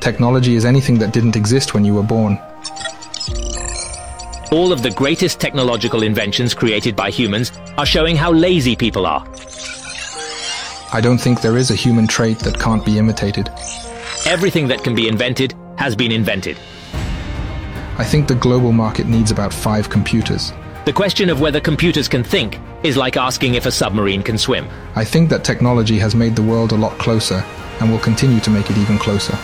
Technology is anything that didn't exist when you were born. All of the greatest technological inventions created by humans are showing how lazy people are. I don't think there is a human trait that can't be imitated. Everything that can be invented has been invented. I think the global market needs about five computers. The question of whether computers can think is like asking if a submarine can swim. I think that technology has made the world a lot closer and will continue to make it even closer.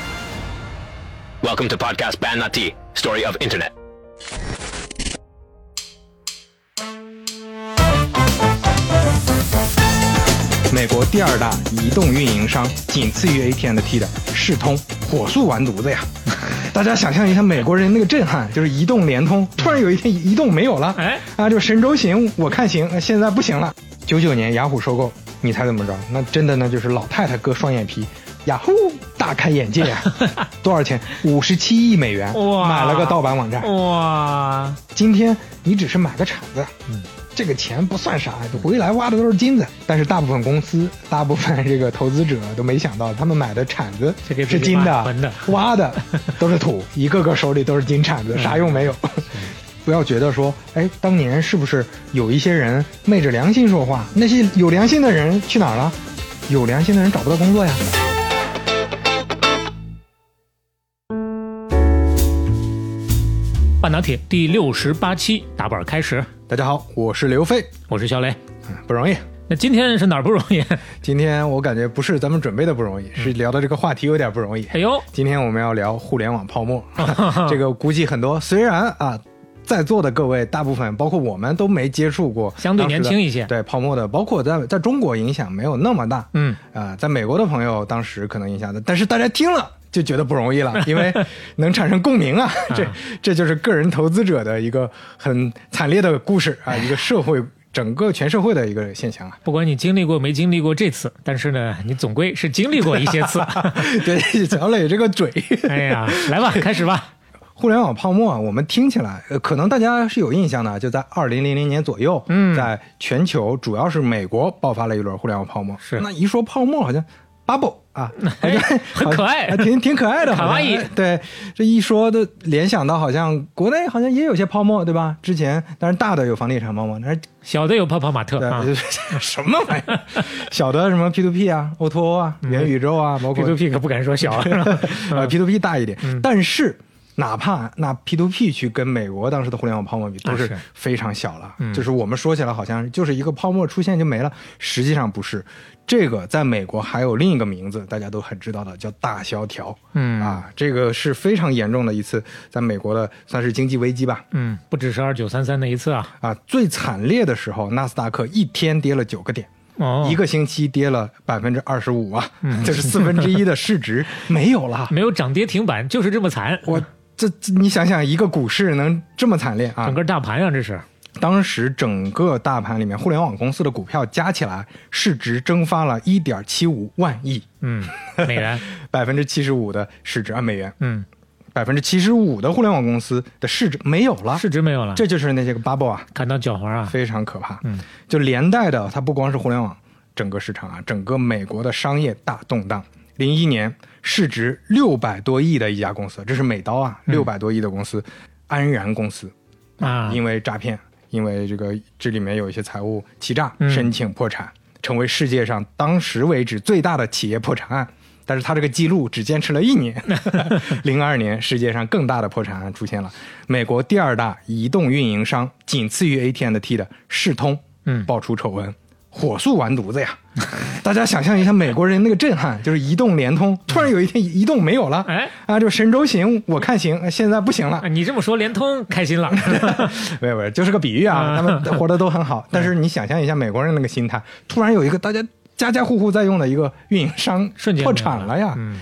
Welcome to podcast Ban Nati, story of internet. 美国第二大移动运营商，仅次于 AT&T 的视通，火速完犊子呀！大家想象一下美国人那个震撼，就是移动、联通，突然有一天移动没有了，哎啊，就神州行我看行，现在不行了。九九年雅虎收购，你猜怎么着？那真的那就是老太太割双眼皮，雅虎大开眼界呀！多少钱？五十七亿美元，哇买了个盗版网站。哇，今天你只是买个铲子，嗯，这个钱不算啥，回来挖的都是金子。但是大部分公司、大部分这个投资者都没想到，他们买的铲子是金的这的，挖的 都是土，一个个手里都是金铲子，啥用没有。不要觉得说，哎，当年是不是有一些人昧着良心说话？那些有良心的人去哪儿了？有良心的人找不到工作呀。半导体第六十八期打板开始，大家好，我是刘飞，我是小磊。不容易。那今天是哪儿不容易？今天我感觉不是咱们准备的不容易，是聊的这个话题有点不容易。哎呦，今天我们要聊互联网泡沫，这个估计很多虽然啊，在座的各位大部分包括我们都没接触过，相对年轻一些对泡沫的，包括在在中国影响没有那么大，嗯啊、在美国的朋友当时可能影响的，但是大家听了。就觉得不容易了，因为能产生共鸣啊！这这就是个人投资者的一个很惨烈的故事啊，一个社会整个全社会的一个现象啊。不管你经历过没经历过这次，但是呢，你总归是经历过一些次。对，小磊这个嘴，哎呀，来吧，开始吧。互联网泡沫啊，我们听起来，呃，可能大家是有印象的，就在二零零零年左右，嗯在全球主要是美国爆发了一轮互联网泡沫。是那一说泡沫，好像 bubble 啊，很可爱挺挺可爱的，卡哇伊对，这一说的联想到好像国内好像也有些泡沫，对吧？之前当然大的有房地产泡沫，但是小的有泡泡玛特 什么玩意儿？小的什么 P to P 啊，O to O 啊，元宇宙啊，包括，P to P 可不敢说小啊。呃 P to P 大一点，嗯但是哪怕那 P to P 去跟美国当时的互联网泡沫比，都是是非常小了。嗯就是我们说起来好像就是一个泡沫出现就没了，实际上不是。这个在美国还有另一个名字，大家都很知道的，叫大萧条。嗯啊，这个是非常严重的一次在美国的算是经济危机吧。嗯，不只是二九三三那一次啊。啊，最惨烈的时候，纳斯达克一天跌了九个点。哦，一个星期跌了百分之二十五啊，就是四分之一的市值 没有了。没有涨跌停板，就是这么惨。我这这你想想，一个股市能这么惨烈啊整？个大盘呀，这是。当时整个大盘里面，互联网公司的股票加起来市值蒸发了一点七五万亿，嗯，美元。百分之七十五的市值啊美元，嗯，百分之七十五的互联网公司的市值没有了，市值没有了，这就是那些个 bubble 啊，砍到脚踝啊。非常可怕。嗯，就连带的，它不光是互联网整个市场啊，整个美国的商业大动荡。零一年市值六百多亿的一家公司，这是美刀啊，六百多亿的公司，安然公司啊，因为诈骗，因为这个这里面有一些财务欺诈，嗯。申请破产，成为世界上当时为止最大的企业破产案。但是他这个记录只坚持了一年，零二年世界上更大的破产案出现了，美国第二大移动运营商，仅次于 AT&T 的世通，嗯。爆出丑闻，火速完犊子呀！大家想象一下美国人那个震撼，就是移动、联通，突然有一天移动没有了，哎啊，就神州行我看行，现在不行了啊，你这么说，联通开心了。没有没有，就是个比喻啊，他们活得都很好。但是你想象一下美国人那个心态，突然有一个大家家家户户在用的一个运营商瞬间破产了呀。嗯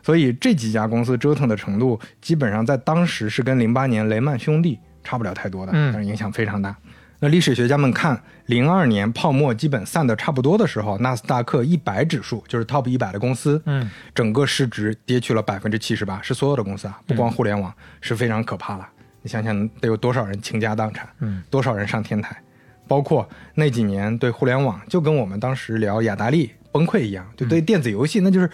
所以这几家公司折腾的程度，基本上在当时是跟零八年雷曼兄弟差不了太多的，嗯但是影响非常大。那历史学家们看，零二年泡沫基本散的差不多的时候，纳斯达克一百指数就是 top 一百的公司，嗯，整个市值跌去了百分之七十八，是所有的公司啊，不光互联网，是非常可怕了。你想想，得有多少人倾家荡产，嗯，多少人上天台，包括那几年对互联网，就跟我们当时聊雅达利崩溃一样，就对电子游戏那就是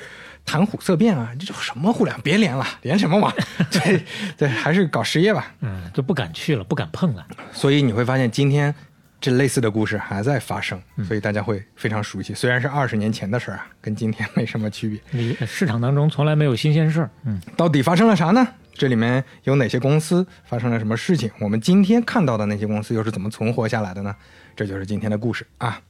谈虎色变啊，这叫什么互联别连了，连什么网？对对，还是搞实业吧。嗯，就不敢去了，不敢碰了。所以你会发现今天。这类似的故事还在发生，所以大家会非常熟悉。虽然是二十年前的事儿啊，跟今天没什么区别。你市场当中从来没有新鲜事儿。嗯，到底发生了啥呢？这里面有哪些公司发生了什么事情？我们今天看到的那些公司又是怎么存活下来的呢？这就是今天的故事啊。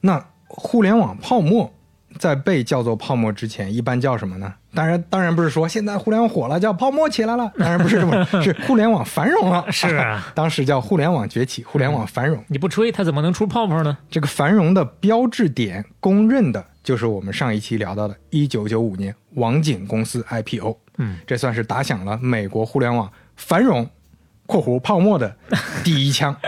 那互联网泡沫。在被叫做泡沫之前，一般叫什么呢？当然，当然不是说现在互联网火了叫泡沫起来了，当然不是这么，是互联网繁荣了。是啊，当时叫互联网崛起，互联网繁荣。你不吹它怎么能出泡泡呢？这个繁荣的标志点，公认的就是我们上一期聊到的1995年网景公司 IPO。嗯，这算是打响了美国互联网繁荣（括弧泡沫）的第一枪。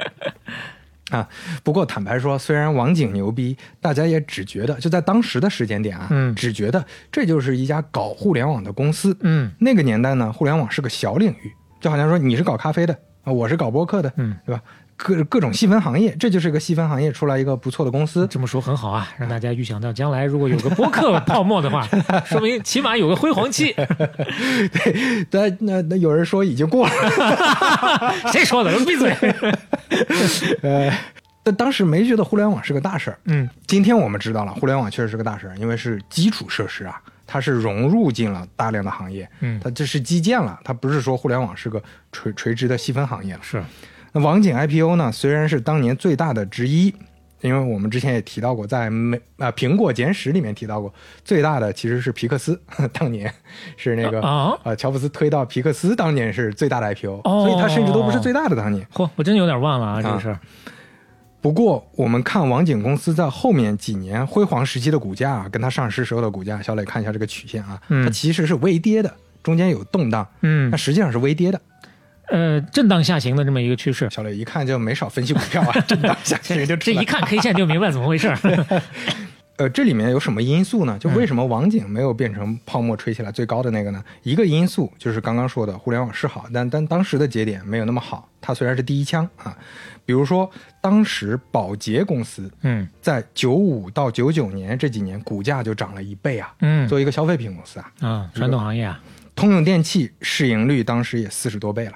啊，不过坦白说，虽然网景牛逼，大家也只觉得就在当时的时间点啊，嗯，只觉得这就是一家搞互联网的公司，嗯，那个年代呢，互联网是个小领域，就好像说你是搞咖啡的啊，我是搞播客的，嗯，对吧？各各种细分行业，这就是一个细分行业出来一个不错的公司。这么说很好啊，让大家预想到将来如果有个播客泡沫的话，说明起码有个辉煌期。对，但那那有人说已经过了，谁说的？闭嘴。呃，但当时没觉得互联网是个大事儿。嗯，今天我们知道了，互联网确实是个大事儿，因为是基础设施啊，它是融入进了大量的行业。嗯，它这是基建了，它不是说互联网是个垂垂直的细分行业了。是。那网景 IPO 呢？虽然是当年最大的之一，因为我们之前也提到过，在美啊苹果简史里面提到过，最大的其实是皮克斯，当年是那个啊呃乔布斯推到皮克斯，当年是最大的 IPO，所以它甚至都不是最大的当年。嚯，我真有点忘了啊这个事儿。不过我们看网景公司在后面几年辉煌时期的股价啊，跟它上市时候的股价，小磊看一下这个曲线啊，它其实是微跌的，中间有动荡，嗯，它实际上是微跌的。呃，震荡下行的这么一个趋势，小磊一看就没少分析股票啊，震荡下行就这一看 K 线就明白怎么回事。呃，这里面有什么因素呢？就为什么网景没有变成泡沫吹起来最高的那个呢？一个因素就是刚刚说的互联网是好，但但当时的节点没有那么好。它虽然是第一枪啊，比如说当时宝洁公司，嗯，在九五到九九年这几年股价就涨了一倍啊，嗯，作为一个消费品公司啊，啊，传统行业啊，通用电气市盈率当时也四十多倍了。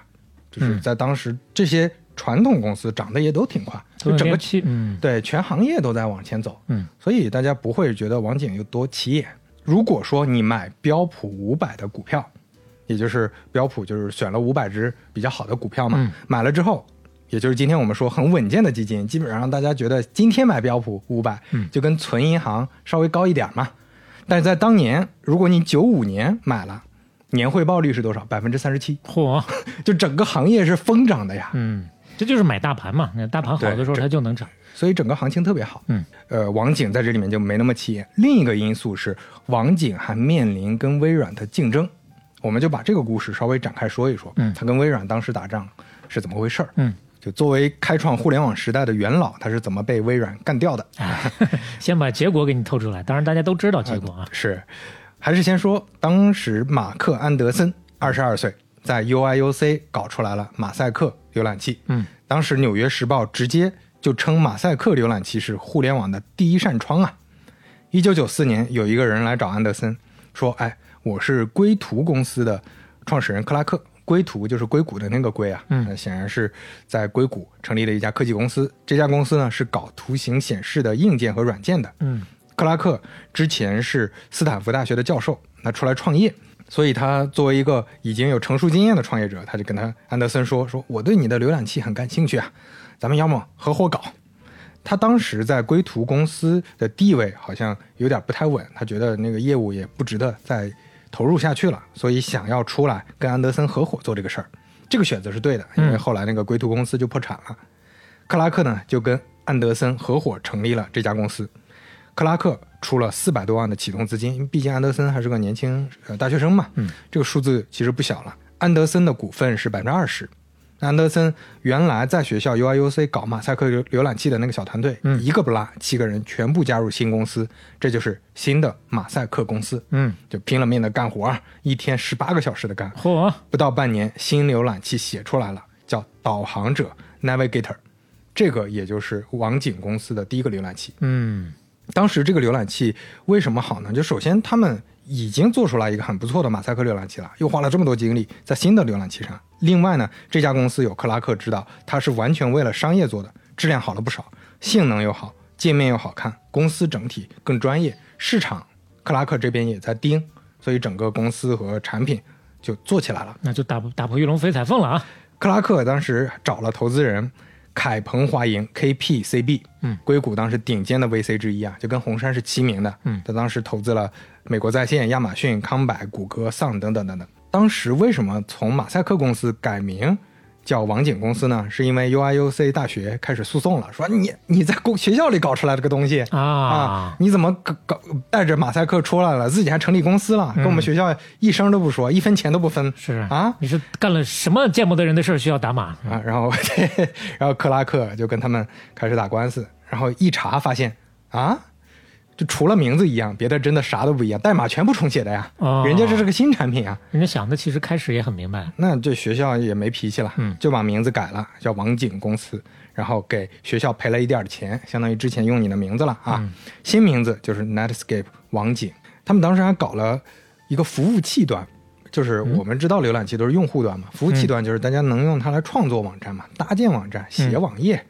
就是在当时，这些传统公司涨得也都挺快，就整个期，嗯，对，全行业都在往前走，嗯，所以大家不会觉得网景有多起眼。如果说你买标普五百的股票，也就是标普就是选了五百只比较好的股票嘛，买了之后，也就是今天我们说很稳健的基金，基本上大家觉得今天买标普五百，就跟存银行稍微高一点嘛。但是在当年，如果你九五年买了。年回报率是多少？百分之三十七。嚯，就整个行业是疯涨的呀。嗯，这就是买大盘嘛。那大盘好的时候它就能涨，所以整个行情特别好。嗯，呃，网景在这里面就没那么起眼。另一个因素是，网景还面临跟微软的竞争。我们就把这个故事稍微展开说一说。嗯，他跟微软当时打仗是怎么回事儿？嗯，就作为开创互联网时代的元老，他是怎么被微软干掉的？先把结果给你透出来。当然大家都知道结果啊。是。还是先说，当时马克·安德森二十二岁，在 UIUC 搞出来了马赛克浏览器。嗯，当时《纽约时报》直接就称马赛克浏览器是互联网的第一扇窗啊。一九九四年，有一个人来找安德森，说：“哎，我是硅图公司的创始人克拉克。硅图就是硅谷的那个硅啊。嗯，显然是在硅谷成立了一家科技公司。这家公司呢，是搞图形显示的硬件和软件的。嗯。”克拉克之前是斯坦福大学的教授，他出来创业，所以他作为一个已经有成熟经验的创业者，他就跟他安德森说：“说我对你的浏览器很感兴趣啊，咱们要么合伙搞。”他当时在归途公司的地位好像有点不太稳，他觉得那个业务也不值得再投入下去了，所以想要出来跟安德森合伙做这个事儿。这个选择是对的，因为后来那个归途公司就破产了。克拉克呢就跟安德森合伙成立了这家公司。克拉克出了四百多万的启动资金，因为毕竟安德森还是个年轻呃大学生嘛，嗯，这个数字其实不小了。安德森的股份是百分之二十。安德森原来在学校 UIUC 搞马赛克浏浏览器的那个小团队，嗯，一个不落，七个人全部加入新公司，这就是新的马赛克公司，嗯，就拼了命的干活，一天十八个小时的干，嚯，不到半年，新浏览器写出来了，叫导航者 Navigator，这个也就是网景公司的第一个浏览器，嗯。当时这个浏览器为什么好呢？就首先他们已经做出来一个很不错的马赛克浏览器了，又花了这么多精力在新的浏览器上。另外呢，这家公司有克拉克知道，它是完全为了商业做的，质量好了不少，性能又好，界面又好看，公司整体更专业，市场克拉克这边也在盯，所以整个公司和产品就做起来了。那就打打破玉龙飞彩凤了啊！克拉克当时找了投资人凯鹏华盈 KPCB，嗯，硅谷当时顶尖的 VC 之一啊，就跟红杉是齐名的，嗯，他当时投资了美国在线、亚马逊、康柏、谷歌、丧等等等等。当时为什么从马赛克公司改名叫网景公司呢？是因为 UIUC 大学开始诉讼了，说你你在公学校里搞出来这个东西啊你怎么搞搞带着马赛克出来了，自己还成立公司了，跟我们学校一声都不说，一分钱都不分，是啊，你是干了什么见不得人的事儿需要打码？啊，然后 然后克拉克就跟他们开始打官司，然后一查发现啊，就除了名字一样，别的真的啥都不一样，代码全部重写的呀，哦。人家这是个新产品啊，人家想的其实开始也很明白，那这学校也没脾气了，嗯。就把名字改了，叫网景公司，然后给学校赔了一点钱，相当于之前用你的名字了啊，嗯。新名字就是 Netscape 网景，他们当时还搞了一个服务器端。就是嗯。我们知道浏览器都是用户端嘛，服务器端就是大家能用它来创作网站嘛，搭建网站、写网页，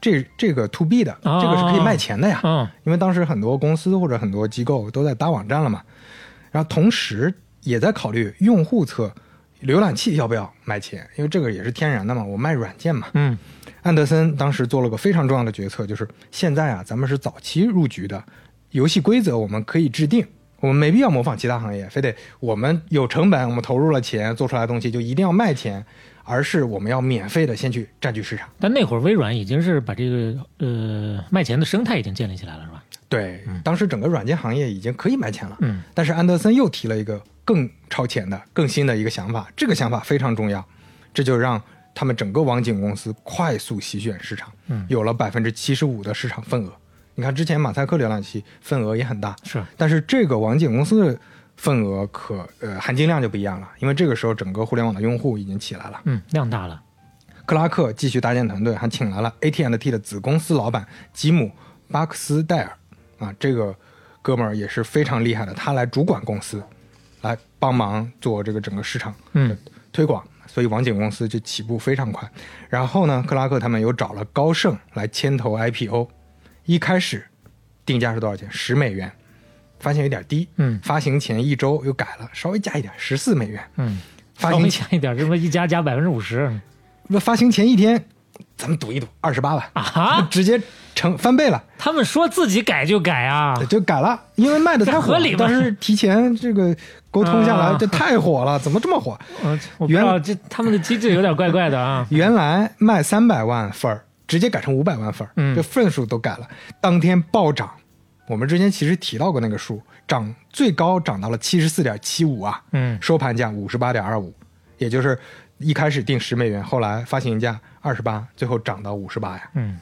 这这个 to B 的，哦这个是可以卖钱的呀。嗯因为当时很多公司或者很多机构都在搭网站了嘛，然后同时也在考虑用户侧浏览器要不要卖钱，因为这个也是天然的嘛，我卖软件嘛。嗯安德森当时做了个非常重要的决策，就是现在啊，咱们是早期入局的，游戏规则我们可以制定，我们没必要模仿其他行业，非得我们有成本，我们投入了钱做出来的东西就一定要卖钱，而是我们要免费的先去占据市场。但那会儿微软已经是把这个呃卖钱的生态已经建立起来了，是吧？对，当时整个软件行业已经可以卖钱了，嗯但是安德森又提了一个更超前的、更新的一个想法，这个想法非常重要，这就让他们整个网景公司快速席卷市场，嗯有了百分之七十五的市场份额。你看之前马赛克浏览器份额也很大，是但是这个网景公司的份额可呃含金量就不一样了，因为这个时候整个互联网的用户已经起来了。嗯量大了，克拉克继续搭建团队，还请来了 AT&T 的子公司老板吉姆·巴克斯戴尔啊，这个哥们儿也是非常厉害的，他来主管公司，来帮忙做这个整个市场嗯推广，所以网景公司就起步非常快。然后呢，克拉克他们又找了高盛来牵头 IPO，一开始定价是多少钱？十美元，发现有点低，嗯发行前一周又改了，稍微加一点，十四美元。嗯，发行前一点，这不一加加百分之五十那发行前一天，咱们赌一赌，二十八万。啊！直接成翻倍了，他们说自己改就改啊，就改了，因为卖的太火了这合理，吗当时提前这个沟通下来，啊这太火了，怎么这么火？我我不知道这他们的机制有点怪怪的啊。原来卖三百万份儿，直接改成五百万份儿，嗯这份数都改了，当天暴涨。我们之前其实提到过那个数，涨最高涨到了七十四点七五啊，嗯收盘价五十八点二五，也就是一开始定十美元，后来发行价二十八，最后涨到五十八呀。嗯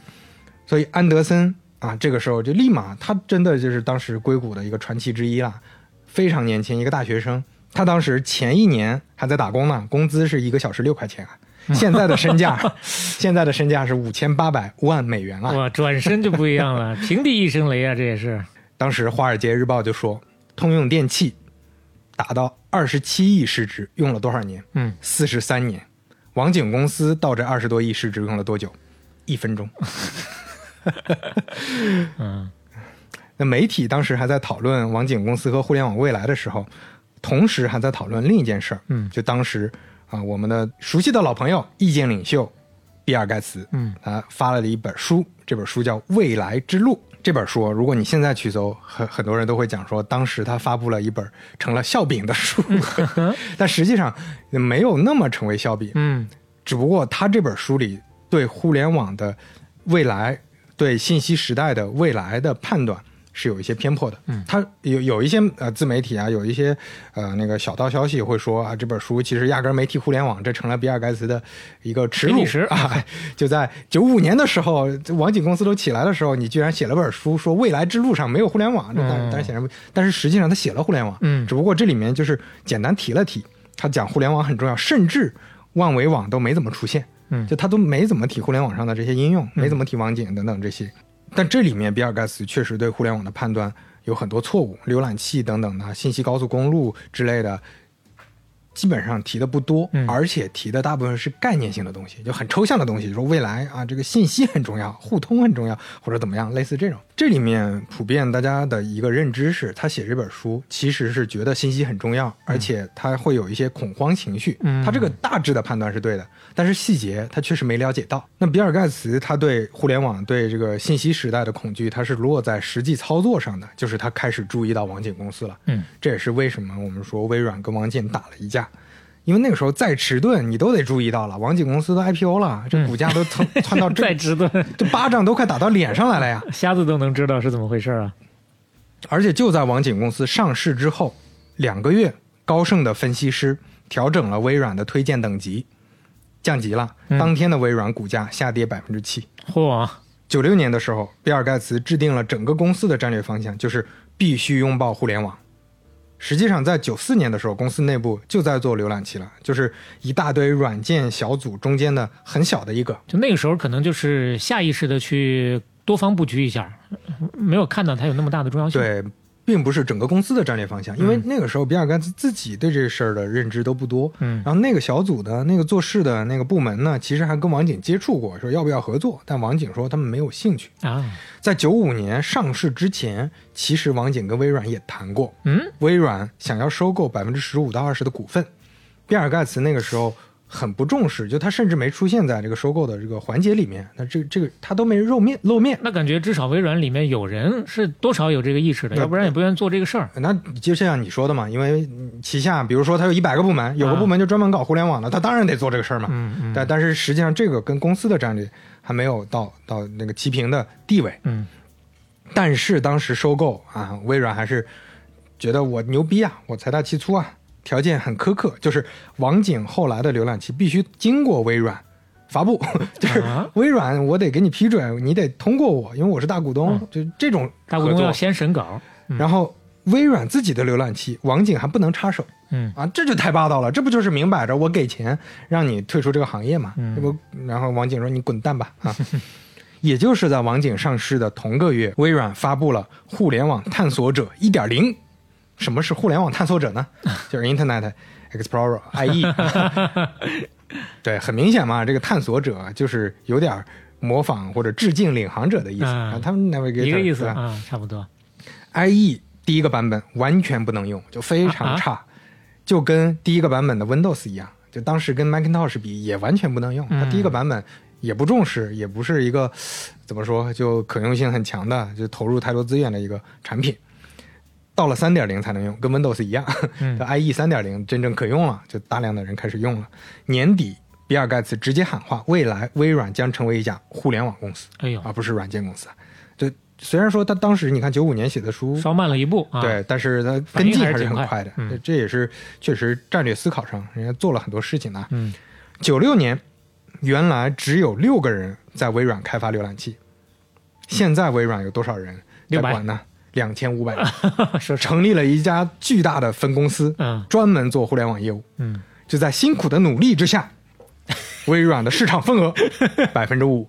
所以安德森啊，这个时候就立马，他真的就是当时硅谷的一个传奇之一啦，非常年轻，一个大学生。他当时前一年还在打工呢，工资是一个小时六块钱啊。现在的身价，现在的身价是五千八百万美元啊！哇，转身就不一样了，平地一声雷啊，这也是。当时《华尔街日报》就说，通用电气达到二十七亿市值用了多少年？嗯，四十三年。网景公司到这二十多亿市值用了多久？一分钟。嗯那媒体当时还在讨论网景公司和互联网未来的时候，同时还在讨论另一件事儿。嗯就当时啊，我们的熟悉的老朋友、意见领袖比尔盖茨，嗯，他发了一本书，这本书叫《未来之路》。这本书，如果你现在去搜，很很多人都会讲说，当时他发布了一本成了笑柄的书，但实际上没有那么成为笑柄。嗯只不过他这本书里对互联网的未来、对信息时代的未来的判断是有一些偏颇的。嗯。他有有一些呃自媒体啊，有一些呃那个小道消息会说啊，这本书其实压根儿没提互联网，这成了比尔盖茨的一个耻辱。史啊！就在九五年的时候，这网景公司都起来的时候，你居然写了本书说未来之路上没有互联网，这但嗯。但是显然，但是实际上他写了互联网，嗯。只不过这里面就是简单提了提，他讲互联网很重要，甚至万维网都没怎么出现，嗯。就他都没怎么提互联网上的这些应用，没怎么提网景等等这些。但这里面比尔盖茨确实对互联网的判断有很多错误，浏览器等等的信息高速公路之类的。基本上提的不多，嗯而且提的大部分是概念性的东西，就很抽象的东西，说未来啊，这个信息很重要，互通很重要，或者怎么样，类似这种。这里面普遍大家的一个认知是，他写这本书其实是觉得信息很重要，而且他会有一些恐慌情绪。嗯他这个大致的判断是对的，但是细节他确实没了解到。那比尔盖茨他对互联网、对这个信息时代的恐惧，他是落在实际操作上的，就是他开始注意到网景公司了。嗯，这也是为什么我们说微软跟网景打了一架。因为那个时候再迟钝，你都得注意到了，网景公司都 IPO 了，这股价都窜 窜到这再迟钝，这巴掌都快打到脸上来了呀！瞎子都能知道是怎么回事啊。而且就在网景公司上市之后两个月，高盛的分析师调整了微软的推荐等级，降级了。嗯当天的微软股价下跌百分之七。嚯，九六年的时候，比尔盖茨制定了整个公司的战略方向，就是必须拥抱互联网。实际上，在九四年的时候，公司内部就在做浏览器了，就是一大堆软件小组中间的很小的一个。就那个时候可能就是下意识的去多方布局一下，没有看到它有那么大的重要性。，对，并不是整个公司的战略方向，因为那个时候比尔盖茨自己对这事儿的认知都不多。嗯然后那个小组的那个做事的那个部门呢，其实还跟王景接触过，说要不要合作，但王景说他们没有兴趣。啊，在九五年上市之前，其实王景跟微软也谈过，嗯，微软想要收购百分之十五到二十的股份，比尔盖茨那个时候很不重视，就他甚至没出现在这个收购的这个环节里面，那这这个他都没露面露面。那感觉至少微软里面有人是多少有这个意识的，要不然也不愿意做这个事儿。那就像你说的嘛，因为旗下比如说他有一百个部门，有个部门就专门搞互联网的，他当然得做这个事儿嘛。嗯嗯但但是实际上这个跟公司的战略还没有到到那个齐平的地位。嗯但是当时收购啊，微软还是觉得我牛逼啊，我财大气粗啊，条件很苛刻，就是网景后来的浏览器必须经过微软发布，就是啊微软我得给你批准，你得通过我，因为我是大股东，就这种大股东要先审稿。嗯然后微软自己的浏览器网景还不能插手嗯啊，这就太霸道了，这不就是明摆着我给钱让你退出这个行业嘛？嗯这不，然后网景说你滚蛋吧啊！也就是在网景上市的同个月，微软发布了互联网探索者1.0。什么是互联网探索者呢？就是 Internet Explorer IE。对，很明显嘛，这个探索者就是有点模仿或者致敬领航者的意思。嗯啊他们 Navigator 一个意思啊，差不多。IE 第一个版本完全不能用，就非常差，就跟第一个版本的 Windows 一样，就当时跟 Macintosh 比也完全不能用。它嗯第一个版本也不重视，也不是一个怎么说就可用性很强的，就投入太多资源的一个产品。到了三点零才能用，跟 Windows 一样。嗯 IE 三点零真正可用了，就大量的人开始用了。年底，比尔盖茨直接喊话，未来微软将成为一家互联网公司，哎呦，而不是软件公司。就虽然说他当时你看九五年写的书，稍慢了一步啊。对，但是它跟进还还是很快的，嗯这这也是确实战略思考上人家做了很多事情的。嗯，九六年，原来只有六个人在微软开发浏览器，现在微软有多少人在600管呢？两千五百人，说是成立了一家巨大的分公司，嗯专门做互联网业务。嗯，就在辛苦的努力之下，微软的市场份额 百分之五，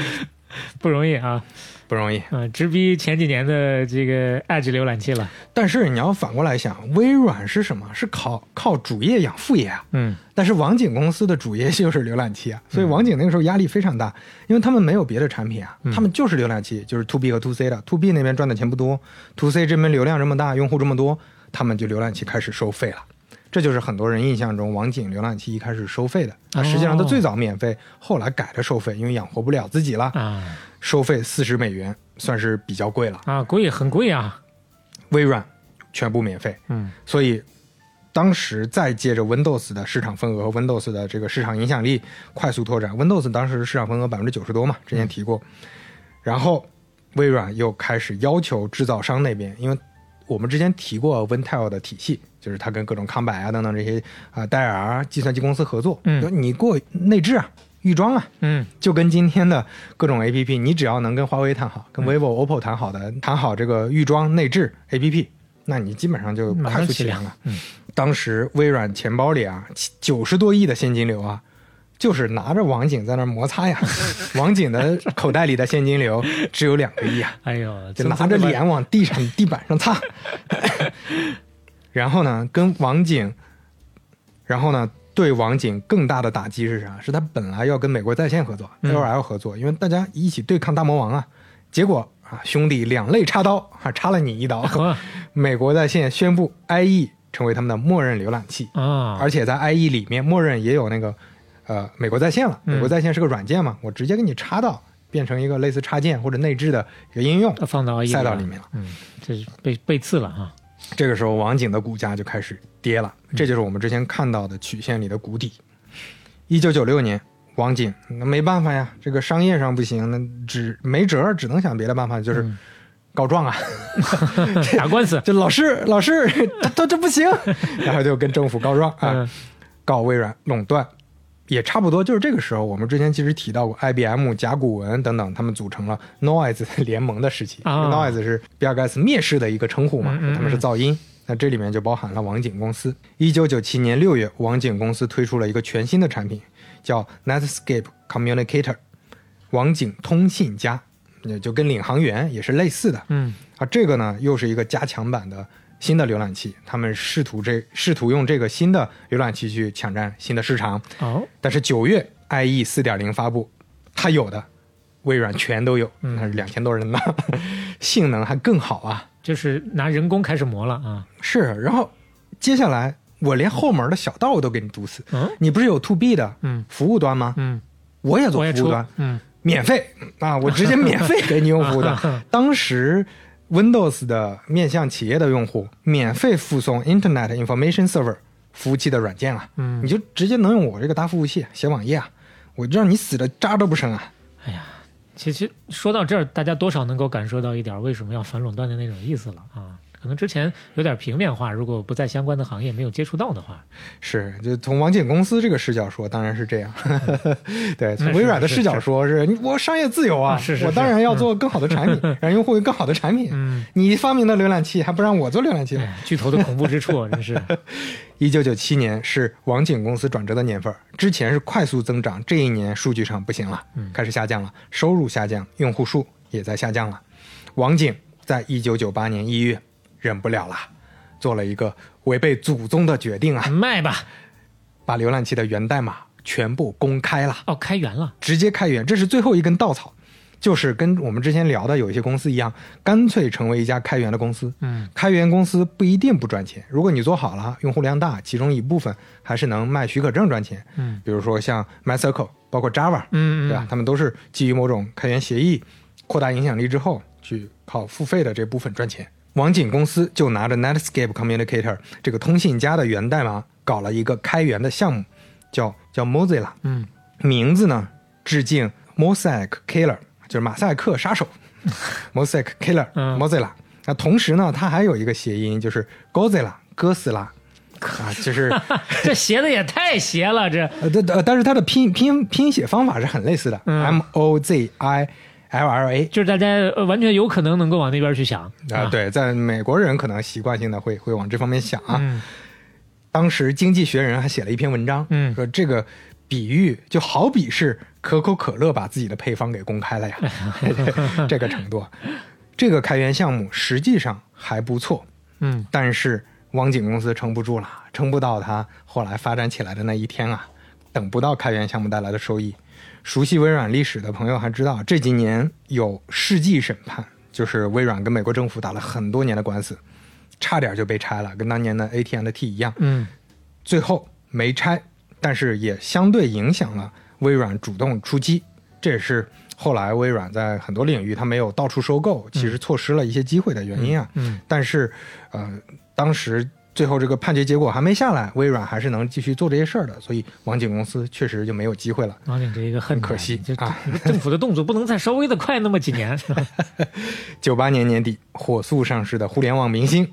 不容易啊。不容易。嗯，直逼前几年的这个 Edge 浏览器了。但是你要反过来想，微软是什么？是靠靠主业养副业啊。嗯但是网景公司的主业就是浏览器啊，所以网景那个时候压力非常大，因为他们没有别的产品啊，他们就是浏览器，就是 to B 和 to C 的，to B 那边赚的钱不多，to C 这边流量这么大，用户这么多，他们就浏览器开始收费了。这就是很多人印象中网景浏览器一开始收费的，那，实际上它最早免费，后来改了收费，因为养活不了自己了，啊收费四十美元，算是比较贵了。啊，贵很贵啊。微软全部免费，嗯所以当时再借着 Windows 的市场份额和 Windows 的这个市场影响力快速拓展，Windows 当时市场份额百分之九十多嘛，之前提过。然后微软又开始要求制造商那边，因为我们之前提过 Wintel 的体系，就是他跟各种康柏啊等等这些啊、戴尔啊计算机公司合作，嗯就你给我内置啊。预装啊，嗯就跟今天的各种 A P P，你只要能跟华为谈好，跟 vivo、OPPO 谈好的，谈好这个预装内置 A P P，那你基本上就快速起量了。嗯当时微软钱包里啊，九十多亿的现金流啊，就是拿着网警在那摩擦呀。网警的口袋里的现金流只有两个亿啊，哎呦，就拿着脸往地上地板上擦。然后呢，跟网警，然后呢，对网警更大的打击是啥？是他本来要跟美国在线合作嗯，AOL 合作，因为大家一起对抗大魔王啊。结果啊，兄弟两肋插刀啊，插了你一刀。呵 美国在线宣布 IE 成为他们的默认浏览器，啊，而且在 IE 里面默认也有那个呃美国在线了。嗯美国在线是个软件嘛，我直接给你插到，变成一个类似插件或者内置的一个应用，放到塞到里面了。嗯，这是被被刺了哈。这个时候，网景的股价就开始跌了，这就是我们之前看到的曲线里的谷底。一九九六年，网景那没办法呀，这个商业上不行，那只没辙，只能想别的办法，就是嗯告状啊。打官司，就老师，老师，他他这不行，然后就跟政府告状啊，嗯告微软垄断。也差不多就是这个时候，我们之前其实提到过，IBM、甲骨文等等，他们组成了 Noise 联盟的时期。啊 Noise 是比尔盖茨蔑视的一个称呼嘛，嗯嗯他们是噪音。那这里面就包含了网景公司。一九九七年六月，网景公司推出了一个全新的产品，叫 Netscape Communicator，网景通信家，也就跟领航员也是类似的。嗯啊，这个呢又是一个加强版的新的浏览器，他们试图这试图用这个新的浏览器去抢占新的市场。哦，但是九月 IE 四点零发布，它有的微软全都有，嗯那是两千多人呢，性能还更好啊。就是拿人工开始磨了啊。是，然后接下来我连后门的小道我都给你堵死。嗯你不是有 To B 的嗯服务端吗？嗯，我也做服务端，，嗯免费啊，我直接免费给你用服务端。当时 Windows 的面向企业的用户免费附送 Internet Information Server 服务器的软件啊，嗯你就直接能用我这个大服务器写网页啊，我让你死的渣都不剩啊。哎呀，其实说到这儿，大家多少能够感受到一点为什么要反垄断的那种意思了啊。可能之前有点平面化，如果不在相关的行业没有接触到的话，是，就从网景公司这个视角说，当然是这样。对，从微软的视角说，是你我商业自由啊，啊是是我当然要做更好的产品，让用户有更好的产品。嗯，你发明的浏览器还不让我做浏览器巨头的恐怖之处 真是，一九九七年是网景公司转折的年份，之前是快速增长，这一年数据上不行了，开始下降了，收入下降，用户数也在下降了。网景在一九九八年一月忍不了了，做了一个违背祖宗的决定啊，卖吧。把浏览器的源代码全部公开了，哦，开源了，直接开源，这是最后一根稻草。就是跟我们之前聊的有一些公司一样，干脆成为一家开源的公司。嗯，开源公司不一定不赚钱，如果你做好了，用户量大，其中一部分还是能卖许可证赚钱。嗯，比如说像 MyCircle，包括 Java，嗯嗯对吧？他们都是基于某种开源协议扩大影响力之后，去靠付费的这部分赚钱。网景公司就拿着 Netscape Communicator 这个通信家的源代码，搞了一个开源的项目，叫叫 Mozilla。嗯，名字呢致敬 Mosaic Killer，就是马赛克杀手，Mosaic Killer、嗯。Mozilla。那同时呢，它还有一个谐音，就是 Godzilla 哥斯拉。啊，就是 这写的也太邪了，这。呃，但呃但是它的拼拼拼写方法是很类似的、嗯。M O Z I L L A 就是大家呃完全有可能能够往那边去想啊，，对，在美国人可能习惯性的会会往这方面想啊。嗯当时《经济学人》还写了一篇文章，嗯说这个比喻就好比是可口可乐把自己的配方给公开了呀，这个程度。这个开源项目实际上还不错，嗯但是网景公司撑不住了，撑不到它后来发展起来的那一天啊，等不到开源项目带来的收益。熟悉微软历史的朋友还知道，这几年有世纪审判，就是微软跟美国政府打了很多年的官司，差点就被拆了，跟当年的 AT&T 一样。嗯最后没拆，但是也相对影响了微软主动出击。这也是后来微软在很多领域它没有到处收购，其实错失了一些机会的原因啊。嗯但是，呃，当时最后这个判决结果还没下来，微软还是能继续做这些事儿的，所以网景公司确实就没有机会了。网景这一个很可惜就啊政府的动作不能再稍微的快那么几年。九八年年底，火速上市的互联网明星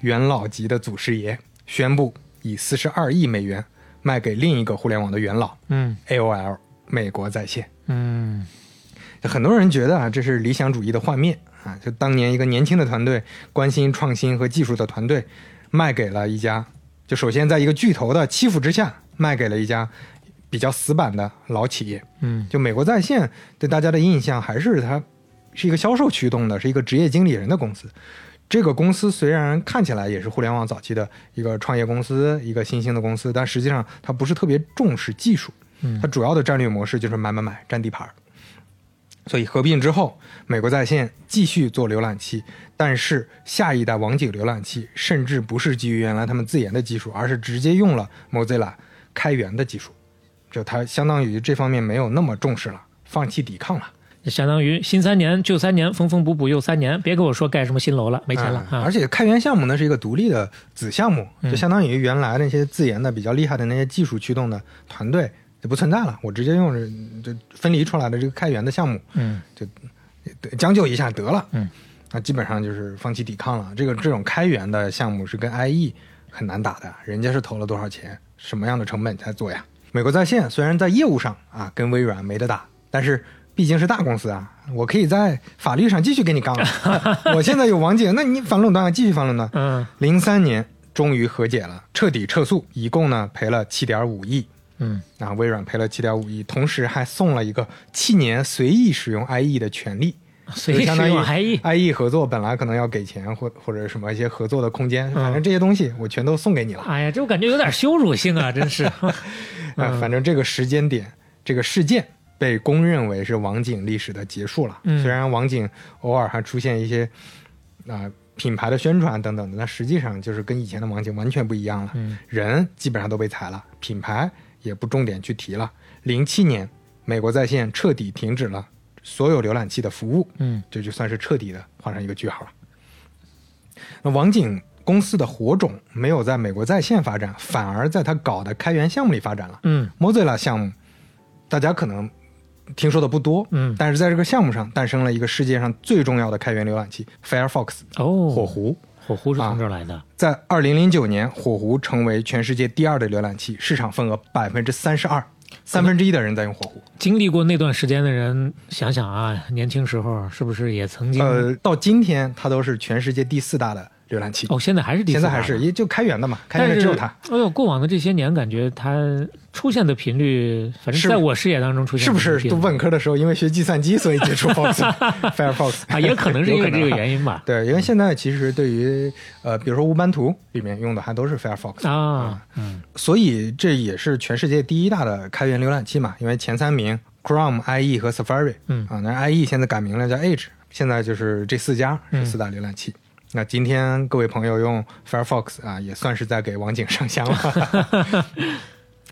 元老级的祖师爷宣布以四十二亿美元卖给另一个互联网的元老嗯 AOL 美国在线。嗯很多人觉得啊，这是理想主义的幻灭啊！就当年一个年轻的团队，关心创新和技术的团队，卖给了一家，就首先在一个巨头的欺负之下，卖给了一家比较死板的老企业。嗯就美国在线对大家的印象还是它是一个销售驱动的，是一个职业经理人的公司。这个公司虽然看起来也是互联网早期的一个创业公司，一个新兴的公司，但实际上它不是特别重视技术，嗯它主要的战略模式就是买买买占地盘儿。所以合并之后，美国在线继续做浏览器，但是下一代网景浏览器甚至不是基于原来他们自研的技术，而是直接用了 Mozilla 开源的技术，就它相当于这方面没有那么重视了，放弃抵抗了。相当于新三年旧三年，缝缝补补又三年，别跟我说盖什么新楼了，没钱了而且开源项目呢是一个独立的子项目，嗯。就相当于原来那些自研的比较厉害的那些技术驱动的团队就不存在了，我直接用着就分离出来的这个开源的项目，嗯。就将就一下得了，嗯，那基本上就是放弃抵抗了。这个这种开源的项目是跟 IE 很难打的，人家是投了多少钱，什么样的成本才做呀？美国在线虽然在业务上啊跟微软没得打，但是毕竟是大公司啊，我可以在法律上继续跟你杠了。我现在有网警，那你反垄断继续反垄断。嗯零三年终于和解了，彻底撤诉，一共呢赔了七点五亿。嗯啊，微软赔了七点五亿，同时还送了一个七年随意使用 IE 的权利。随意使用 IE IE 合作本来可能要给钱或或者什么一些合作的空间，嗯反正这些东西我全都送给你了。哎呀，这我感觉有点羞辱性啊，真是。啊，反正这个时间点，这个事件被公认为是网景历史的结束了。嗯虽然网景偶尔还出现一些啊、品牌的宣传等等的，但实际上就是跟以前的网景完全不一样了。嗯人基本上都被裁了，品牌也不重点去提了。零七年，美国在线彻底停止了所有浏览器的服务，嗯这就算是彻底的画上一个句号了。那网景公司的火种没有在美国在线发展，反而在他搞的开源项目里发展了。嗯 Mozilla 项目，大家可能听说的不多，嗯但是在这个项目上诞生了一个世界上最重要的开源浏览器 Firefox 哦，火狐。火狐是从这儿来的。在二零零九年，火狐成为全世界第二的浏览器，市场份额百分之三十二，三分之一的人在用火狐。经历过那段时间的人，想想啊，年轻时候是不是也曾经？呃，到今天它都是全世界第四大的浏览器。哦，现在还是第四大现在还是也就开源的嘛，开源的只有它，哎呦，过往的这些年，感觉它出现的频率，反正是在我视野当中出现是不是读本科的时候因为学计算机所以接触 Fox Firefox 啊？也可能是因为这个。原因吧。对，因为现在其实对于呃，比如说乌班图里面用的还都是 Firefox 啊，嗯所以这也是全世界第一大的开源浏览器嘛。因为前三名 Chrome、IE 和 Safari，嗯啊，那 IE 现在改名了叫 Edge，现在就是这四家是四大浏览器。那今天各位朋友用 Firefox 啊，也算是在给网景上香了。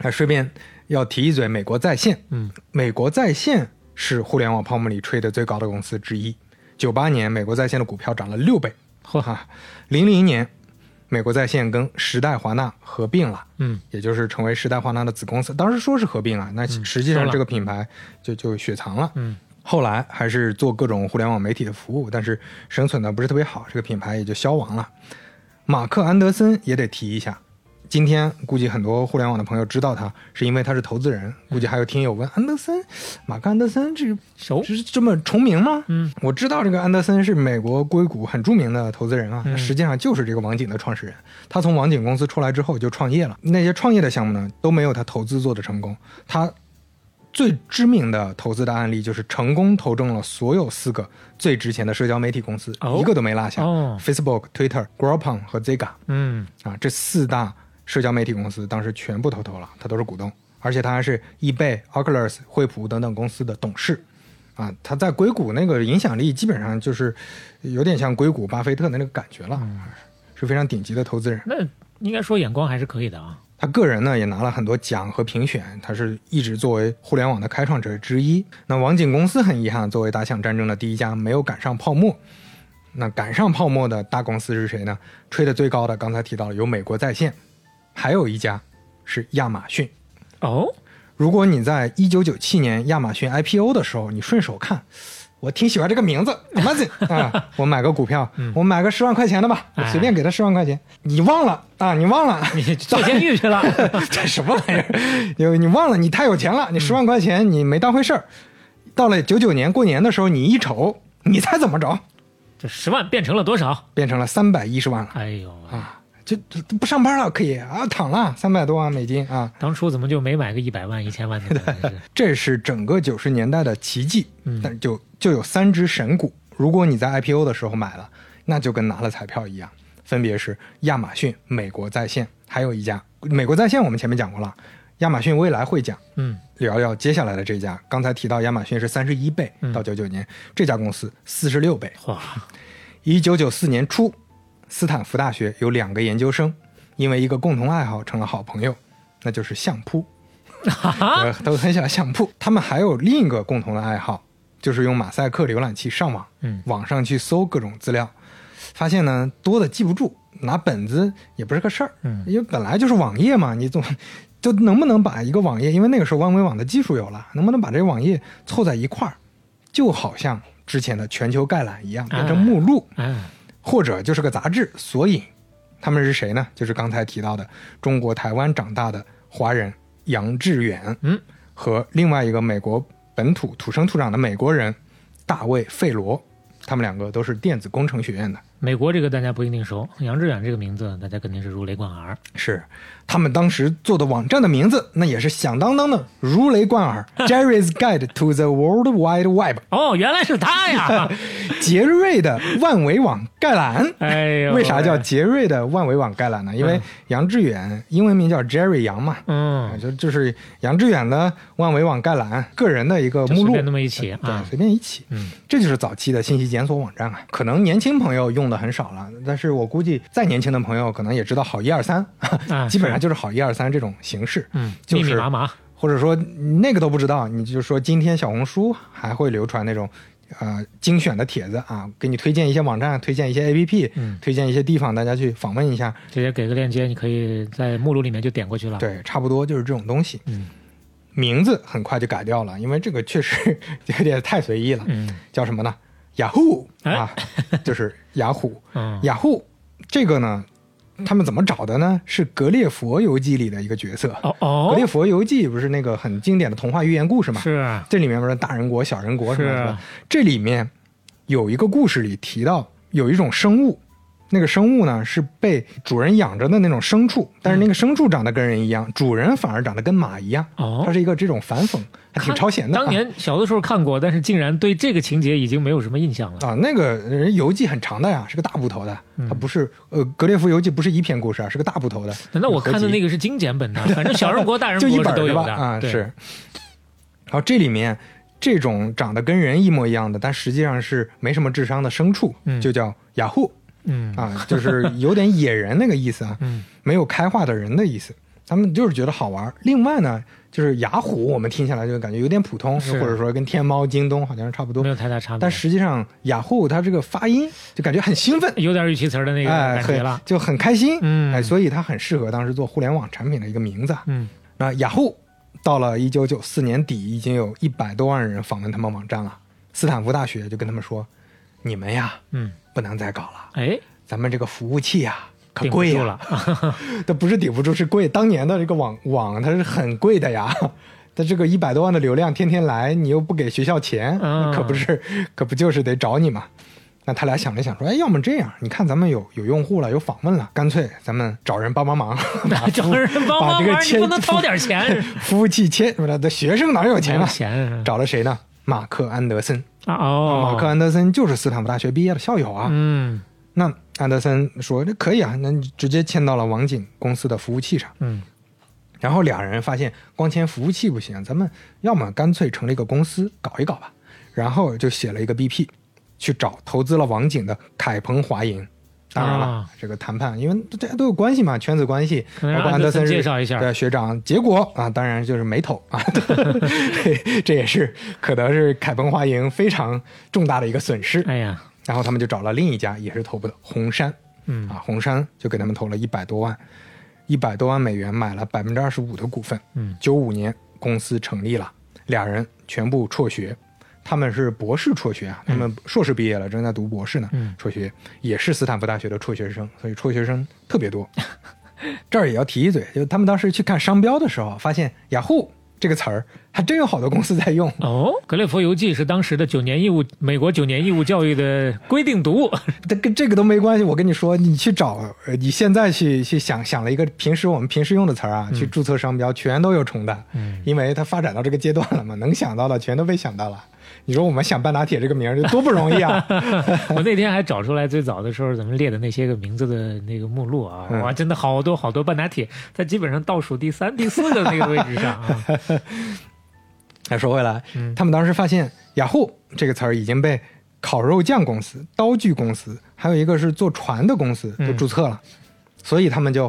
啊，顺便要提一嘴，美国在线，嗯，美国在线是互联网泡沫里吹得最高的公司之一。九八年，美国在线的股票涨了六倍，嚯哈！零零年，美国在线跟时代华纳合并了，嗯也就是成为时代华纳的子公司。当时说是合并啊，那实际上这个品牌就就雪藏了。嗯后来还是做各种互联网媒体的服务，但是生存的不是特别好，这个品牌也就消亡了。马克·安德森也得提一下，今天估计很多互联网的朋友知道他，是因为他是投资人。估计还有听友问安德森，马克·安德森这熟是这么重名吗？嗯，我知道这个安德森是美国硅谷很著名的投资人啊，嗯实际上就是这个网景的创始人。他从网景公司出来之后就创业了，那些创业的项目呢都没有他投资做的成功。他最知名的投资的案例就是成功投中了所有四个最值钱的社交媒体公司，哦一个都没落下。哦 Facebook、Twitter、Groupon 和 Ziga 嗯啊，这四大社交媒体公司当时全部投投了，他都是股东，而且他还是 eBay、Oculus、惠普等等公司的董事。啊，他在硅谷那个影响力基本上就是有点像硅谷巴菲特的那个感觉了，是非常顶级的投资人。那应该说眼光还是可以的啊。他个人呢也拿了很多奖和评选，他是一直作为互联网的开创者之一。那网景公司很遗憾，作为打响战争的第一家，没有赶上泡沫。那赶上泡沫的大公司是谁呢？吹得最高的，刚才提到了有美国在线，还有一家是亚马逊。哦，如果你在一九九七年亚马逊 IPO 的时候，你顺手看，我挺喜欢这个名字 啊，我买个股票，我买个十万块钱的吧，我随便给他十万块钱。你忘了啊？你忘了？你坐监狱去了。这什么玩意儿？有你忘了？你太有钱了，你十万块钱你没当回事儿。到了九九年过年的时候，你一瞅，你猜怎么着？这十万变成了多少？变成了三百一十万了哎呦，啊！就就不上班了，可以啊，躺了三百多万美金啊，当初怎么就没买个一百万、一千万的 这是整个九十年代的奇迹。嗯但就就有三只神股，如果你在 IPO 的时候买了，那就跟拿了彩票一样，分别是亚马逊、美国在线，还有一家美国在线，我们前面讲过了，亚马逊未来会讲。嗯聊聊接下来的这家，刚才提到亚马逊是三十一倍，嗯到九九年这家公司四十六倍。哇，一九九四年初，斯坦福大学有两个研究生，因为一个共同爱好成了好朋友，那就是相扑，呃都很喜欢相扑。他们还有另一个共同的爱好，就是用马赛克浏览器上网，嗯网上去搜各种资料，发现呢多的记不住，拿本子也不是个事儿，嗯因为本来就是网页嘛，你总就能不能把一个网页，因为那个时候万维网的技术有了，能不能把这个网页凑在一块儿，就好像之前的全球概览一样，变成目录。哎，或者就是个杂志索引。他们是谁呢？就是刚才提到的中国台湾长大的华人杨致远，嗯，和另外一个美国本土土生土长的美国人大卫费罗，他们两个都是电子工程学院的。美国这个大家不一定熟，杨致远这个名字大家肯定是如雷贯耳。是，他们当时做的网站的名字，那也是响当当的如雷贯耳。Jerry's Guide to the World Wide Web，哦，原来是他呀！杰瑞的万维网概览。哎呦，为啥叫杰瑞的万维网概览呢？因为杨致远英文名叫 Jerry 杨嘛，啊，嗯，就就是杨致远的万维网概览个人的一个目录就随便，那么一起对，啊？随便一起，嗯，这就是早期的信息检索网站啊。可能年轻朋友用的很少了，但是我估计再年轻的朋友可能也知道好一二三，啊基本上就是好一二三这种形式，嗯，就是密密麻麻。或者说那个都不知道，你就说今天小红书还会流传那种。呃，精选的帖子啊，给你推荐一些网站，推荐一些 APP，嗯推荐一些地方，大家去访问一下。直接给个链接，你可以在目录里面就点过去了。，对，差不多就是这种东西。嗯名字很快就改掉了，因为这个确实 有点太随意了。嗯叫什么呢？雅虎哎啊，就是雅虎。嗯，雅虎这个呢，他们怎么找的呢？是《格列佛游记》里的一个角色。哦格列哦，佛游记》不是那个很经典的童话寓言故事吗？是啊这里面不是大人国、小人国什么是的吧？这里面有一个故事里提到有一种生物，那个生物呢是被主人养着的那种牲畜，但是那个牲畜长得跟人一样，主人反而长得跟马一样。哦它是一个这种反讽，还挺超前的。当年小的时候看过，但是竟然对这个情节已经没有什么印象了。啊，那个人游记很长的呀，是个大部头的，嗯它不是呃《格列佛游记》不是一篇故事啊，是个大部头的。难道我看的那个个是精简本的？反正小人国、大人就一国都有吧？啊，是。然后这里面这种长得跟人一模一样的，但实际上是没什么智商的牲畜，嗯就叫雅虎嗯啊，就是有点野人那个意思啊，嗯没有开化的人的意思。他们就是觉得好玩。另外呢，就是雅虎，我们听下来就感觉有点普通，或者说跟天猫、京东好像是差不多。没。有太大差别，但实际上，雅虎它这个发音就感觉很兴奋，有点语气词的那个感觉了。就很开心，嗯。哎，所以它很适合当时做互联网产品的一个名字。啊。嗯。那雅虎到了一九九四年底，已经有一百多万人访问他们网站了。斯坦福大学就跟他们说：“你们呀，嗯，不能再搞了，哎，咱们这个服务器呀，可贵了。它不是顶不住，是贵。当年的这个网网它是很贵的呀。它这个一百多万的流量，天天来，你又不给学校钱，嗯可不是，可不就是得找你嘛？那他俩想了想，说：“哎，要么这样，你看咱们有有用户了，有访问了，干脆咱们找人帮帮忙，把找人帮把帮忙，你这个签不能掏点钱？服务器签，不是的学生哪有钱啊？找了谁呢？马克安德森。啊哦，马克安德森就是斯坦福大学毕业的校友啊。嗯那安德森说：“这可以啊，那你直接签到了网景公司的服务器上。”嗯然后俩人发现光签服务器不行，咱们要么干脆成立一个公司搞一搞吧。然后就写了一个 BP，去找投资了网景的凯鹏华银。当然了，啊这个谈判，因为大家都有关系嘛，圈子关系，可能包括安德森介绍一下对学长。结果啊，当然就是没投啊，这也是可能是凯鹏华银非常重大的一个损失。哎呀，然后他们就找了另一家也是头部的红杉，嗯。啊，红杉就给他们投了一百多万，一百多万美元买了百分之二十五的股份。嗯。九五年公司成立了，俩人全部辍学，他们是博士辍学啊，他们硕士毕业了，正在读博士呢，嗯。辍学也是斯坦福大学的辍学生，所以辍学生特别多。这儿也要提一嘴，就他们当时去看商标的时候，发现雅虎这个词儿，还真有好多公司在用。哦，格列佛游记是当时的九年义务美国九年义务教育的规定读物。这跟这个都没关系。我跟你说，你去找，呃你现在去去想想了一个平时我们平时用的词儿啊，去注册商标，全都有重的。嗯因为它发展到这个阶段了嘛，能想到的全都被想到了。你说我们想半打铁这个名儿，这多不容易啊！我那天还找出来最早的时候咱们列的那些个名字的那个目录啊，嗯哇，真的好多好多半打铁，在基本上倒数第三、第四的那个位置上啊。再说回来，嗯他们当时发现雅虎这个词儿已经被烤肉酱公司、刀具公司，还有一个是做船的公司都嗯注册了，所以他们就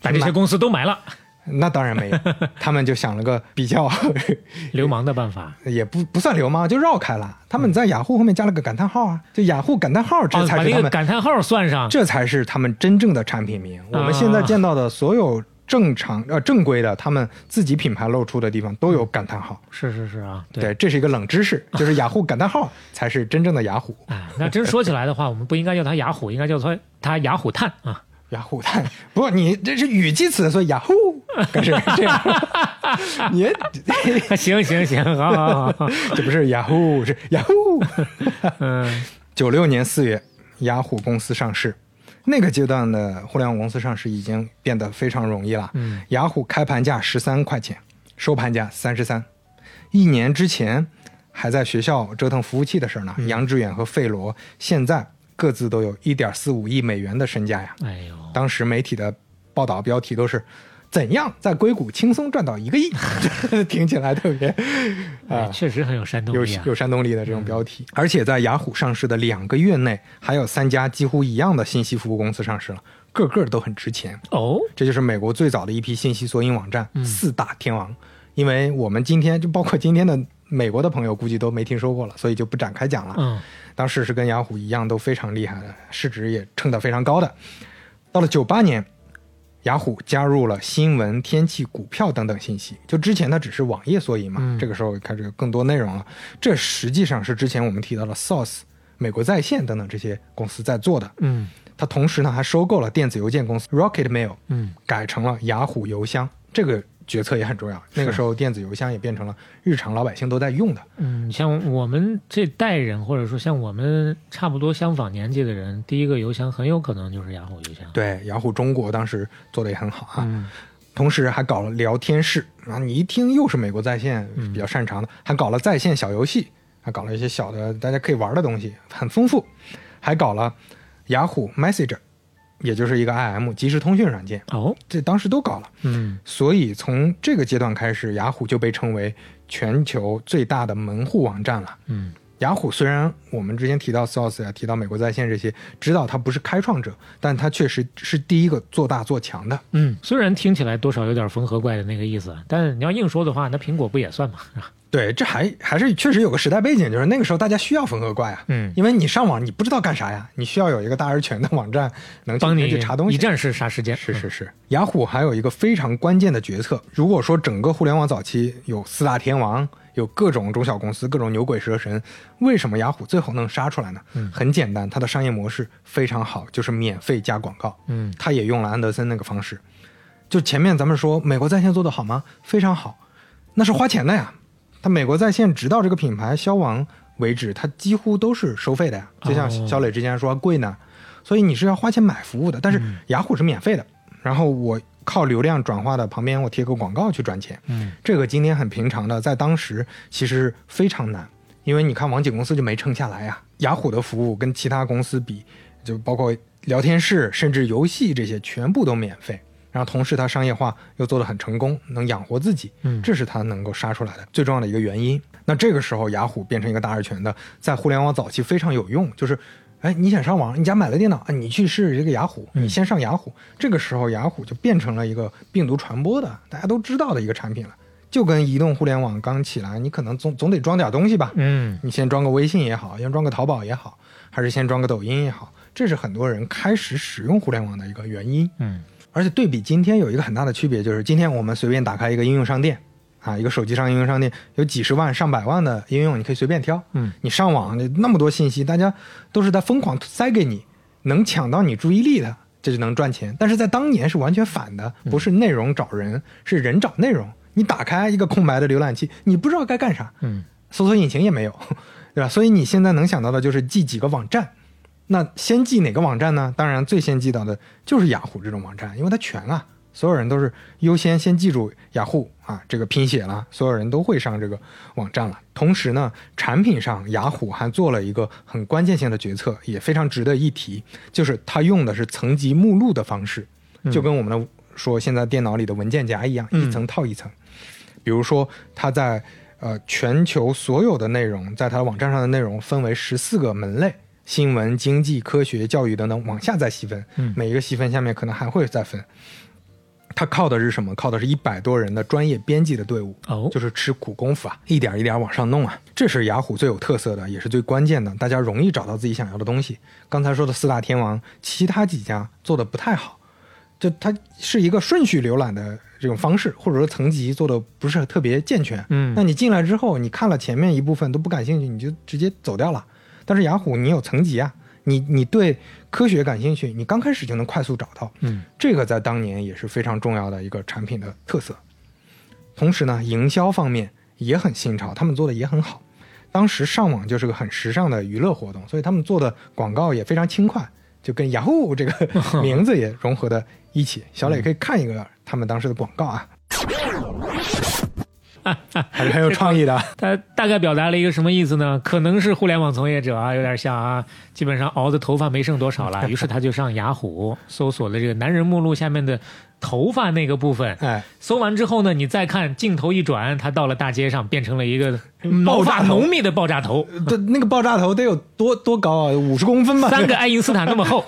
把这些公司都埋了，那当然没有，他们就想了个比较 流氓的办法。也不不算流氓，就绕开了。他们在雅虎后面加了个感叹号啊，就雅虎感叹号，这才是他们，感叹号算上，这才是他们真正的产品名。我们现在见到的所有正常呃正规的，他们自己品牌露出的地方都有感叹号。是是是啊，对，这是一个冷知识，就是雅虎感叹号才是真正的雅虎。哎，那真说起来的话，我们不应该叫它雅虎，应该叫它它雅虎探啊。雅虎太，不，你这是语气词，所以雅虎 可是这样。你 行行行，好好好，这不是雅虎，是雅虎。嗯九六年四月，雅虎公司上市。那个阶段的互联网公司上市已经变得非常容易了。嗯，雅虎开盘价十三块钱，收盘价三十三。一年之前还在学校折腾服务器的事儿呢。杨致远和费罗现在各自都有一点四五亿美元的身价呀。哎呦，当时媒体的报道标题都是“怎样在硅谷轻松赚到一个亿”，听起来特别哎啊。确实很有煽动有力啊。有煽动力的这种标题，而且在雅虎上市的两个月内，还有三家几乎一样的信息服务公司上市了，个个都很值钱。哦，这就是美国最早的一批信息索引网站，嗯四大天王。因为我们今天就包括今天的美国的朋友，估计都没听说过了，所以就不展开讲了。嗯当时是跟雅虎一样，都非常厉害的，市值也撑得非常高的。到了九八年，雅虎加入了新闻、天气、股票等等信息。就之前它只是网页索引嘛，嗯这个时候开始有更多内容了。这实际上是之前我们提到的 Source、美国在线等等这些公司在做的。嗯它同时呢还收购了电子邮件公司 Rocket Mail，嗯，改成了雅虎邮箱。这个决策也很重要。那个时候电子邮箱也变成了日常老百姓都在用的。嗯，像我们这代人，或者说像我们差不多相仿年纪的人，第一个邮箱很有可能就是雅虎邮箱。对，雅虎中国当时做的也很好啊。嗯同时还搞了聊天室啊，你一听又是美国在线比较擅长的，还搞了在线小游戏，还搞了一些小的大家可以玩的东西，很丰富，还搞了雅虎 Messenger，也就是一个 IM 即时通讯软件，哦，这当时都搞了。嗯所以从这个阶段开始，雅虎就被称为全球最大的门户网站了。嗯雅虎虽然我们之前提到 Source 呀、提到美国在线这些，知道它不是开创者，但它确实是第一个做大做强的。嗯，虽然听起来多少有点缝合怪的那个意思，但你要硬说的话，那苹果不也算吗？对，这还还是确实有个时代背景，就是那个时候大家需要缝合怪啊，嗯因为你上网你不知道干啥呀，你需要有一个大而全的网站能帮你去查东西。一站式杀时间。是是是，雅虎还有一个非常关键的决策。如果说整个互联网早期有四大天王，有各种中小公司，各种牛鬼蛇神，为什么雅虎最后能杀出来呢？嗯很简单，它的商业模式非常好，就是免费加广告。嗯它也用了安德森那个方式。就前面咱们说美国在线做得好吗？非常好，那是花钱的呀。它美国在线直到这个品牌消亡为止，它几乎都是收费的呀。就像哦小磊之前说贵呢，所以你是要花钱买服务的。但是雅虎是免费的，然后我靠流量转化的旁边我贴个广告去赚钱。嗯这个今天很平常的，在当时其实非常难，因为你看网景公司就没撑下来呀。雅虎的服务跟其他公司比，就包括聊天室甚至游戏这些全部都免费，然后同时它商业化又做得很成功，能养活自己，嗯这是它能够杀出来的最重要的一个原因。那这个时候雅虎变成一个大而全的，在互联网早期非常有用，就是。哎，你想上网，你家买了电脑啊，你去试试这个雅虎，你先上雅虎。这个时候，雅虎就变成了一个病毒传播的，大家都知道的一个产品了。就跟移动互联网刚起来，你可能总总得装点东西吧，嗯你先装个微信也好，先装个淘宝也好，还是先装个抖音也好，这是很多人开始使用互联网的一个原因。嗯而且对比今天有一个很大的区别，就是今天我们随便打开一个应用商店，啊，一个手机上应用商店有几十万、上百万的应用，你可以随便挑。嗯，你上网那那么多信息，大家都是在疯狂塞给你，能抢到你注意力的，这就能赚钱。但是在当年是完全反的，不是内容找人，是人找内容。你打开一个空白的浏览器，你不知道该干啥，嗯，搜索引擎也没有，对吧？所以你现在能想到的就是记几个网站。那先记哪个网站呢？当然最先记到的就是雅虎这种网站，因为它全啊，所有人都是优先先记住雅虎啊这个拼写了，所有人都会上这个网站了。同时呢，产品上雅虎还做了一个很关键性的决策，也非常值得一提，就是它用的是层级目录的方式，就跟我们的说现在电脑里的文件夹一样，一层套一层。比如说，它在呃全球所有的内容，在它网站上的内容分为十四个门类。新闻、经济、科学、教育等等，往下再细分，每一个细分下面可能还会再分。它靠的是什么？靠的是一百多人的专业编辑的队伍，哦就是吃苦功夫啊，一点一点往上弄啊。这是雅虎最有特色的，也是最关键的，大家容易找到自己想要的东西。刚才说的四大天王，其他几家做的不太好，就它是一个顺序浏览的这种方式，或者说层级做的不是特别健全。嗯那你进来之后，你看了前面一部分都不感兴趣，你就直接走掉了。但是雅虎你有层级啊，你你对科学感兴趣，你刚开始就能快速找到。嗯，这个在当年也是非常重要的一个产品的特色。同时呢，营销方面也很新潮，他们做的也很好。当时上网就是个很时尚的娱乐活动，所以他们做的广告也非常轻快，就跟雅虎这个 名字也融合的一起。小磊可以看一个他们当时的广告啊，还是很有创意的。他大概表达了一个什么意思呢？可能是互联网从业者啊，有点像啊，基本上熬的头发没剩多少了，于是他就上雅虎搜索了这个男人目录下面的头发那个部分。哎，搜完之后呢，你再看镜头一转，他到了大街上，变成了一个毛发爆炸浓密的爆炸头，这那个爆炸头得有多多高啊？五十公分吧？三个爱因斯坦那么厚。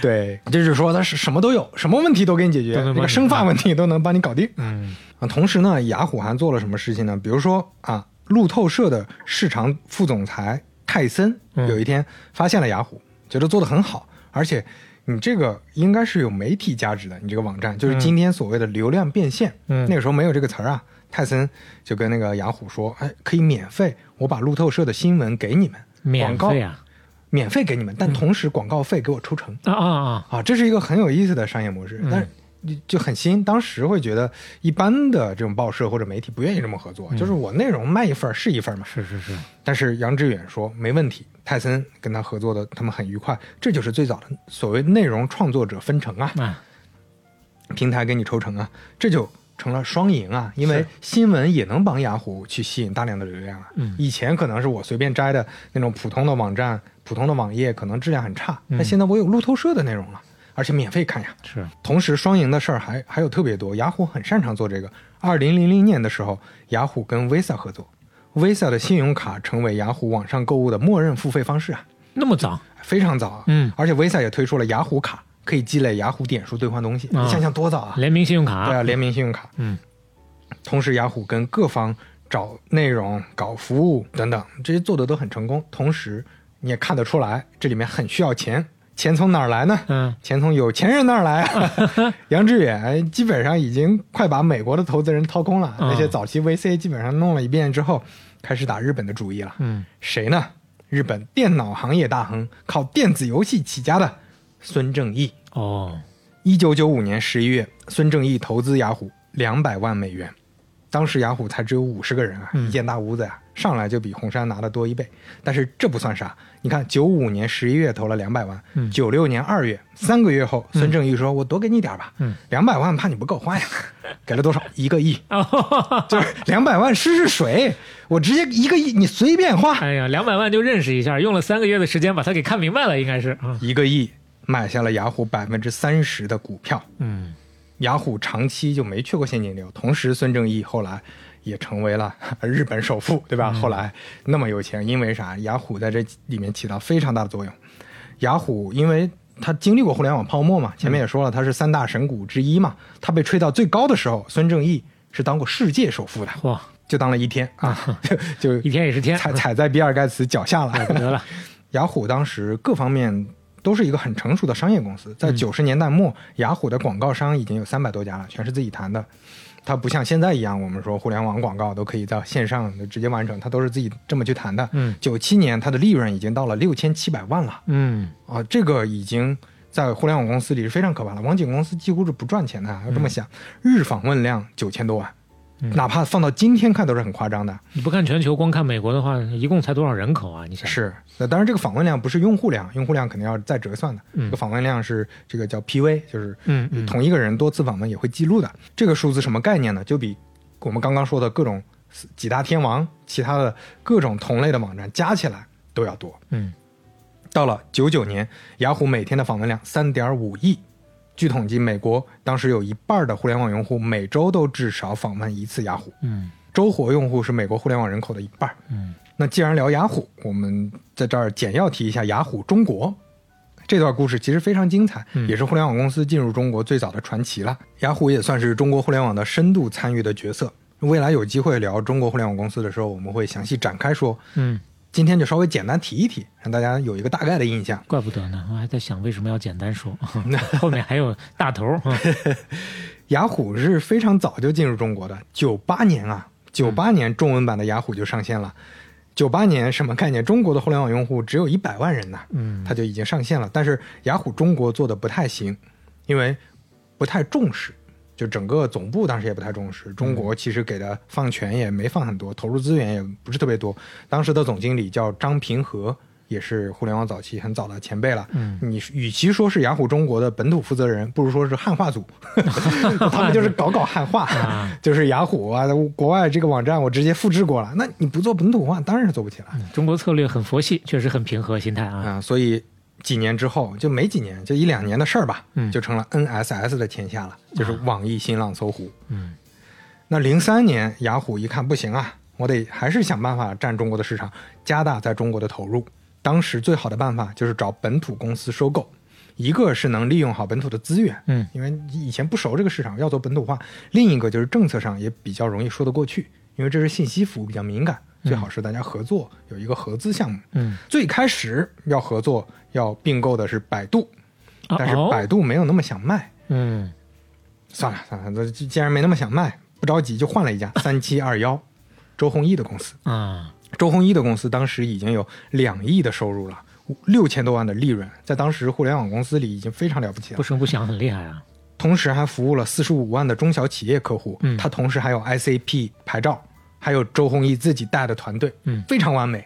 对，就是说他是什么都有，什么问题都给你解决，那个生发问题都能帮你搞定。嗯啊，同时呢，雅虎还做了什么事情呢？比如说啊，路透社的市场副总裁泰森嗯有一天发现了雅虎，觉得做得很好，而且你这个应该是有媒体价值的，你这个网站就是今天所谓的流量变现。嗯那个时候没有这个词儿啊。泰森就跟那个雅虎说：“哎，可以免费，我把路透社的新闻给你们，免广告费啊免费给你们，但同时广告费给我抽成。啊啊啊！啊，这是一个很有意思的商业模式，但是就就很新。当时会觉得一般的这种报社或者媒体不愿意这么合作，就是我内容卖一份儿是一份儿嘛。是是是，但是杨致远说没问题，泰森跟他合作的他们很愉快，这就是最早的所谓内容创作者分成啊，啊，平台给你抽成啊，这就成了双赢啊，因为新闻也能帮雅虎去吸引大量的流量啊。嗯以前可能是我随便摘的那种普通的网站、普通的网页，可能质量很差，嗯那现在我有路透社的内容了，而且免费看呀。是同时，双赢的事儿还还有特别多。雅虎很擅长做这个。二零零零年的时候，雅虎跟 Visa 合作，Visa 的信用卡成为雅虎网上购物的默认付费方式啊，那么早，非常早啊。嗯而且 Visa 也推出了雅虎卡，可以积累雅虎点数兑换东西。啊你想想多早啊！联名信用卡，对啊，联名信用卡。嗯，同时，雅虎跟各方找内容、搞服务等等，这些做的都很成功。同时，你也看得出来，这里面很需要钱。钱从哪儿来呢？嗯，钱从有钱人那儿来啊！杨致远基本上已经快把美国的投资人掏空了，嗯那些早期 VC 基本上弄了一遍之后，开始打日本的主意了。嗯，谁呢？日本电脑行业大亨，靠电子游戏起家的孙正义。哦，一九九五年十一月，孙正义投资雅虎两百万美元，当时雅虎才只有五十个人啊，嗯一间大屋子呀、上来就比红杉拿的多一倍。但是这不算啥，你看九五年十一月投了两百万嗯，九六、年二月三个月后，孙正义说：“我多给你点吧，嗯。两百万怕你不够花呀，给了多少？一个亿，哦，就是两百万试试水，我直接一个亿你随便花，哎呀，两百万就认识一下，用了三个月的时间把它给看明白了，应该是。啊，一个亿买下了雅虎百分之三十的股票。”嗯。雅虎长期就没去过现金流，同时孙正义后来也成为了 日本首富，对吧？后来那么有钱，因为啥？雅虎在这里面起到非常大的作用。雅虎因为它经历过互联网泡沫嘛，前面也说了，它是三大神股之一嘛。它被吹到最高的时候，孙正义是当过世界首富的，哇，就当了一天啊，就 就一天也是天，踩踩在比尔盖茨脚下了。得了，雅虎当时各方面都是一个很成熟的商业公司，在九十年代末，雅虎的广告商已经有三百多家了，全是自己谈的。它不像现在一样，我们说互联网广告都可以在线上直接完成，它都是自己这么去谈的。嗯。九七年它的利润已经到了六千七百万了。嗯。啊，这个已经在互联网公司里是非常可怕的。网景公司几乎是不赚钱的，要这么想，日访问量九千多万，哪怕放到今天看都是很夸张的。你不看全球，光看美国的话，一共才多少人口啊？你想是，那当然这个访问量不是用户量，用户量肯定要再折算的。这个访问量是这个叫 PV，就是同一个人多次访问也会记录的。这个数字什么概念呢？就比我们刚刚说的各种几大天王、其他的各种同类的网站加起来都要多。嗯到了九九年，雅虎每天的访问量三点五亿。据统计，美国当时有一半的互联网用户每周都至少访问一次雅虎。嗯周活用户是美国互联网人口的一半。嗯那既然聊雅虎，我们在这儿简要提一下雅虎中国这段故事，其实非常精彩，嗯也是互联网公司进入中国最早的传奇了。雅虎也算是中国互联网的深度参与的角色。未来有机会聊中国互联网公司的时候，我们会详细展开说。嗯，今天就稍微简单提一提，让大家有一个大概的印象。怪不得呢，我还在想为什么要简单说，后面还有大头。嗯 雅虎是非常早就进入中国的，九八年啊，九八年中文版的雅虎就上线了。九八年什么概念？中国的互联网用户只有一百万人呢，嗯它就已经上线了。但是雅虎中国做的不太行，因为不太重视，就整个总部当时也不太重视。中国其实给的放权也没放很多，投入资源也不是特别多。当时的总经理叫张平和，也是互联网早期很早的前辈了。嗯你与其说是雅虎中国的本土负责人，不如说是汉化组，他们就是搞搞汉化，啊就是雅虎啊，国外这个网站我直接复制过了，那你不做本土化，当然是做不起来中国策略很佛系，确实很平和心态啊。啊。所以几年之后，就没几年，就一两年的事儿吧，嗯就成了 NSS 的天下了，就是网易、新浪、搜狐。嗯那零三年，雅虎一看不行啊，我得还是想办法占中国的市场，加大在中国的投入。当时最好的办法就是找本土公司收购，一个是能利用好本土的资源，嗯因为以前不熟这个市场，要做本土化；另一个就是政策上也比较容易说得过去，因为这是信息服务比较敏感，最好是大家合作，有一个合资项目。嗯，最开始要合作要并购的是百度，啊但是哦百度没有那么想卖，嗯算了算了，那既既然没那么想卖，不着急就换了一家三七二幺，周鸿祎的公司。啊周鸿祎的公司当时已经有两亿的收入了，六千多万的利润，在当时互联网公司里已经非常了不起了。不声不响很厉害啊。同时还服务了四十五万的中小企业客户，嗯他同时还有 ICP 牌照，还有周鸿祎自己带的团队，嗯非常完美。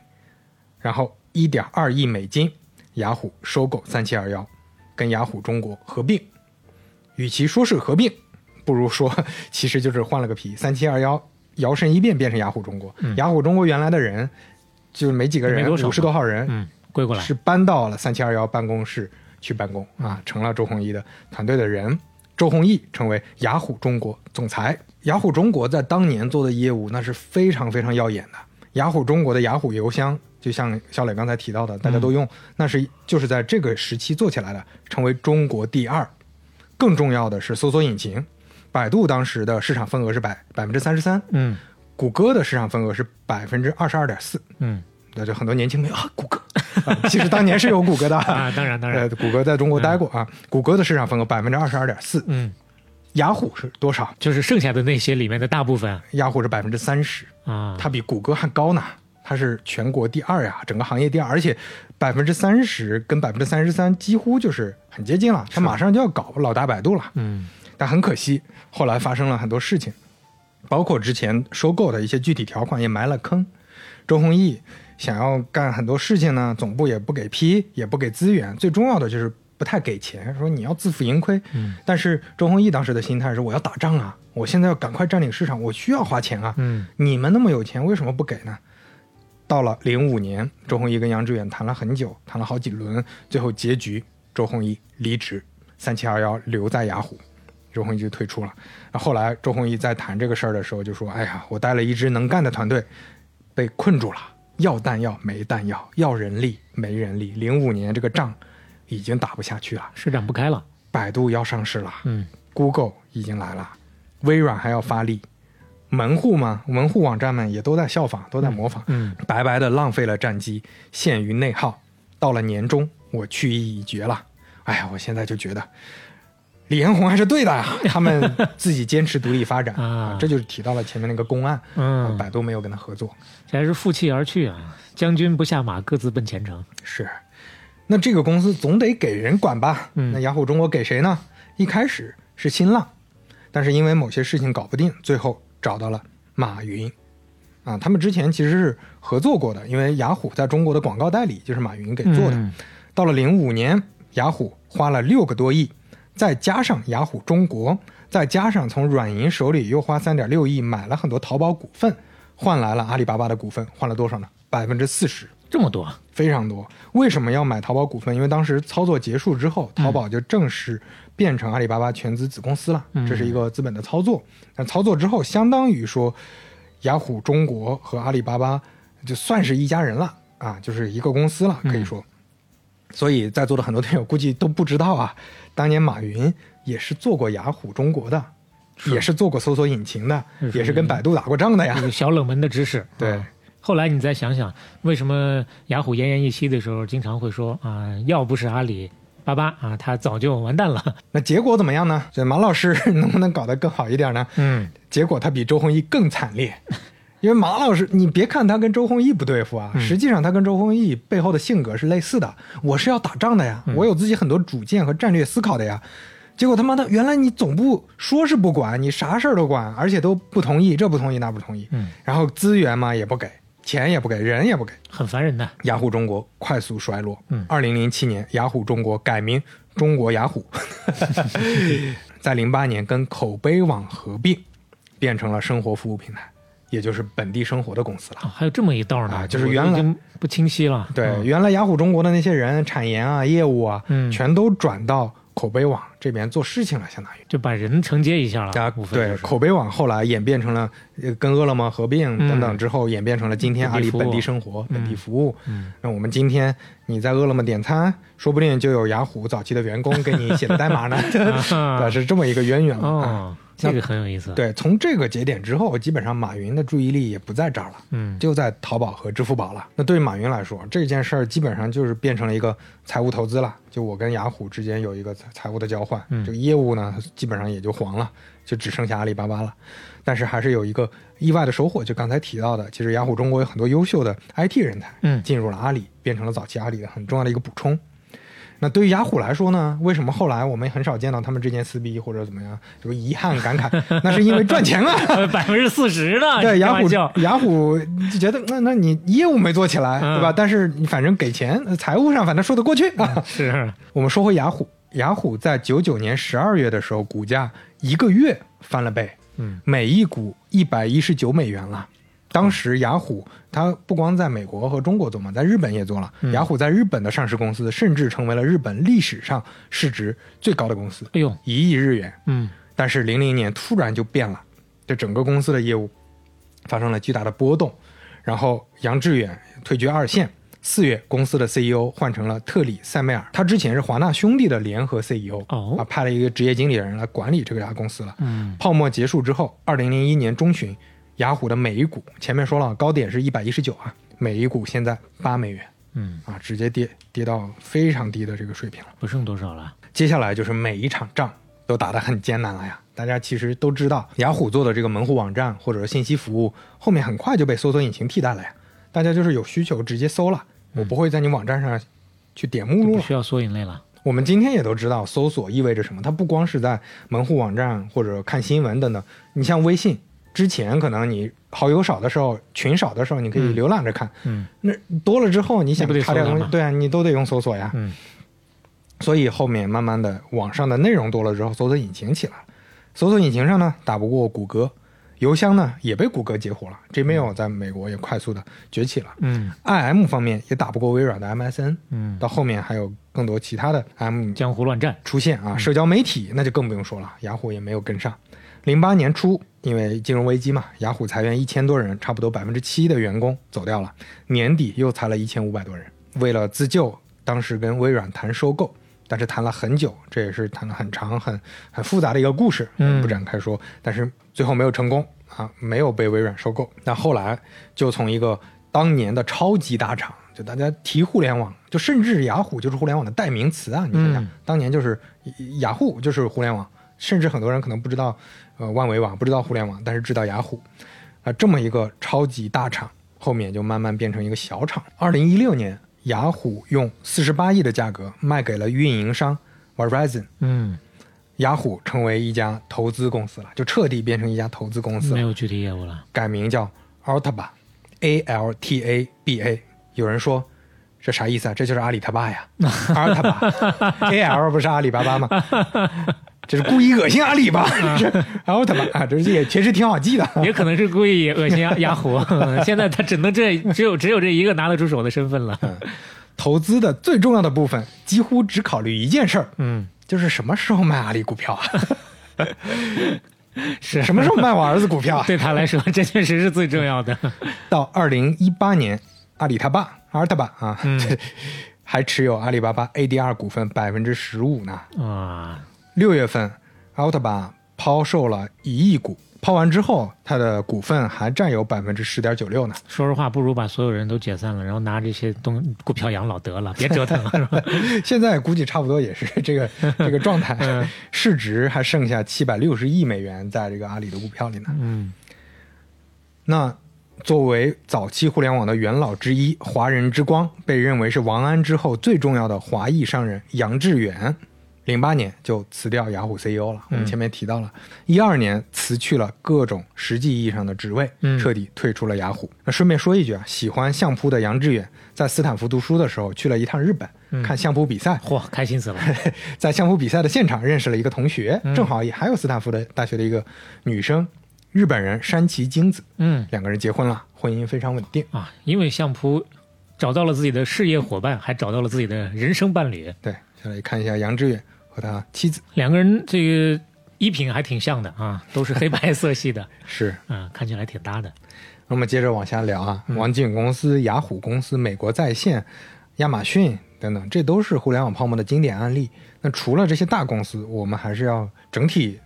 然后一点二亿美金，雅虎收购三七二幺，跟雅虎中国合并。与其说是合并，不如说 其实就是换了个皮。三七二幺摇身一变变成雅虎中国，雅虎中国原来的人就没几个人，五十多号人，嗯，归过来是搬到了三七二幺办公室去办公啊，成了周鸿祎的团队的人。周鸿祎成为雅虎中国总裁。雅虎中国在当年做的业务那是非常非常耀眼的。雅虎中国的雅虎邮箱，就像小磊刚才提到的，大家都用，那是就是在这个时期做起来的，成为中国第二。更重要的是搜索引擎，百度当时的市场份额是百百分之三十三，嗯。谷歌的市场份额是百分之二十二点四。嗯。那就很多年轻朋友啊，谷歌，啊其实当年是有谷歌的 啊，当然当然。呃，，谷歌在中国待过啊，谷歌的市场份额百分之二十二点四，嗯，雅虎是多少？就是剩下的那些里面的大部分。雅虎是百分之三十，啊，它比谷歌还高呢，它是全国第二呀，整个行业第二，而且百分之三十跟百分之三十三几乎就是很接近了，它马上就要搞老大百度了，嗯但很可惜，后来发生了很多事情，包括之前收购的一些具体条款也埋了坑。周鸿祎想要干很多事情呢，总部也不给批，也不给资源，最重要的就是不太给钱，说你要自负盈亏。嗯但是周鸿祎当时的心态是，我要打仗啊，我现在要赶快占领市场，我需要花钱啊。嗯你们那么有钱，为什么不给呢？到了零五年，周鸿祎跟杨致远谈了很久，谈了好几轮，最后结局，周鸿祎离职，三七二幺留在雅虎，周鸿祎就退出了。那后来周鸿祎在谈这个事儿的时候就说：“哎呀，我带了一支能干的团队，被困住了，要弹药没弹药，要人力没人力。零五年这个仗已经打不下去了，施展不开了，百度要上市了，嗯 Google 已经来了，微软还要发力，门户嘛，门户网站们也都在效仿，都在模仿，嗯白白的浪费了战机，陷于内耗。到了年终，我去意已决了。哎呀，我现在就觉得李彦宏还是对的呀，他们自己坚持独立发展啊这就是提到了前面那个公案，嗯，百度没有跟他合作。这还是负气而去啊，将军不下马，各自奔前程。是，那这个公司总得给人管吧？嗯那雅虎中国给谁呢？一开始是新浪，但是因为某些事情搞不定，最后找到了马云。啊，他们之前其实是合作过的，因为雅虎在中国的广告代理就是马云给做的。嗯到了零五年，雅虎花了六个多亿，再加上雅虎中国，再加上从软银手里又花三点六亿买了很多淘宝股份，换来了阿里巴巴的股份，换了多少呢？百分之四十。这么多，非常多。为什么要买淘宝股份？因为当时操作结束之后，淘宝就正式变成阿里巴巴全资子公司了，这是一个资本的操作。那操作之后，相当于说，雅虎中国和阿里巴巴就算是一家人了啊，就是一个公司了，可以说。所以在座的很多队友估计都不知道啊，当年马云也是做过雅虎中国的，也是做过搜索引擎的，是也是跟百度打过仗的呀这。个小冷门的知识。对啊后来你再想想，为什么雅虎奄奄一息的时候，经常会说啊，要不是阿里巴巴啊，他早就完蛋了。那结果怎么样呢？这马老师 能不能搞得更好一点呢？嗯，结果他比周鸿祎更惨烈，因为马老师，你别看他跟周鸿祎不对付啊，实际上他跟周鸿祎背后的性格是类似的。我是要打仗的呀，我有自己很多主见和战略思考的呀。结果他妈的，原来你总部说是不管，你啥事儿都管，而且都不同意，这不同意那不同意，嗯，然后资源嘛也不给，钱也不给，人也不给，很烦人的。雅虎中国快速衰落。嗯二零零七年，雅虎中国改名中国雅虎，在零八年跟口碑网合并，变成了生活服务平台，也就是本地生活的公司了。啊，还有这么一道呢，啊就是原来不清晰了。对，嗯原来雅虎中国的那些人、产研啊、业务啊，嗯全都转到口碑网这边做事情了，相当于。就把人承接一下了。对，就是口碑网后来演变成了呃跟饿了么合并嗯等等之后，演变成了今天阿里本地生活、本地服务。嗯，那我们今天你在饿了么点餐，说不定就有雅虎早期的员工给你写的代码呢，是这么一个渊源了。啊哦，这个很有意思。，对，从这个节点之后，基本上马云的注意力也不在这儿了。嗯，就在淘宝和支付宝了。那对于马云来说，这件事儿基本上就是变成了一个财务投资了。就我跟雅虎之间有一个财财务的交换，嗯这个业务呢基本上也就黄了，就只剩下阿里巴巴了。但是还是有一个意外的收获，就刚才提到的，其实雅虎中国有很多优秀的 IT 人才，嗯进入了阿里，变成了早期阿里的很重要的一个补充。那对于雅虎来说呢？为什么后来我们很少见到他们之间撕逼或者怎么样？有遗憾感慨，那是因为赚钱啊。百分之四十呢？对，雅虎雅虎就觉得那那你业务没做起来，嗯对吧？但是你反正给钱，呃财务上反正说得过去啊。是我们说回雅虎，雅虎在九九年十二月的时候，股价一个月翻了倍，嗯，每一股一百一十九美元了。当时雅虎它不光在美国和中国做嘛，在日本也做了。嗯雅虎在日本的上市公司，甚至成为了日本历史上市值最高的公司，哎呦，一亿日元。嗯但是零零年突然就变了，这整个公司的业务发生了巨大的波动，然后杨致远退居二线。四月，公司的 CEO 换成了特里塞梅尔，他之前是华纳兄弟的联合 CEO，哦啊，派了一个职业经理人来管理这个家公司了。嗯泡沫结束之后，二零零一年中旬，雅虎的每一股前面说了高点是一百一十九啊，每一股现在八美元嗯，啊，直接跌跌到非常低的这个水平了。不剩多少了。接下来就是每一场仗都打得很艰难了呀。大家其实都知道，雅虎做的这个门户网站或者是信息服务，后面很快就被搜索引擎替代了呀。大家就是有需求直接搜了，我不会在你网站上去点目录了。不需要缩引类了。我们今天也都知道，搜索意味着什么？它不光是在门户网站或者看新闻等等。你像微信，之前可能你好友少的时候、群少的时候，你可以浏览着看。嗯那多了之后，你想查点东西，对啊，你都得用搜索呀。嗯所以后面慢慢的网上的内容多了之后，搜索引擎起来了。搜索引擎上呢打不过谷歌，邮箱呢也被谷歌截胡了，Gmail 在美国也快速的崛起了。嗯 IM 方面也打不过微软的 MSN，嗯，到后面还有更多其他的 M 江湖乱战。出现啊，社交媒体那就更不用说了，雅虎也没有跟上。零八年初，因为金融危机嘛，雅虎裁员一千多人，差不多百分之七的员工走掉了。年底又裁了一千五百多人。为了自救，当时跟微软谈收购，但是谈了很久，这也是谈了很长、很很复杂的一个故事，嗯不展开说。但是最后没有成功啊，没有被微软收购。那后来就从一个当年的超级大厂，就大家提互联网，就甚至雅虎就是互联网的代名词啊！你想想，嗯当年就是雅虎就是互联网，甚至很多人可能不知道，呃，万维网不知道互联网，但是知道雅虎，啊、这么一个超级大厂，后面就慢慢变成一个小厂。二零一六年，雅虎用四十八亿的价格卖给了运营商 Verizon，嗯，雅虎成为一家投资公司了，就彻底变成一家投资公司了，没有具体业务了。改名叫 Altaba，A L T A B A。有人说这啥意思啊？这就是阿里他爸呀，Altaba，A L 不是阿里巴巴吗？这是故意恶心阿里吧？这 Altaba 啊，这也其实挺好记的。也可能是故意恶心雅雅虎。现在他只能这只有只有这一个拿得出手的身份了。投资的最重要的部分几乎只考虑一件事儿，嗯，就是什么时候卖阿里股票啊？是什么时候卖我儿子股票啊？对他来说，这确实是最重要的。到二零一八年，阿里他爸阿尔特巴啊，还持有阿里巴巴 ADR 股份百分之十五呢。啊，六月份，阿尔特巴抛售了一亿股，抛完之后，他的股份还占有百分之十点九六呢。说实话，不如把所有人都解散了，然后拿这些东股票养老得了，别折腾了？现在估计差不多也是这个 这个状态，市值还剩下七百六十亿美元在这个阿里的股票里呢。嗯，那作为早期互联网的元老之一，华人之光，被认为是王安之后最重要的华裔商人杨致远，零八年就辞掉雅虎 CEO 了。我们前面提到了，一二年辞去了各种实际意义上的职位，嗯彻底退出了雅虎。那顺便说一句啊，喜欢相扑的杨致远在斯坦福读书的时候去了一趟日本，看相扑比赛。嚯，开心死了。在相扑比赛的现场认识了一个同学，嗯正好也还有斯坦福的大学的一个女生，日本人山崎京子，嗯两个人结婚了，婚姻非常稳定。啊，因为相扑找到了自己的事业伙伴，还找到了自己的人生伴侣，对，下来看一下杨致远和他妻子，两个人这个衣品还挺像的啊，都是黑白色系的，是。嗯，看起来挺搭的。那么接着往下聊啊，嗯网景公司、雅虎公司、美国在线、亚马逊等等，这都是互联网泡沫的经典案例。那除了这些大公司，我们还是要整体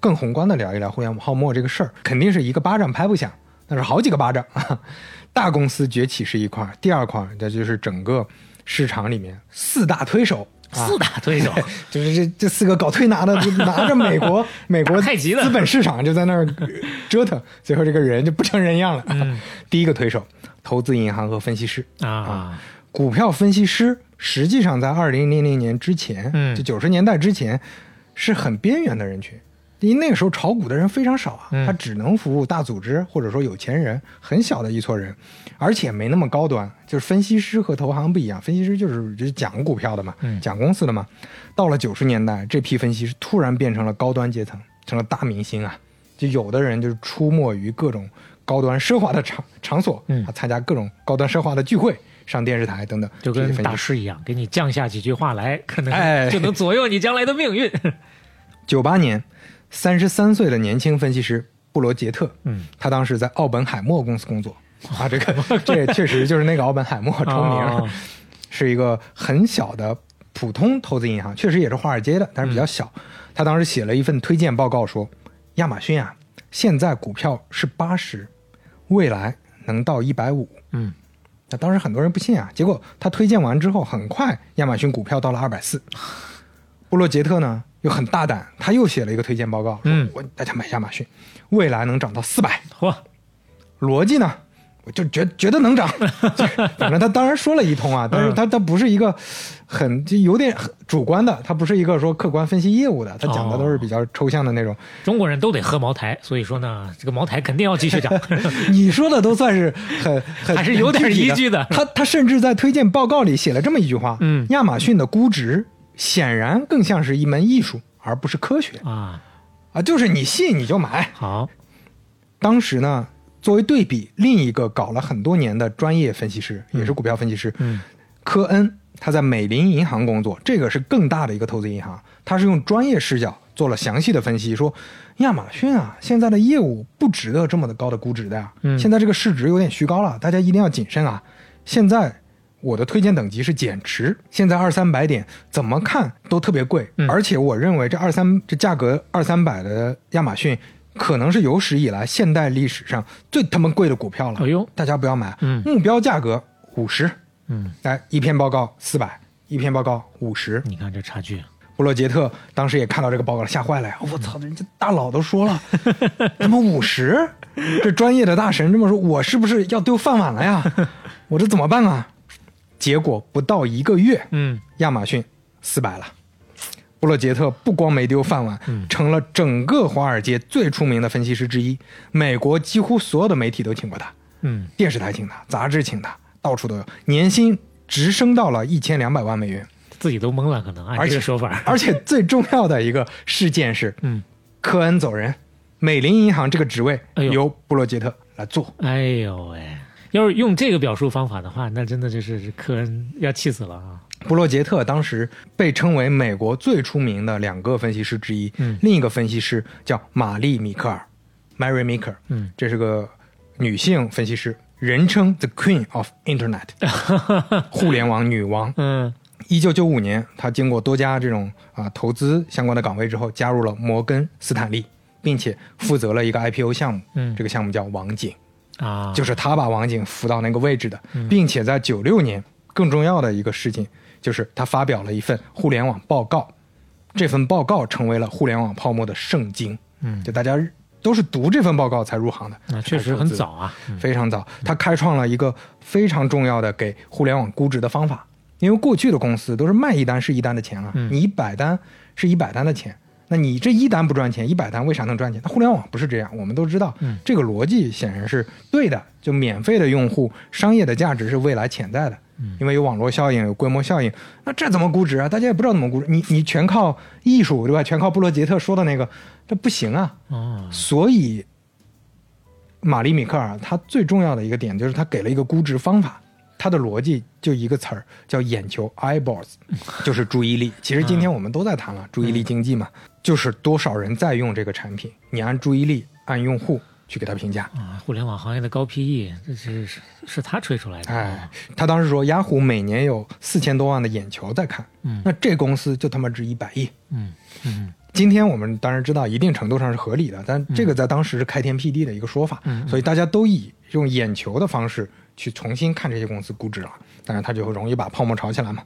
更宏观的聊一聊互联网泡沫这个事儿。肯定是一个巴掌拍不响，那是好几个巴掌。大公司崛起是一块，第二块儿那就是整个市场里面四大推手。啊四大推手，就是这这四个搞推拿的，就拿着美国 美国太极的资本市场就在那儿折腾，最后这个人就不成人样了。嗯第一个推手，投资银行和分析师啊，股票分析师实际上在二零零零年之前，嗯就九十年代之前，是很边缘的人群。因为那个时候炒股的人非常少啊，嗯他只能服务大组织或者说有钱人，很小的一撮人，而且没那么高端。就是分析师和投行不一样，分析师就是就是讲股票的嘛，嗯讲公司的嘛。到了九十年代，这批分析师突然变成了高端阶层，成了大明星啊！就有的人就是出没于各种高端奢华的场场所，嗯啊，参加各种高端奢华的聚会，上电视台等等，就跟大师一样，给你降下几句话来，可能哎 就能左右你将来的命运。九八年，三十三岁的年轻分析师布罗杰特，嗯，他当时在奥本海默公司工作 啊，这个这也确实就是那个奥本海默 出名，哦 是一个很小的普通投资银行，确实也是华尔街的，但是比较小。他当时写了一份推荐报告说，亚马逊啊，现在股票是八十，未来能到一百五。嗯，那当时很多人不信啊，结果他推荐完之后，很快亚马逊股票到了二百四。布洛杰特呢又很大胆，他又写了一个推荐报告，说嗯我大家买亚马逊，未来能涨到四百。嚯，逻辑呢，我就觉觉得能涨，就 是反正他当然说了一通啊，但是他他不是一个很就有点很主观的，他不是一个说客观分析业务的，他讲的都是比较抽象的那种。中国人都得喝茅台，所以说呢，这个茅台肯定要继续涨。你说的都算是很 很还是有点依据的。他他甚至在推荐报告里写了这么一句话：嗯。亚马逊的估值显然更像是一门艺术，而不是科学。啊，啊，就是你信你就买。好，当时呢，作为对比，另一个搞了很多年的专业分析师，也是股票分析师，嗯科恩，他在美林银行工作，这个是更大的一个投资银行，他是用专业视角做了详细的分析，说亚马逊啊，现在的业务不值得这么的高的估值的呀，嗯现在这个市值有点虚高了，大家一定要谨慎啊。现在我的推荐等级是减持，现在二三百点怎么看都特别贵，嗯而且我认为这二三这价格二三百的亚马逊。可能是有史以来现代历史上最他妈贵的股票了，哎呦大家不要买。嗯目标价格五十，嗯，来一篇报告四百，一篇报告五十。你看这差距，布洛杰特当时也看到这个报告了，吓坏了呀！我操，人家大佬都说了，他妈五十，这专业的大神这么说，我是不是要丢饭碗了呀？我这怎么办啊？结果不到一个月，嗯，亚马逊四百了。布洛杰特不光没丢饭碗，成了整个华尔街最出名的分析师之一。美国几乎所有的媒体都请过他，嗯，电视台请他，杂志请他，到处都有。年薪直升到了一千两百万美元，自己都懵了，可能按这个说法，而且最重要的一个事件是，嗯，科恩走人，美林银行这个职位由布洛杰特来做。哎呦喂，要是用这个表述方法的话，那真的就是科恩要气死了啊！布洛杰特当时被称为美国最出名的两个分析师之一，嗯另一个分析师叫玛丽米克尔 （Mary Meeker），嗯，这是个女性分析师，人称 The Queen of Internet，互联网女王。嗯一九九五年，她经过多家这种啊投资相关的岗位之后，加入了摩根斯坦利，并且负责了一个 IPO 项目，嗯这个项目叫网景。啊，就是她把网景扶到那个位置的，并且在九六年，更重要的一个事情就是他发表了一份互联网报告，这份报告成为了互联网泡沫的圣经。嗯就大家都是读这份报告才入行的，那确实很早啊。嗯非常早。他开创了一个非常重要的给互联网估值的方法，因为过去的公司都是卖一单是一单的钱啊，嗯你一百单是一百单的钱。那你这一单不赚钱，一百单为啥能赚钱？那互联网不是这样，我们都知道，嗯这个逻辑显然是对的。就免费的用户，商业的价值是未来潜在的，嗯因为有网络效应，有规模效应。那这怎么估值啊？大家也不知道怎么估值。你你全靠艺术，对吧？全靠布罗杰特说的那个，这不行啊。哦，所以，玛丽米克尔他最重要的一个点就是他给了一个估值方法，他的逻辑就一个词儿叫眼球 （eyeballs），就是注意力。其实今天我们都在谈了注意力经济嘛，就是多少人在用这个产品，你按注意力、按用户去给他评价。啊，互联网行业的高 PE，这是是是他吹出来的。哎，他当时说，雅虎每年有四千多万的眼球在看，嗯那这公司就他妈值一百亿。嗯嗯今天我们当然知道一定程度上是合理的，但这个在当时是开天辟地的一个说法，嗯所以大家都以用眼球的方式去重新看这些公司估值了，当然它就会容易把泡沫炒起来嘛。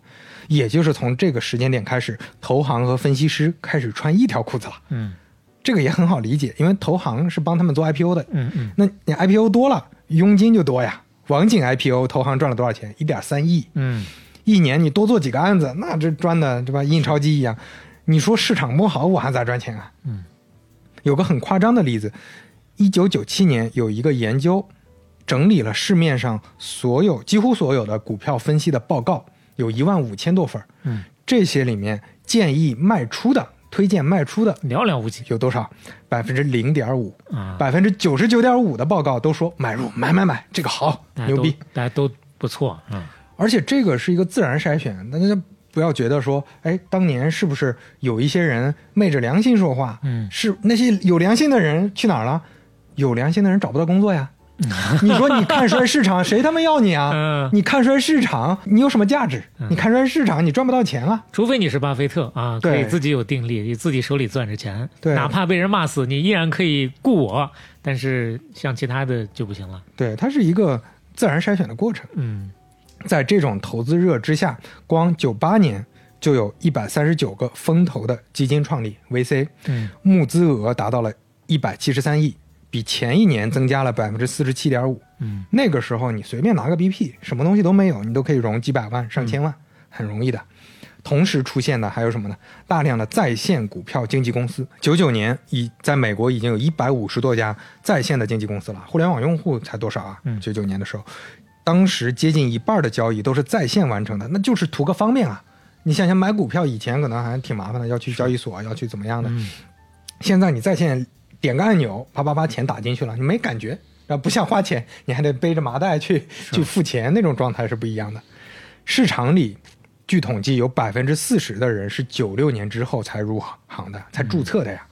也就是从这个时间点开始，投行和分析师开始穿一条裤子了。嗯这个也很好理解，因为投行是帮他们做 IPO 的，嗯嗯那你 IPO 多了，佣金就多呀。网景 IPO 投行赚了多少钱？一点三亿，嗯一年你多做几个案子，那这赚的对吧？印钞机一样。你说市场不好，我还咋赚钱啊？嗯，有个很夸张的例子，一九九七年有一个研究，整理了市面上所有几乎所有的股票分析的报告，有一万五千多份儿嗯，这些里面建议卖出的、推荐卖出的寥寥无几有多少？百分之零点五，啊，百分之九十九点五的报告都说买入买买买，这个好牛逼。大家都不错嗯。而且这个是一个自然筛选，大家不要觉得说，哎，当年是不是有一些人昧着良心说话？嗯是那些有良心的人去哪儿了？有良心的人找不到工作呀。你说你看衰市场，谁他妈要你啊？嗯你看衰市场，你有什么价值？你看衰市场，你赚不到钱啊。除非你是巴菲特啊，可以自己有定力，你自己手里攥着钱，哪怕被人骂死，你依然可以雇我。但是像其他的就不行了。对，它是一个自然筛选的过程。嗯在这种投资热之下，光九八年就有一百三十九个风投的基金创立 VC，嗯募资额达到了一百七十三亿，比前一年增加了百分之四十七点五。嗯那个时候你随便拿个 BP，什么东西都没有，你都可以融几百万、上千万，很容易的。同时出现的还有什么呢？大量的在线股票经纪公司。九九年已在美国已经有一百五十多家在线的经纪公司了，互联网用户才多少啊？嗯九九年的时候，当时接近一半的交易都是在线完成的，那就是图个方便啊。你想想买股票以前可能还挺麻烦的，要去交易所，要去怎么样的。嗯现在你在线点个按钮，啪啪啪钱打进去了，你没感觉，然后不像花钱，你还得背着麻袋去去付钱，那种状态是不一样的。市场里，据统计有百分之四十的人是九六年之后才入行的，才注册的呀。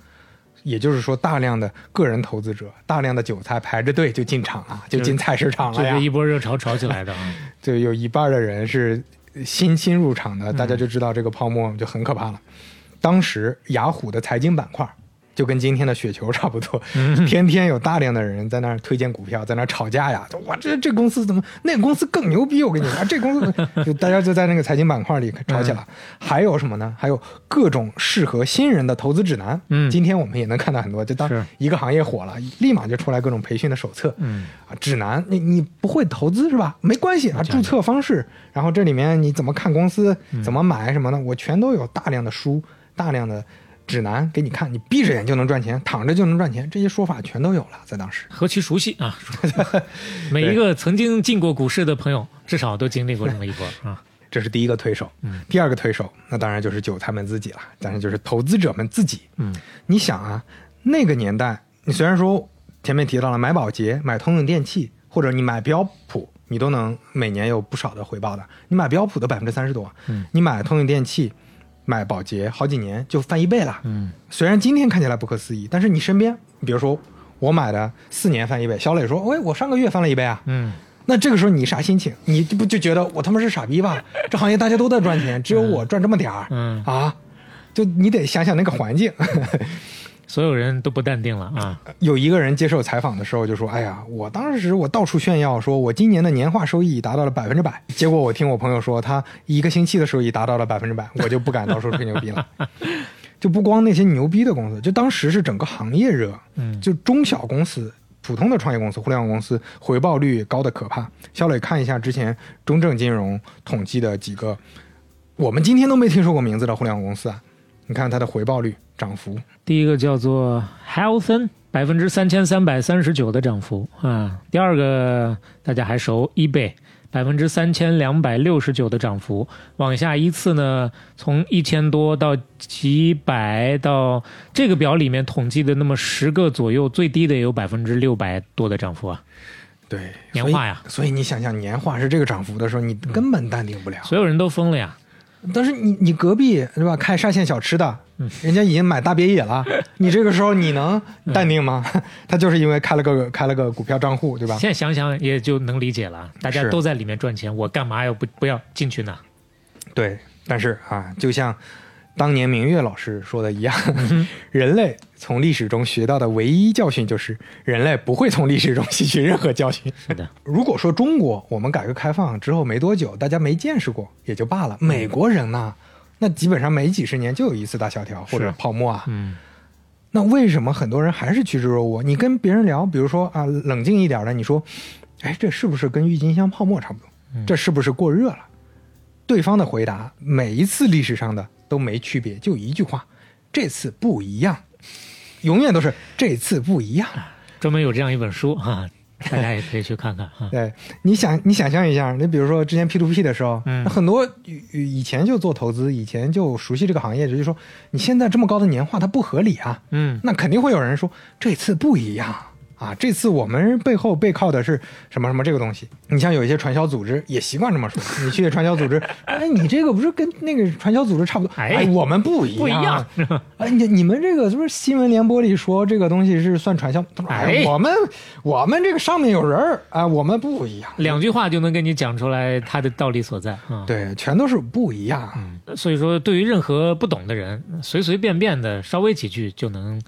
也就是说，大量的个人投资者，大量的韭菜排着队就进场了，就进菜市场了呀这是。一波热潮炒起来的啊。就有一半的人是新新入场的，大家就知道这个泡沫就很可怕了。当时雅虎的财经板块就跟今天的雪球差不多，嗯天天有大量的人在那儿推荐股票，在那儿吵架呀。我，这这公司怎么那个公司更牛逼？我跟你说，啊、这公司就大家就在那个财经板块里吵起来。嗯还有什么呢？还有各种适合新人的投资指南。嗯今天我们也能看到很多，就当一个行业火了，立马就出来各种培训的手册。嗯啊，指南，你你不会投资是吧？没关系啊，注册方式，然后这里面你怎么看公司，怎么买什么的，我全都有大量的书，大量的指南给你看，你闭着眼就能赚钱，躺着就能赚钱，这些说法全都有了，在当时。何其熟悉啊！每一个曾经进过股市的朋友，至少都经历过这么一波啊。这是第一个推手，第二个推手，那当然就是韭菜们自己了，当然就是投资者们自己。嗯，你想啊，那个年代，你虽然说前面提到了买保洁、买通用电器，或者你买标普，你都能每年有不少的回报的。你买标普的百分之三十多，嗯，你买通用电器、买保洁，好几年就翻一倍了。嗯，虽然今天看起来不可思议，但是你身边，比如说我买的四年翻一倍，小磊说，喂，我上个月翻了一倍啊。嗯，那这个时候你啥心情？你不就觉得我他妈是傻逼吧？这行业大家都在赚钱，只有我赚这么点儿，嗯啊，就你得想想那个环境。所有人都不淡定了啊。有一个人接受采访的时候就说：“哎呀，我当时我到处炫耀说我今年的年化收益达到了百分之百，结果我听我朋友说他一个星期的收益达到了 百分之百，我就不敢到处吹牛逼了。就不光那些牛逼的公司，就当时是整个行业热，嗯就中小公司、普通的创业公司、互联网公司回报率高的可怕。肖磊看一下之前中证金融统计的几个，我们今天都没听说过名字的互联网公司啊，你看它的回报率涨幅，第一个叫做 Healthen，百分之三千三百三十九的涨幅啊。第二个大家还熟，eBay，百分之三千两百六十九的涨幅。往下依次呢，从一千多到几百，到这个表里面统计的那么十个左右，最低的也有百分之六百多的涨幅啊。对，年化呀所以。所以你想想年化是这个涨幅的时候，你根本淡定不了。所有人都疯了呀。但是你你隔壁是吧，开沙县小吃的，嗯人家已经买大别野了，你这个时候你能淡定吗？他就是因为开了个开了个股票账户，对吧？现在想想也就能理解了，大家都在里面赚钱，我干嘛要不不要进去呢？对，但是啊，就像当年明月老师说的一样，人类从历史中学到的唯一教训就是，人类不会从历史中吸取任何教训。是的，如果说中国我们改革开放之后没多久，大家没见识过也就罢了，美国人呢，那基本上每几十年就有一次大萧条或者泡沫啊。嗯那为什么很多人还是趋之若鹜？你跟别人聊，比如说啊，冷静一点的，你说，哎，这是不是跟郁金香泡沫差不多？这是不是过热了？对方的回答，每一次历史上的都没区别，就一句话：这次不一样，永远都是这次不一样。专门有这样一本书啊、大家也可以去看看哈、对，你想，你想象一下，你比如说之前 P to P 的时候，嗯。很多以以前就做投资，以前就熟悉这个行业，就是说你现在这么高的年化，它不合理啊。嗯，那肯定会有人说这次不一样啊，这次我们背后背靠的是什么什么这个东西。你像有一些传销组织也习惯这么说，你去传销组织，哎，你这个不是跟那个传销组织差不多？哎哎，我们不一样，不一样。哎，你你们这个是不是新闻联播里说这个东西是算传销？哎，哎我们我们这个上面有人儿啊，我们不一样。两句话就能跟你讲出来它的道理所在啊。对，全都是不一样。所以说，对于任何不懂的人，随随便便的稍微几句就能，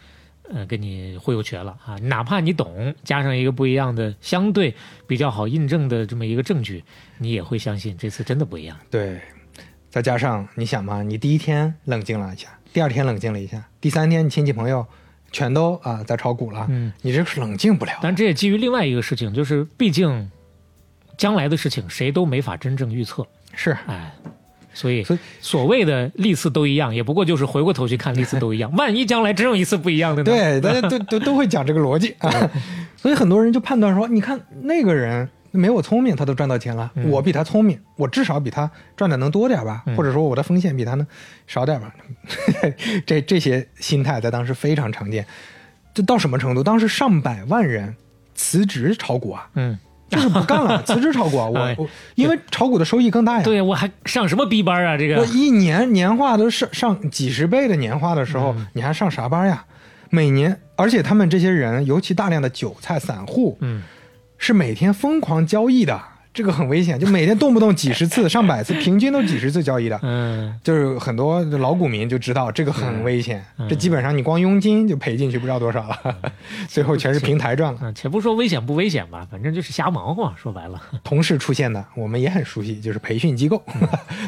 呃，跟你忽悠瘸了啊！哪怕你懂，加上一个不一样的、相对比较好印证的这么一个证据，你也会相信这次真的不一样。对，再加上你想嘛，你第一天冷静了一下，第二天冷静了一下，第三天你亲戚朋友全都啊在炒股了，嗯，你这是冷静不了。但这也基于另外一个事情，就是毕竟将来的事情谁都没法真正预测，是，哎。所以所以，所谓的历次都一样，也不过就是回过头去看历次都一样。万一将来真有一次不一样的呢？对，大家都都都会讲这个逻辑啊，所以很多人就判断说，你看那个人没我聪明，他都赚到钱了，嗯我比他聪明，我至少比他赚的能多点吧，嗯或者说我的风险比他能少点吧，这这些心态在当时非常常见。这到什么程度？当时上百万人辞职炒股啊，嗯，就是不干了，辞职炒股啊！我因为炒股的收益更大呀。对我还上什么逼班啊？这个我一年年化都上上几十倍的年化的时候，嗯你还上啥班呀？每年，而且他们这些人，尤其大量的韭菜散户，嗯是每天疯狂交易的。这个很危险，就每天动不动几十次、上百次，平均都几十次交易的。嗯，就是很多老股民就知道这个很危险，嗯这基本上你光佣金就赔进去不知道多少了，最后全是平台赚了。嗯，且不说危险不危险吧，反正就是瞎忙活。说白了，同时出现的我们也很熟悉，就是培训机构，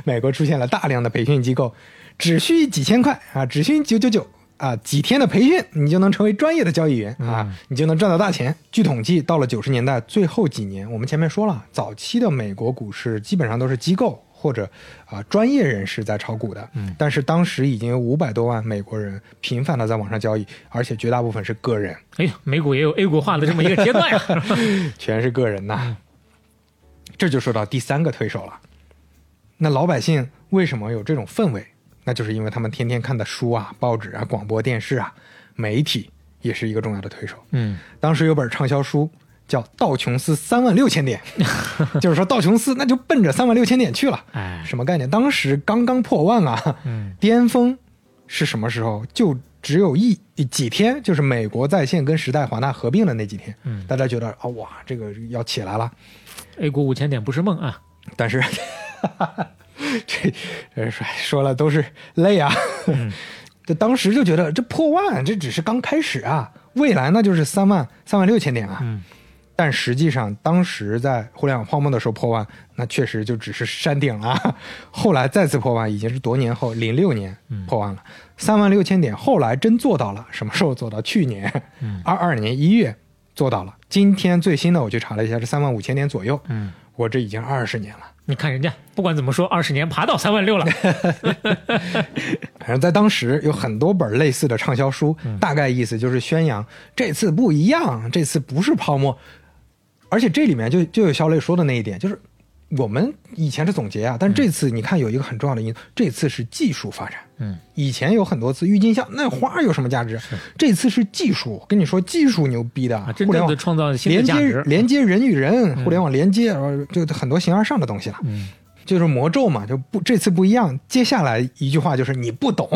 美国出现了大量的培训机构，只需几千块啊，只需九九九。啊，几天的培训，你就能成为专业的交易员啊，你就能赚到大钱。据统计，到了九十年代最后几年，我们前面说了，早期的美国股市基本上都是机构或者啊专业人士在炒股的，嗯，但是当时已经有五百多万美国人频繁的在网上交易，而且绝大部分是个人，哎呦，美股也有 A 股化的这么一个阶段呀。全是个人呐。这就说到第三个推手了。那老百姓为什么有这种氛围？那就是因为他们天天看的书啊、报纸啊、广播电视啊，媒体也是一个重要的推手。嗯，当时有本畅销书叫《道琼斯三万六千点》，就是说道琼斯那就奔着三万六千点去了。哎，什么概念？当时刚刚破万啊，嗯 巅峰是什么时候？就只有一几天，就是美国在线跟时代华纳合并的那几天，嗯大家觉得啊、哇，这个要起来了。，A 股五千点不是梦啊。但是 这这说说了都是泪啊。这当时就觉得这破万，这只是刚开始啊，未来那就是三万三万六千点啊。嗯但实际上，当时在互联网泡沫的时候破万，那确实就只是山顶了啊。后来再次破万，已经是多年后，零六年破万了，三万六千点。后来真做到了，什么时候做到？去年，二二年一月做到了。今天最新的我去查了一下，是三万五千点左右。嗯，我这已经二十年了。你看人家，不管怎么说，二十年爬到三万六了。反正在当时有很多本类似的畅销书，大概意思就是宣扬这次不一样，这次不是泡沫，而且这里面就就有肖磊说的那一点，就是我们以前是总结啊，但这次你看有一个很重要的因素，这次是技术发展。嗯，以前有很多次郁金香，那花有什么价值？这次是技术，跟你说技术牛逼的，互联网正的创造新的连接价值。连接人与人，互联网连接，呃就很多形而上的东西了。嗯，就是魔咒嘛，就不这次不一样。接下来一句话就是你不懂，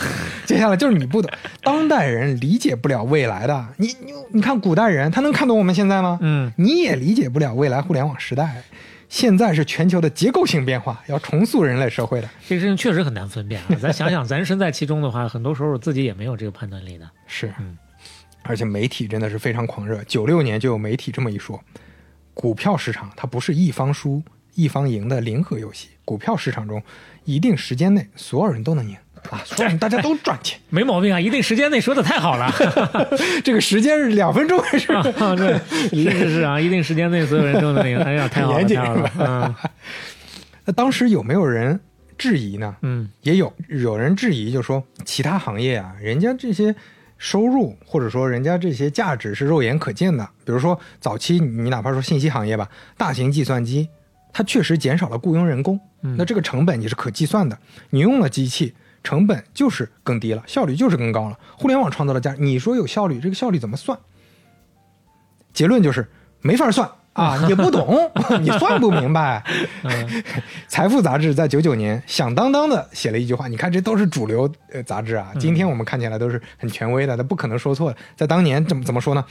接下来就是你不懂。当代人理解不了未来的，你你你看古代人，他能看懂我们现在吗？嗯，你也理解不了未来互联网时代。现在是全球的结构性变化，要重塑人类社会的。这个事情确实很难分辨啊。咱想想，咱身在其中的话，很多时候自己也没有这个判断力的。是，嗯而且媒体真的是非常狂热。九六年就有媒体这么一说，股票市场它不是一方输一方赢的零和游戏，股票市场中一定时间内所有人都能赢啊，所有人大家都赚钱。没毛病啊，一定时间内说的太好了。这个时间是两分钟还是？啊，对，是是是啊，一定时间内所有人都能赢。哎呀，太好了，严谨太好了。嗯 那当时有没有人质疑呢？嗯也有有人质疑，就说其他行业啊，人家这些收入或者说人家这些价值是肉眼可见的。比如说早期你哪怕说信息行业吧，大型计算机它确实减少了雇佣人工，那这个成本也是可计算的。你用了机器，成本就是更低了，效率就是更高了。互联网创造的价值，你说有效率，这个效率怎么算？结论就是没法算啊，也不懂，你算不明白。嗯 财富杂志在九九年响当当的写了一句话，你看这都是主流呃杂志啊，今天我们看起来都是很权威的，它不可能说错的。在当年怎么怎么说呢？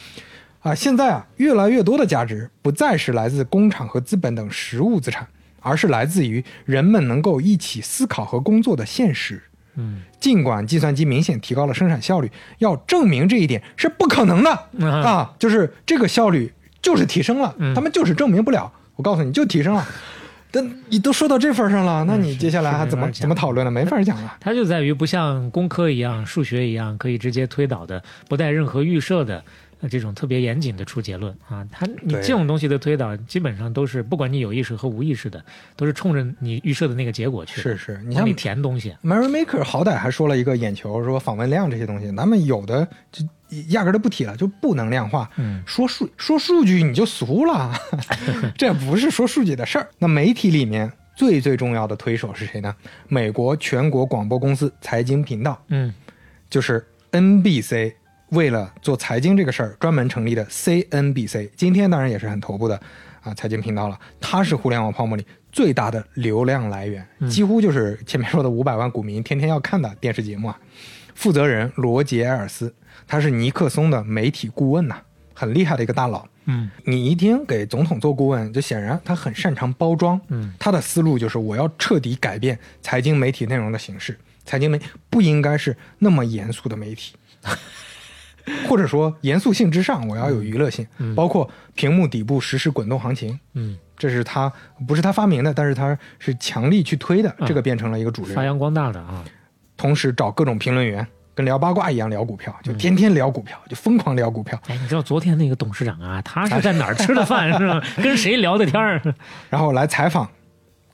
啊，现在啊，越来越多的价值不再是来自工厂和资本等实物资产，而是来自于人们能够一起思考和工作的现实。嗯尽管计算机明显提高了生产效率，要证明这一点是不可能的、嗯啊！就是这个效率就是提升了，嗯他们就是证明不了。我告诉你就提升了，但你都说到这份上了，那你接下来还怎么怎么讨论呢？没法讲了。它就在于不像工科一样、数学一样可以直接推导的，不带任何预设的。呃这种特别严谨的出结论啊，他你这种东西的推导，基本上都是不管你有意识和无意识的，都是冲着你预设的那个结果去的，是是，你像你填东西。Mary Maker 好歹还说了一个眼球，说访问量这些东西，咱们有的就压根儿都不提了，就不能量化。嗯说数说数据你就俗了，这不是说数据的事儿。那媒体里面最最重要的推手是谁呢？美国全国广播公司财经频道，嗯就是 NBC。为了做财经这个事儿，专门成立的 CNBC，今天当然也是很头部的啊财经频道了。它是互联网泡沫里最大的流量来源，几乎就是前面说的五百万股民天天要看的电视节目啊。负责人罗杰·埃尔斯，他是尼克松的媒体顾问呐、很厉害的一个大佬。嗯你一听给总统做顾问，就显然他很擅长包装。嗯，他的思路就是我要彻底改变财经媒体内容的形式，财经媒不应该是那么严肃的媒体，或者说严肃性之上，我要有娱乐性，包括屏幕底部实时滚动行情。嗯，这是他不是他发明的，但是他是强力去推的，嗯这个变成了一个主流。发扬光大的啊，同时找各种评论员，跟聊八卦一样聊股票，就天天聊股票，就疯狂聊股票。哎，你知道昨天那个董事长啊，他是在哪儿吃的饭 是吧？跟谁聊的天儿？然后来采访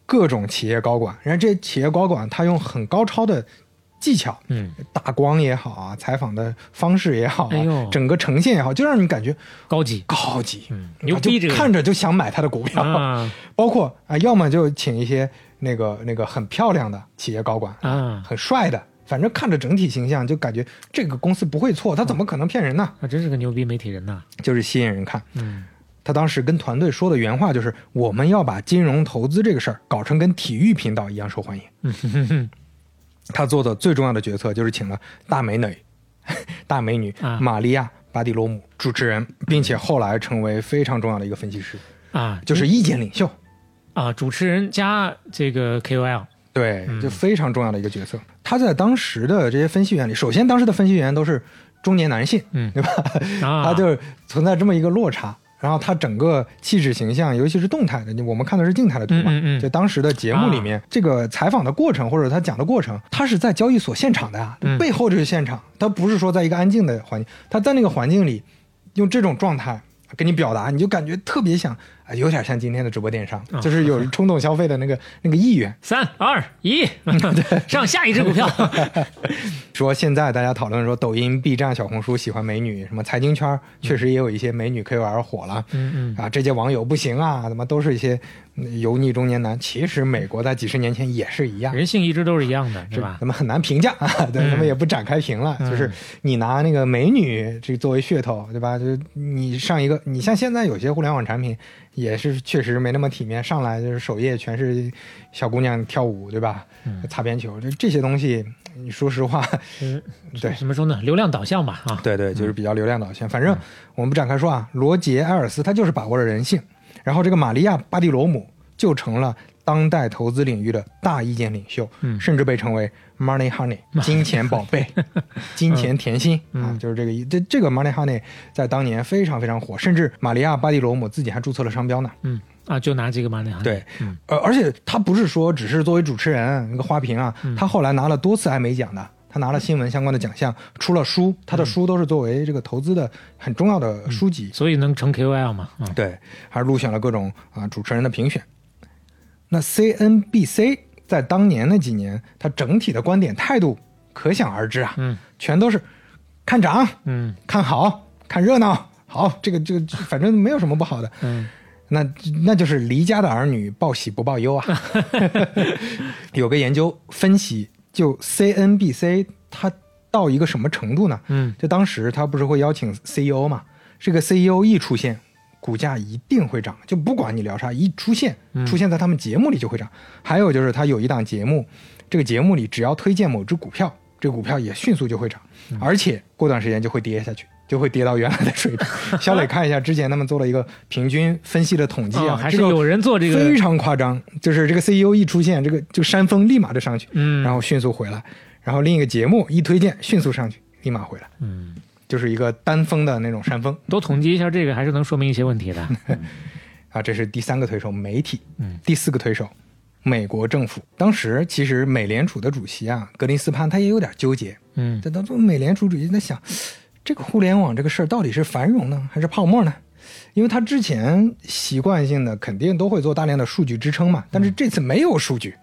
各种企业高管，然后这企业高管他用很高超的技巧，嗯，打光也好啊，采访的方式也好啊，哎呦整个呈现也好，就让你感觉高级高级，嗯牛逼看着就想买他的股票。啊 包括啊，要么就请一些那个那个很漂亮的企业高管，啊，很帅的，反正看着整体形象就感觉这个公司不会错，他怎么可能骗人呢？那真是个牛逼媒体人呐。就是吸引人看。嗯他当时跟团队说的原话就是：“我们要把金融投资这个事儿搞成跟体育频道一样受欢迎。”嗯哼哼他做的最重要的决策就是请了大美女，大美女啊玛利亚·巴蒂罗姆主持人，并且后来成为非常重要的一个分析师，啊，就是意见领袖。啊，主持人加这个 KOL 对，就非常重要的一个角色。他在当时的这些分析员里，首先当时的分析员都是中年男性，嗯对吧？啊，他就是存在这么一个落差。然后他整个气质形象，尤其是动态的，我们看的是静态的图嘛，嗯嗯嗯。就当时的节目里面，这个采访的过程或者他讲的过程，他是在交易所现场的呀，嗯。背后就是现场，他不是说在一个安静的环境，他在那个环境里，用这种状态给你表达，你就感觉特别像，啊，有点像今天的直播电商，啊就是有 冲动消费的那个那个意愿。三二一 上下一只股票。说现在大家讨论说，抖音、B 站、小红书喜欢美女，什么财经圈确实也有一些美女 KOL 火了。嗯嗯啊，这些网友不行啊，怎么都是一些嗯油腻中年男。其实美国在几十年前也是一样，人性一直都是一样的，是吧咱？们很难评价啊，对，嗯咱们也不展开评了。嗯就是你拿那个美女这作为噱头，对吧？就是你上一个，你像现在有些互联网产品也是确实没那么体面，上来就是首页全是小姑娘跳舞，对吧？嗯擦边球，就这些东西，你说实话，嗯，对怎么说呢？流量导向吧，啊，对对，就是比较流量导向。反正嗯我们不展开说啊，罗杰·埃尔斯他就是把握了人性，然后这个玛利亚·巴蒂罗姆就成了当代投资领域的大意见领袖，嗯甚至被称为 “Money Honey” 金钱宝贝、金钱甜心、啊嗯，就是这个意。这这个 “Money Honey” 在当年非常非常火，甚至玛利亚·巴蒂罗姆自己还注册了商标呢。嗯啊，就拿这个嘛那对，嗯呃，而且他不是说只是作为主持人一个花瓶啊，嗯他后来拿了多次艾美奖的，他拿了新闻相关的奖项，出了书，他的书都是作为这个投资的很重要的书籍，所以能成 KOL 嘛，啊，对，还入选了各种啊主持人的评选。那 CNBC 在当年那几年，他整体的观点态度可想而知啊，嗯全都是看涨、嗯看好、看热闹，好，这个这个反正没有什么不好的。嗯那那就是离家的儿女报喜不报忧啊。有个研究分析，就 CNBC 它到一个什么程度呢？嗯就当时它不是会邀请 CEO 嘛，这个 CEO 一出现，股价一定会涨，就不管你聊啥，一出现嗯出现在他们节目里就会涨。还有就是他有一档节目，这个节目里只要推荐某只股票，这个股票也迅速就会涨，嗯而且过段时间就会跌下去。就会跌到原来的水平。小磊看一下，之前他们做了一个平均分析的统计啊，哦还是有人做这个非常夸张，就是这个 CEO 一出现，这个就山峰立马就上去，嗯然后迅速回来，然后另一个节目一推荐，迅速上去，立马回来，嗯，就是一个单峰的那种山峰多统计一下这个，还是能说明一些问题的。啊。这是第三个推手，媒体。嗯，第四个推手，美国政府。当时其实美联储的主席啊，格林斯潘他也有点纠结，嗯在当中美联储主席在想，这个互联网这个事儿到底是繁荣呢，还是泡沫呢？因为他之前习惯性的肯定都会做大量的数据支撑嘛，但是这次没有数据，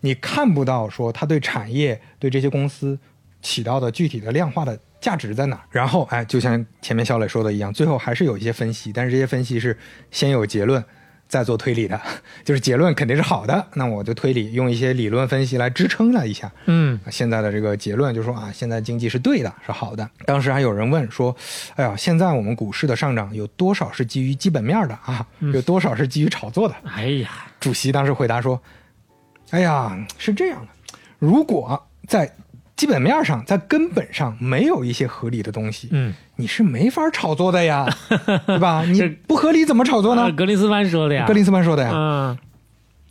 你看不到说他对产业、对这些公司起到的具体的量化的价值在哪。然后，哎，就像前面小磊说的一样，最后还是有一些分析，但是这些分析是先有结论。再做推理的，就是结论肯定是好的，那我就推理用一些理论分析来支撑了一下，嗯现在的这个结论就说啊，现在经济是对的，是好的。当时还有人问说，哎呀，现在我们股市的上涨有多少是基于基本面的啊？有多少是基于炒作的？哎呀，主席当时回答说，哎呀，是这样的，如果在基本面上，在根本上没有一些合理的东西，嗯，你是没法炒作的呀，对吧？你不合理怎么炒作呢啊？格林斯潘说的呀，格林斯潘说的呀。嗯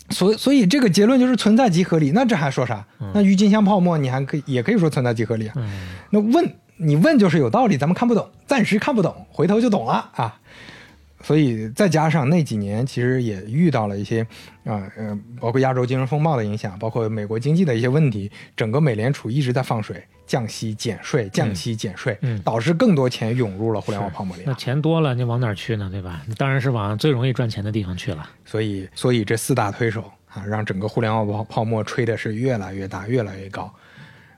所以，所以这个结论就是存在即合理。那这还说啥？那郁金香泡沫，你还可以也可以说存在即合理啊。嗯那问你问就是有道理，咱们看不懂，暂时看不懂，回头就懂了啊。所以再加上那几年，其实也遇到了一些啊呃包括亚洲金融风暴的影响，包括美国经济的一些问题，整个美联储一直在放水、降息、减税、降息、减税，嗯导致更多钱涌入了互联网泡沫里那。钱多了，你往哪儿去呢？对吧？当然是往最容易赚钱的地方去了。所以，所以这四大推手啊，让整个互联网泡泡沫吹的是越来越大、越来越高，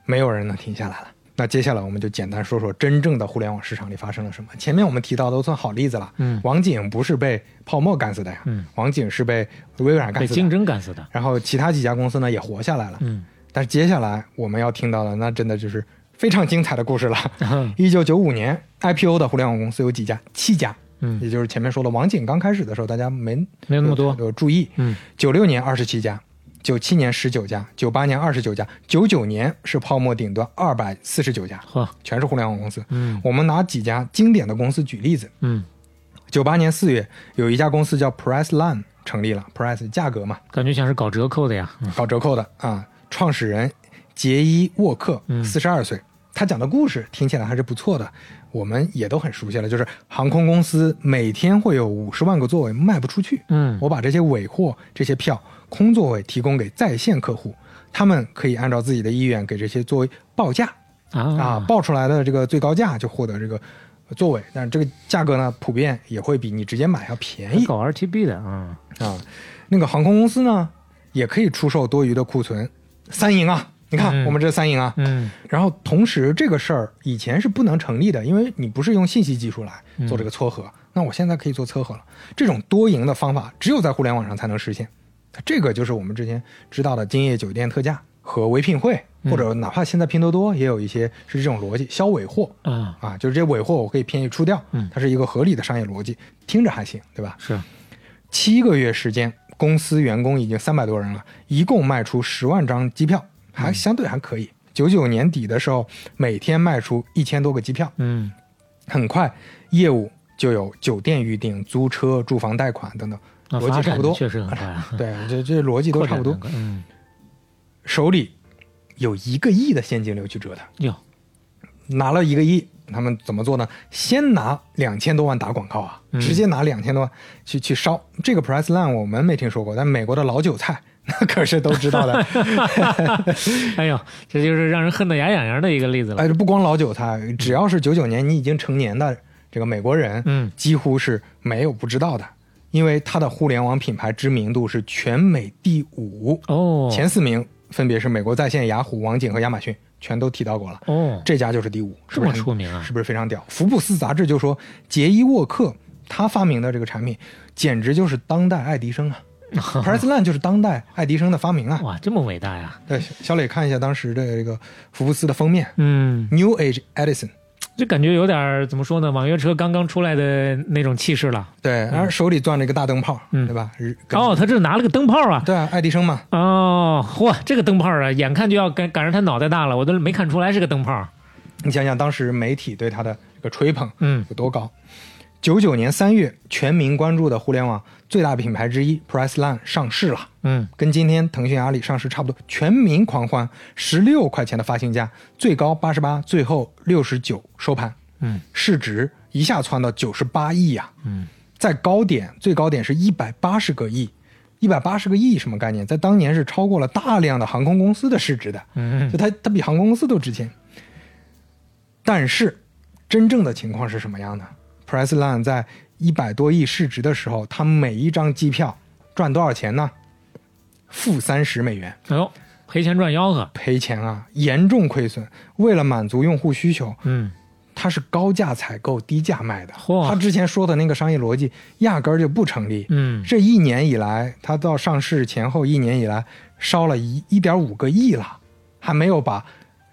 没有人能停下来了。那接下来我们就简单说说真正的互联网市场里发生了什么。前面我们提到的都算好例子了，嗯网景不是被泡沫干死的呀，嗯网景是被微软干死的，被竞争干死的。然后其他几家公司呢也活下来了。嗯但是接下来我们要听到的，那真的就是非常精彩的故事了。嗯 一九九五年 IPO 的互联网公司有几家？七家。嗯也就是前面说的网景刚开始的时候，大家没没有那么多有注意。嗯，九六年二十七家，九七年十九家，九八年二十九家，九九年是泡沫顶端二百四十九家，呵，全是互联网公司。嗯我们拿几家经典的公司举例子。嗯，九八年四月，有一家公司叫 Priceline 成立了，Price 价格嘛，感觉像是搞折扣的呀。嗯搞折扣的啊。创始人杰伊沃克嗯，四十二岁，他讲的故事听起来还是不错的，我们也都很熟悉了。就是航空公司每天会有五十万个座位卖不出去，嗯我把这些尾货、这些票、空座位提供给在线客户，他们可以按照自己的意愿给这些座位报价啊，啊报出来的这个最高价就获得这个座位，但是这个价格呢，普遍也会比你直接买要便宜搞 RTB 的啊。啊。那个航空公司呢，也可以出售多余的库存，三赢啊！你看、嗯。我们这三赢啊，嗯。然后同时这个事儿以前是不能成立的，因为你不是用信息技术来做这个撮合，那我现在可以做撮合了。这种多赢的方法只有在互联网上才能实现，这个就是我们之前知道的今夜酒店特价和唯品会，或者哪怕现在拼多多也有一些是这种逻辑，销尾货。啊，啊，就是这些尾货我可以便宜出掉，嗯。它是一个合理的商业逻辑，听着还行，对吧？是。七个月时间，公司员工已经三百多人了，一共卖出十万张机票，还相对还可以。九九年底的时候，每天卖出一千多个机票，嗯很快业务就有酒店预订、租车、住房贷款等等，逻辑差不多。确实很快啊。对，这这逻辑都差不多嗯，手里有一个亿的现金流去折腾，哟，拿了一个亿，他们怎么做呢？先拿两千多万打广告啊，嗯直接拿两千多万去去烧。这个 Priceline 我们没听说过，但美国的老韭菜那可是都知道的。哎呦，这就是让人恨得牙痒痒的一个例子了。哎，不光老韭菜，只要是九九年你已经成年的这个美国人，嗯几乎是没有不知道的，因为它的互联网品牌知名度是全美第五，哦，前四名分别是美国在线、雅虎、网景和亚马逊，全都提到过了。哦，这家就是第五，是不是很出名啊是不是非常屌？福布斯杂志就说，杰伊沃克他发明的这个产品，简直就是当代爱迪生啊 Priceline 就是当代爱迪生的发明啊！哇，这么伟大呀！对，小磊看一下当时的这个福布斯的封面嗯，，New Age Edison，这感觉有点怎么说呢？网约车刚刚出来的那种气势了。对，然后手里攥着一个大灯泡，嗯对吧？哦，他这拿了个灯泡啊！对啊，爱迪生嘛，哦，嚯，这个灯泡啊，眼看就要赶赶上他脑袋大了，我都没看出来是个灯泡。你想想当时媒体对他的这个吹捧嗯有多高？九九年三月，全民关注的互联网最大品牌之一 Priceline 上市了。嗯，跟今天腾讯、阿里上市差不多，全民狂欢，十六块钱的发行价，最高八十八，最后六十九收盘，嗯，市值一下窜到九十八亿呀、嗯，在高点最高点是一百八十个亿，一百八十个亿什么概念？在当年是超过了大量的航空公司的市值的，嗯就它它比航空公司都值钱。但是，真正的情况是什么样的？Priceline 在一百多亿市值的时候，它每一张机票赚多少钱呢？负三十美元，哎呦，赔钱赚吆喝。赔钱啊，严重亏损。为了满足用户需求，嗯，它是高价采购、低价卖的。嚯他之前说的那个商业逻辑压根儿就不成立。嗯这一年以来，他到上市前后一年以来烧了一一点五个亿了，还没有把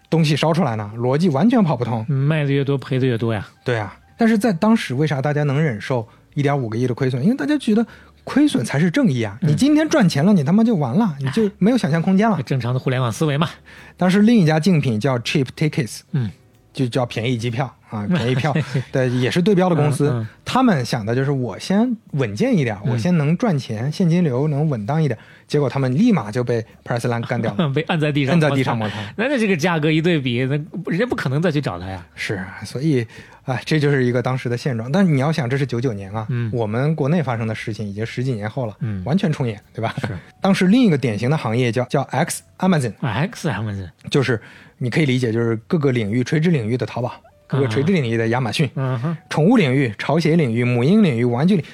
东西烧出来呢，逻辑完全跑不通。卖的越多赔的越多呀。对啊，但是在当时为啥大家能忍受一点五个亿的亏损？因为大家觉得亏损才是正义啊！你今天赚钱了，你他妈就完了，你就没有想象空间了。正常的互联网思维嘛。当时另一家竞品叫 Cheap Tickets，嗯，就叫便宜机票啊，便宜票的也是对标的公司。嗯嗯他们想的就是我先稳健一点，我先能赚钱，现金流能稳当一点。结果他们立马就被 Priceline 干掉了，被按在地上，按在地上摩擦。那那这个价格一对比，那人家不可能再去找他呀。是啊，所以啊，这就是一个当时的现状。但你要想，这是九九年啊，嗯我们国内发生的事情已经十几年后了，嗯完全重演，对吧？是。当时另一个典型的行业叫叫 X Amazon，X Amazon，就是你可以理解就是各个领域垂直领域的淘宝，各个垂直领域的亚马逊，嗯，宠物领域、潮鞋领域、母婴领域、玩具领域，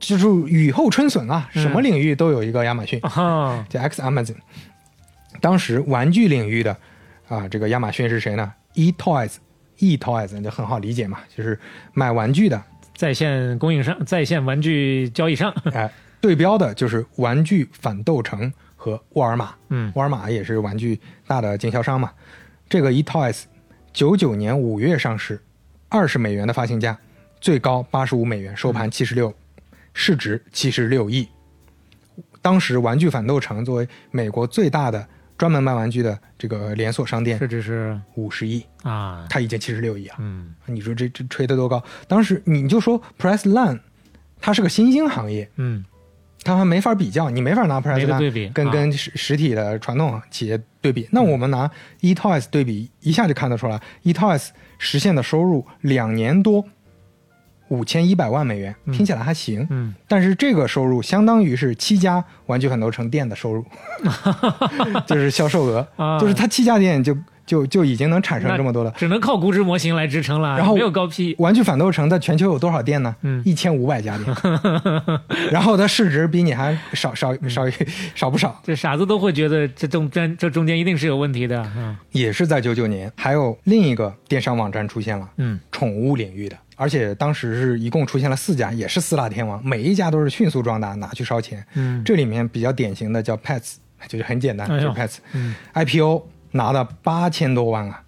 就是雨后春笋啊，嗯什么领域都有一个亚马逊，啊，叫 X Amazon。当时玩具领域的啊，这个亚马逊是谁呢？E Toys，E Toys 就很好理解嘛，就是卖玩具的，在线供应商，在线玩具交易商，哎，对标的就是玩具反斗城和沃尔玛。嗯沃尔玛也是玩具大的经销商嘛。这个 E Toys，九九年五月上市，二十美元的发行价，最高八十五美元，收盘七十六，市值七十六亿。当时玩具反斗城作为美国最大的专门卖玩具的这个连锁商店市值是五十亿，啊，它已经七十六亿啊！嗯你说这这吹得多高？当时你就说，press line，它是个新兴行业，嗯它还没法比较，你没法拿 line 对比啊跟跟实实体的传统企业对比。那我们拿 eToys 对比，一下就看得出来，eToys 实现的收入两年多五千一百万美元，听起来还行。嗯，但是这个收入相当于是七家玩具反斗城店的收入，就是销售额，啊就是它七家店就就就已经能产生这么多了。只能靠估值模型来支撑了，然后没有高 P，玩具反斗城在全球有多少店呢？嗯一千五百家店，然后它市值比你还少少嗯少少不少，这傻子都会觉得这中间这中间一定是有问题的，嗯也是在九九年。还有另一个电商网站出现了，嗯宠物领域的，而且当时是一共出现了四家，也是四大天王，每一家都是迅速壮大，拿去烧钱。嗯，这里面比较典型的叫 Pets，就是很简单，哎就是 Pets。拿了八千多万啊，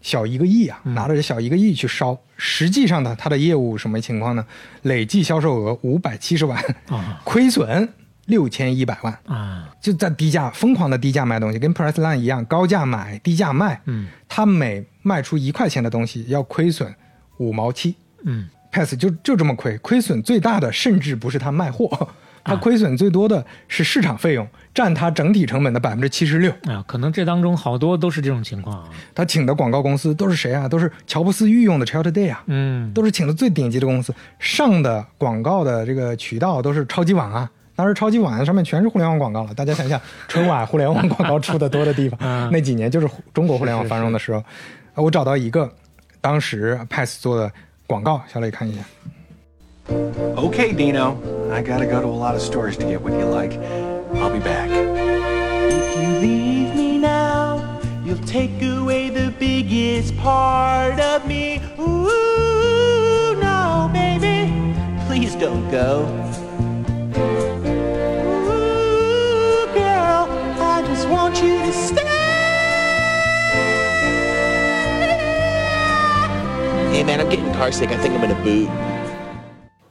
小一个亿啊，嗯拿着这小一个亿去烧。实际上呢，它的业务什么情况呢？累计销售额五百七十万，啊亏损六千一百万，啊就在低价疯狂的低价卖东西，跟 Priceline 一样，高价买低价卖。嗯它每卖出一块钱的东西要亏损五毛七。嗯 Pass 就就这么亏，亏损最大的甚至不是他卖货，他亏损最多的是市场费用，占它整体成本的百分之七十六。啊，可能这当中好多都是这种情况啊，他请的广告公司都是谁啊？都是乔布斯御用的 Child Today 啊，嗯都是请的最顶级的公司，上的广告的这个渠道都是超级网啊。当时超级碗上面全是互联网广告了，大家想想，春晚互联网广告出的多的地方，嗯那几年就是中国互联网繁荣的时候。啊我找到一个，当时 Pass 做的广告，小磊看一下。Okay, Dino. I gotta go to a lot of stores to get what you like. I'll be back. If you leave me now, you'll take away the biggest part of me. Ooh, no, baby, please don't go. Ooh, girl, I just want you to stay. Hey, man, I'm getting car sick. I think I'm gonna boot.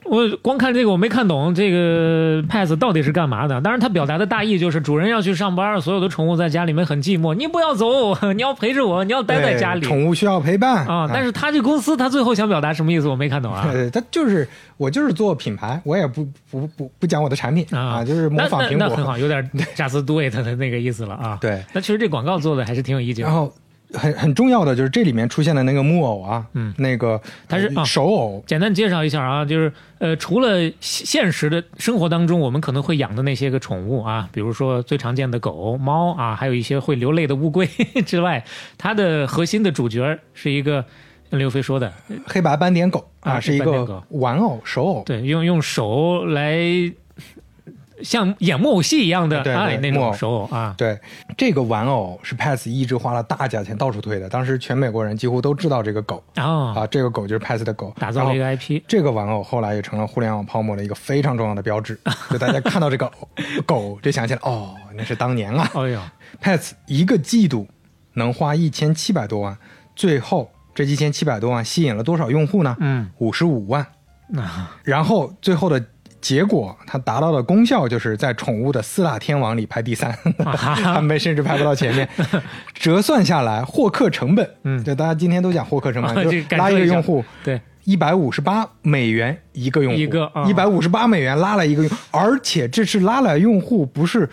我光看这个我没看懂这个 Pass 到底是干嘛的。当然，他表达的大意就是主人要去上班，所有的宠物在家里面很寂寞，你不要走，你要陪着我，你要待在家里宠物需要陪伴啊。但是他这公司他最后想表达什么意思，我没看懂啊。对，他就是我就是做品牌，我也不不不不讲我的产品啊，就是模仿苹果。那很好，有点 just do it 的那个意思了啊。对，那其实这广告做的还是挺有意境的。然后很很重要的就是这里面出现的那个木偶啊，嗯。那个它是啊呃手偶，简单介绍一下啊，就是呃，除了现现实的生活当中我们可能会养的那些个宠物啊，比如说最常见的狗、猫啊，还有一些会流泪的乌龟 之外，它的核心的主角是一个像刘飞说的，黑白斑点狗啊啊，是一个玩偶手偶。对，用用手来像演木偶戏一样的对那木偶。种手偶啊，对，这个玩偶是 Pass 一直花了大价钱到处推的，当时全美国人几乎都知道这个狗啊，啊，这个狗就是 Pass 的狗，打造了一个 IP 这个玩偶后来也成了互联网泡沫的一个非常重要的标志，就大家看到这个狗就想起来，哦，那是当年啊。哎呦，Pets 一个季度能花一千七百多万，最后这一千七百多万吸引了多少用户呢？嗯，五十五万。啊 然后最后的结果它达到的功效就是在宠物的四大天王里排第三，他们甚至排不到前面。折算下来，获客成本，嗯。就大家今天都讲获客成本，就拉一个用户，对，一百五十八美元一个用户，一个啊。一百五十八美元拉来一个用，而且这是拉来用户，不是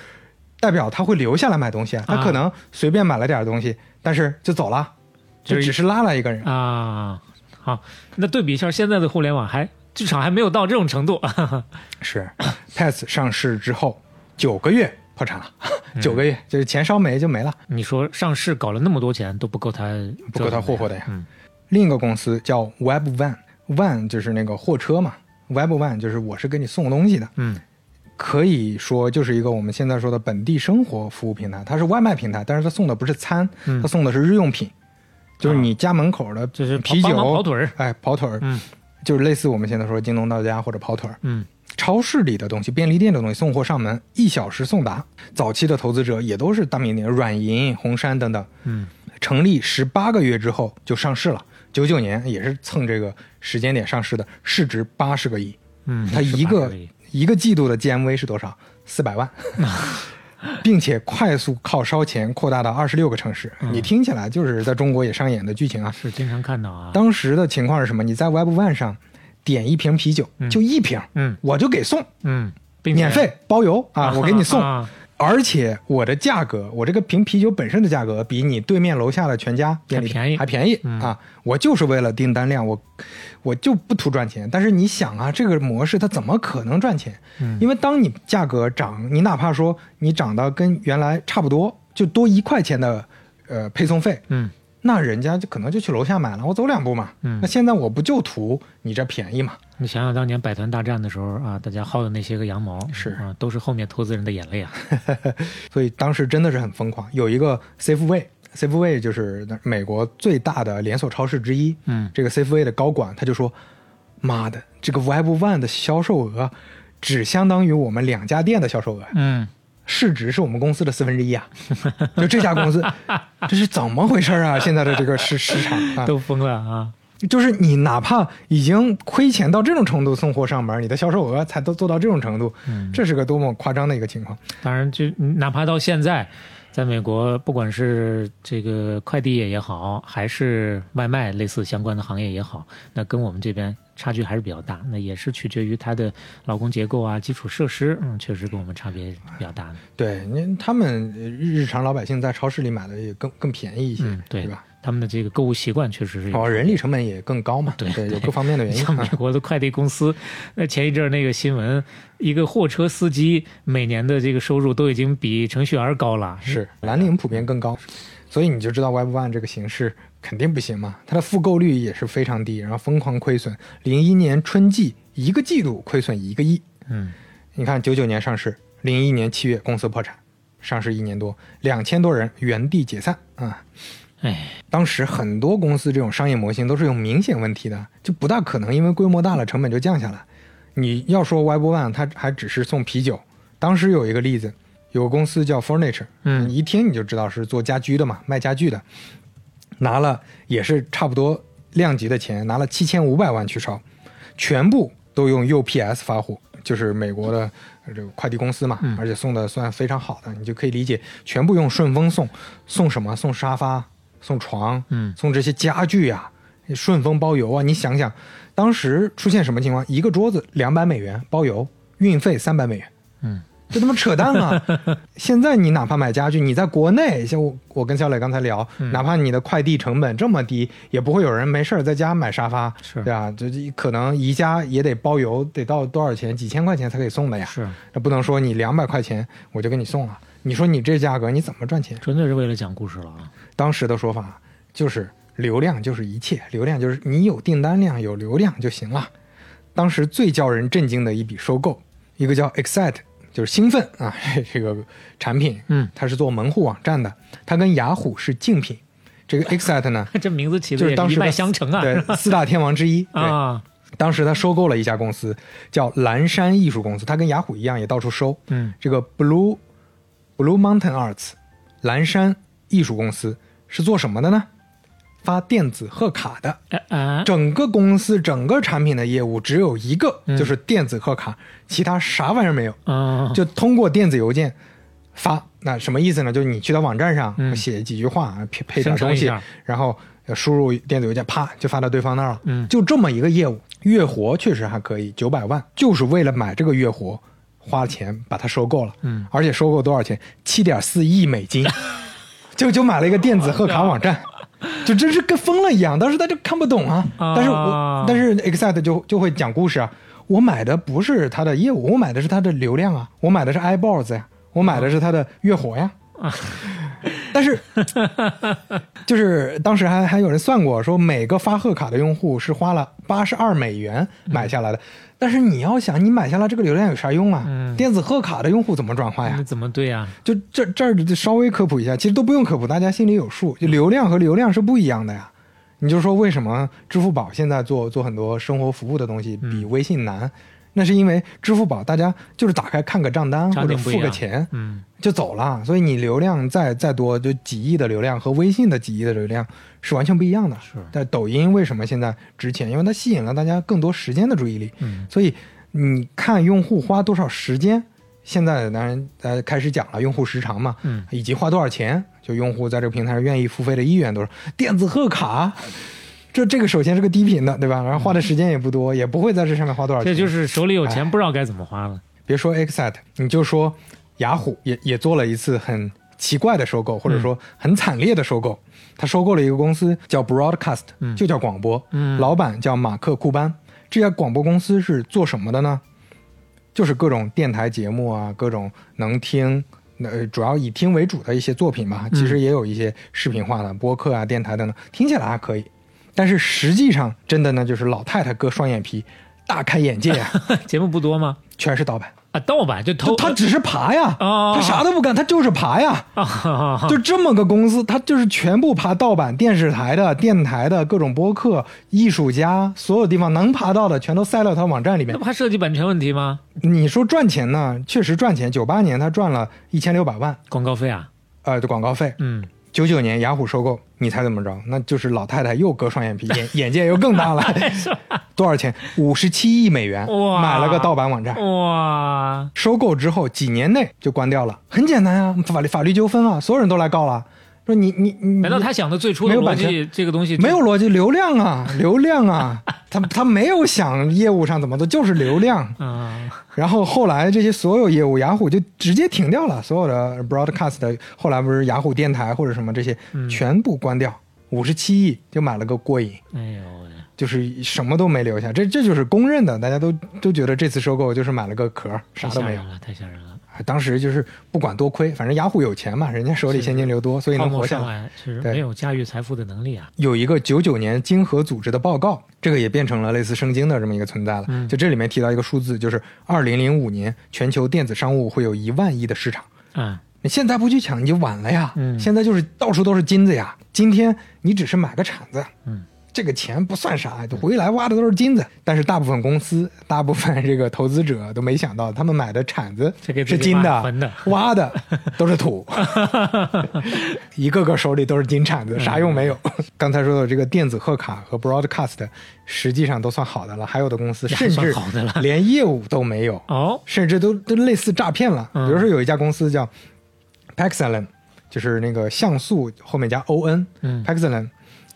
代表他会留下来买东西啊，他啊可能随便买了点东西，但是就走了，就就是只是拉来一个人。啊，好，那对比一下现在的互联网还，至少还没有到这种程度。是，Pets 上市之后九个月破产了，嗯九个月就是钱烧没就没了，你说上市搞了那么多钱都不够他不够他霍霍的呀。嗯另一个公司叫 Web One，One 就是那个货车嘛，Web One 就是我是给你送东西的，嗯可以说就是一个我们现在说的本地生活服务平台，它是外卖平台，但是它送的不是餐，嗯它送的是日用品，就是你家门口的就是啤酒、跑腿儿哎，跑腿儿，嗯就是类似我们现在说京东到家或者跑腿儿。嗯超市里的东西、便利店的东西送货上门，一小时送达。早期的投资者也都是大名鼎，软银、红杉等等。嗯，成立十八个月之后就上市了，九九年也是蹭这个时间点上市的，市值八十个亿。嗯，它一个18亿一个季度的 GMV 是多少？四百万，并且快速靠烧钱扩大到二十六个城市。嗯你听起来就是在中国也上演的剧情啊。是经常看到啊。当时的情况是什么？你在 Web One 上点一瓶啤酒，就一瓶，嗯我就给送，嗯，免费包邮啊，我给你送。啊而且我的价格，我这个瓶啤酒本身的价格比你对面楼下的全家便便宜还便宜、嗯啊！我就是为了订单量，我我就不图赚钱。但是你想啊，这个模式它怎么可能赚钱？嗯因为当你价格涨，你哪怕说你涨到跟原来差不多，就多一块钱的呃配送费，嗯那人家就可能就去楼下买了，我走两步嘛。嗯那现在我不就图你这便宜嘛？你想想当年百团大战的时候啊，大家薅的那些个羊毛是啊，都是后面投资人的眼泪啊。所以当时真的是很疯狂。有一个 Safeway，Safeway 就是美国最大的连锁超市之一。嗯这个 Safeway 的高管他就说：“妈的，这个 Web One 的销售额只相当于我们两家店的销售额，嗯，市值是我们公司的四分之一啊！就这家公司，这是怎么回事啊？现在的这个市市场啊，都疯了啊。就是你哪怕已经亏钱到这种程度送货上门，你的销售额才都做到这种程度，嗯这是个多么夸张的一个情况。当然就，哪怕到现在，在美国，不管是这个快递业也好，还是外卖类似相关的行业也好，那跟我们这边差距还是比较大。那也是取决于它的劳工结构啊、基础设施，嗯，确实跟我们差别比较大的。对，您他们呃日常老百姓在超市里买的也更更便宜一些，嗯，对吧？？他们的这个购物习惯确实是哦，人力成本也更高嘛，对对有各方面的原因像美啊。国的快递公司，那前一阵儿那个新闻，一个货车司机每年的这个收入都已经比程序员高了。是蓝领普遍更高，所以你就知道 Web One 这个形式肯定不行嘛，它的复购率也是非常低，然后疯狂亏损。零一年春季一个季度亏损一个亿，嗯，你看九九年上市，零一年七月公司破产，上市一年多，两千多人原地解散啊。哎，当时很多公司这种商业模型都是有明显问题的，就不大可能因为规模大了成本就降下来。你要说 Web One，它还只是送啤酒。当时有一个例子，有个公司叫 Furniture，嗯你一听你就知道是做家居的嘛，卖家具的，拿了也是差不多量级的钱，拿了七千五百万去烧，全部都用 UPS 发货，就是美国的呃这个快递公司嘛，嗯而且送的算非常好的，你就可以理解，全部用顺丰送，送什么？送沙发，送床，嗯送这些家具呀、顺丰包邮啊！你想想，当时出现什么情况？一个桌子两百美元包邮，运费三百美元，嗯，这他妈扯淡啊！现在你哪怕买家具，你在国内，像我我跟小磊刚才聊，嗯哪怕你的快递成本这么低，也不会有人没事儿在家买沙发，是对吧？这这可能宜家也得包邮，得到多少钱？几千块钱才可以送的呀。是，那不能说你两百块钱我就给你送了，你说你这价格你怎么赚钱？纯粹是为了讲故事了啊。当时的说法就是流量就是一切，流量就是你有订单量、有流量就行了。当时最叫人震惊的一笔收购，一个叫 Excite，就是兴奋啊，这个产品，嗯，它是做门户网站的，它跟雅虎是竞品。这个 Excite 呢，这名字起就的也一脉是当时的相承啊。对，四大天王之一。对，啊，当时他收购了一家公司，叫蓝山艺术公司，他跟雅虎一样，也到处收。嗯这个 Blue Blue Mountain Arts 蓝山艺术公司是做什么的呢？发电子贺卡的。整个公司整个产品的业务只有一个，就是电子贺卡，其他啥玩意儿没有。嗯，就通过电子邮件发。那什么意思呢？就是你去到网站上嗯写几句话，配配点东西然后呃输入电子邮件，啪就发到对方那儿了。嗯就这么一个业务，月活确实还可以，九百万，就是为了买这个月活。花钱把它收购了，嗯，而且收购多少钱？七点四亿美金，就就买了一个电子贺卡网站，就真是跟疯了一样。当时他就看不懂啊，啊但是我但是 Excite 就就会讲故事啊。我买的不是它的业务，我买的是它的流量啊，我买的是 iBalls 呀，我买的是它的月活呀。但是，就是当时还还有人算过，说每个发贺卡的用户是花了八十二美元买下来的。但是你要想，你买下来这个流量有啥用啊？嗯电子贺卡的用户怎么转化呀？怎么对呀？就这这儿稍微科普一下，其实都不用科普，大家心里有数。就流量和流量是不一样的呀。你就说为什么支付宝现在做做很多生活服务的东西比微信难？那是因为支付宝大家就是打开看个账单或者付个钱，嗯，就走了。所以你流量再再多，就几亿的流量和微信的几亿的流量是完全不一样的。是但抖音为什么现在值钱？因为它吸引了大家更多时间的注意力。嗯，所以你看用户花多少时间，现在当然呃开始讲了用户时长嘛，嗯，以及花多少钱，就用户在这个平台上愿意付费的意愿都是，电子贺卡。这这个首先是个低频的，对吧？然后花的时间也不多，也不会在这上面花多少钱。这就是手里有钱哎不知道该怎么花了。别说 Excite，你就说雅虎也也做了一次很奇怪的收购，或者说很惨烈的收购。他收购了一个公司叫 Broadcast，、嗯就叫广播，嗯老板叫马克库班。这家广播公司是做什么的呢？就是各种电台节目啊，各种能听。呃，主要以听为主的一些作品吧，其实也有一些视频化的播客啊、电台等等，听起来还可以。但是实际上，真的呢，就是老太太割双眼皮，大开眼界啊、节目不多吗？全是盗版。啊，盗版就偷他只是爬呀，哦他啥都不干，他就是爬呀。啊，就这么个公司，他就是全部爬盗版电视台的、电台的各种播客、艺术家，所有地方能爬到的全都塞到他网站里面那不。还涉及版权问题吗？你说赚钱呢？确实赚钱。九八年他赚了一千六百万，广告费啊，呃，的广告费。嗯，九九年雅虎收购，你猜怎么着？那就是老太太又割双眼皮，眼 眼界又更大了。多少钱？五十七亿美元哇买了个盗版网站。哇，收购之后几年内就关掉了，很简单啊，法律法律纠纷啊，所有人都来告了，说你你你，难道他想的最初的逻辑这个东西没有逻辑？流量啊，流量啊，他他没有想业务上怎么做，就是流量。啊？然后后来这些所有业务，雅虎就直接停掉了，所有的 broadcast，后来不是雅虎电台或者什么这些全部关掉，五十七亿就买了个过瘾。哎呦喂，就是什么都没留下，这这就是公认的，大家都都觉得这次收购就是买了个壳，啥都没有太吓人。了，太吓人了。当时就是不管多亏，反正雅虎有钱嘛，人家手里现金流多，所以能活下来。沫上来是对没有驾驭财富的能力啊。有一个九九年经合组织的报告，这个也变成了类似圣经的这么一个存在了。嗯就这里面提到一个数字，就是二零零五年全球电子商务会有一万亿的市场。啊，你现在不去抢，你就晚了呀。嗯现在就是到处都是金子呀。今天你只是买个铲子，嗯，这个钱不算啥，回来挖的都是金子。但是大部分公司、大部分这个投资者都没想到，他们买的铲子是金的挖的，都是土，一个个手里都是金铲子，啥用没有。刚才说的这个电子贺卡和 broadcast，实际上都算好的了，还有的公司甚至连业务都没有。哦，甚至都都类似诈骗了。比嗯如说有一家公司叫 Paxilon，就是那个像素后面加 O N，嗯 Paxilon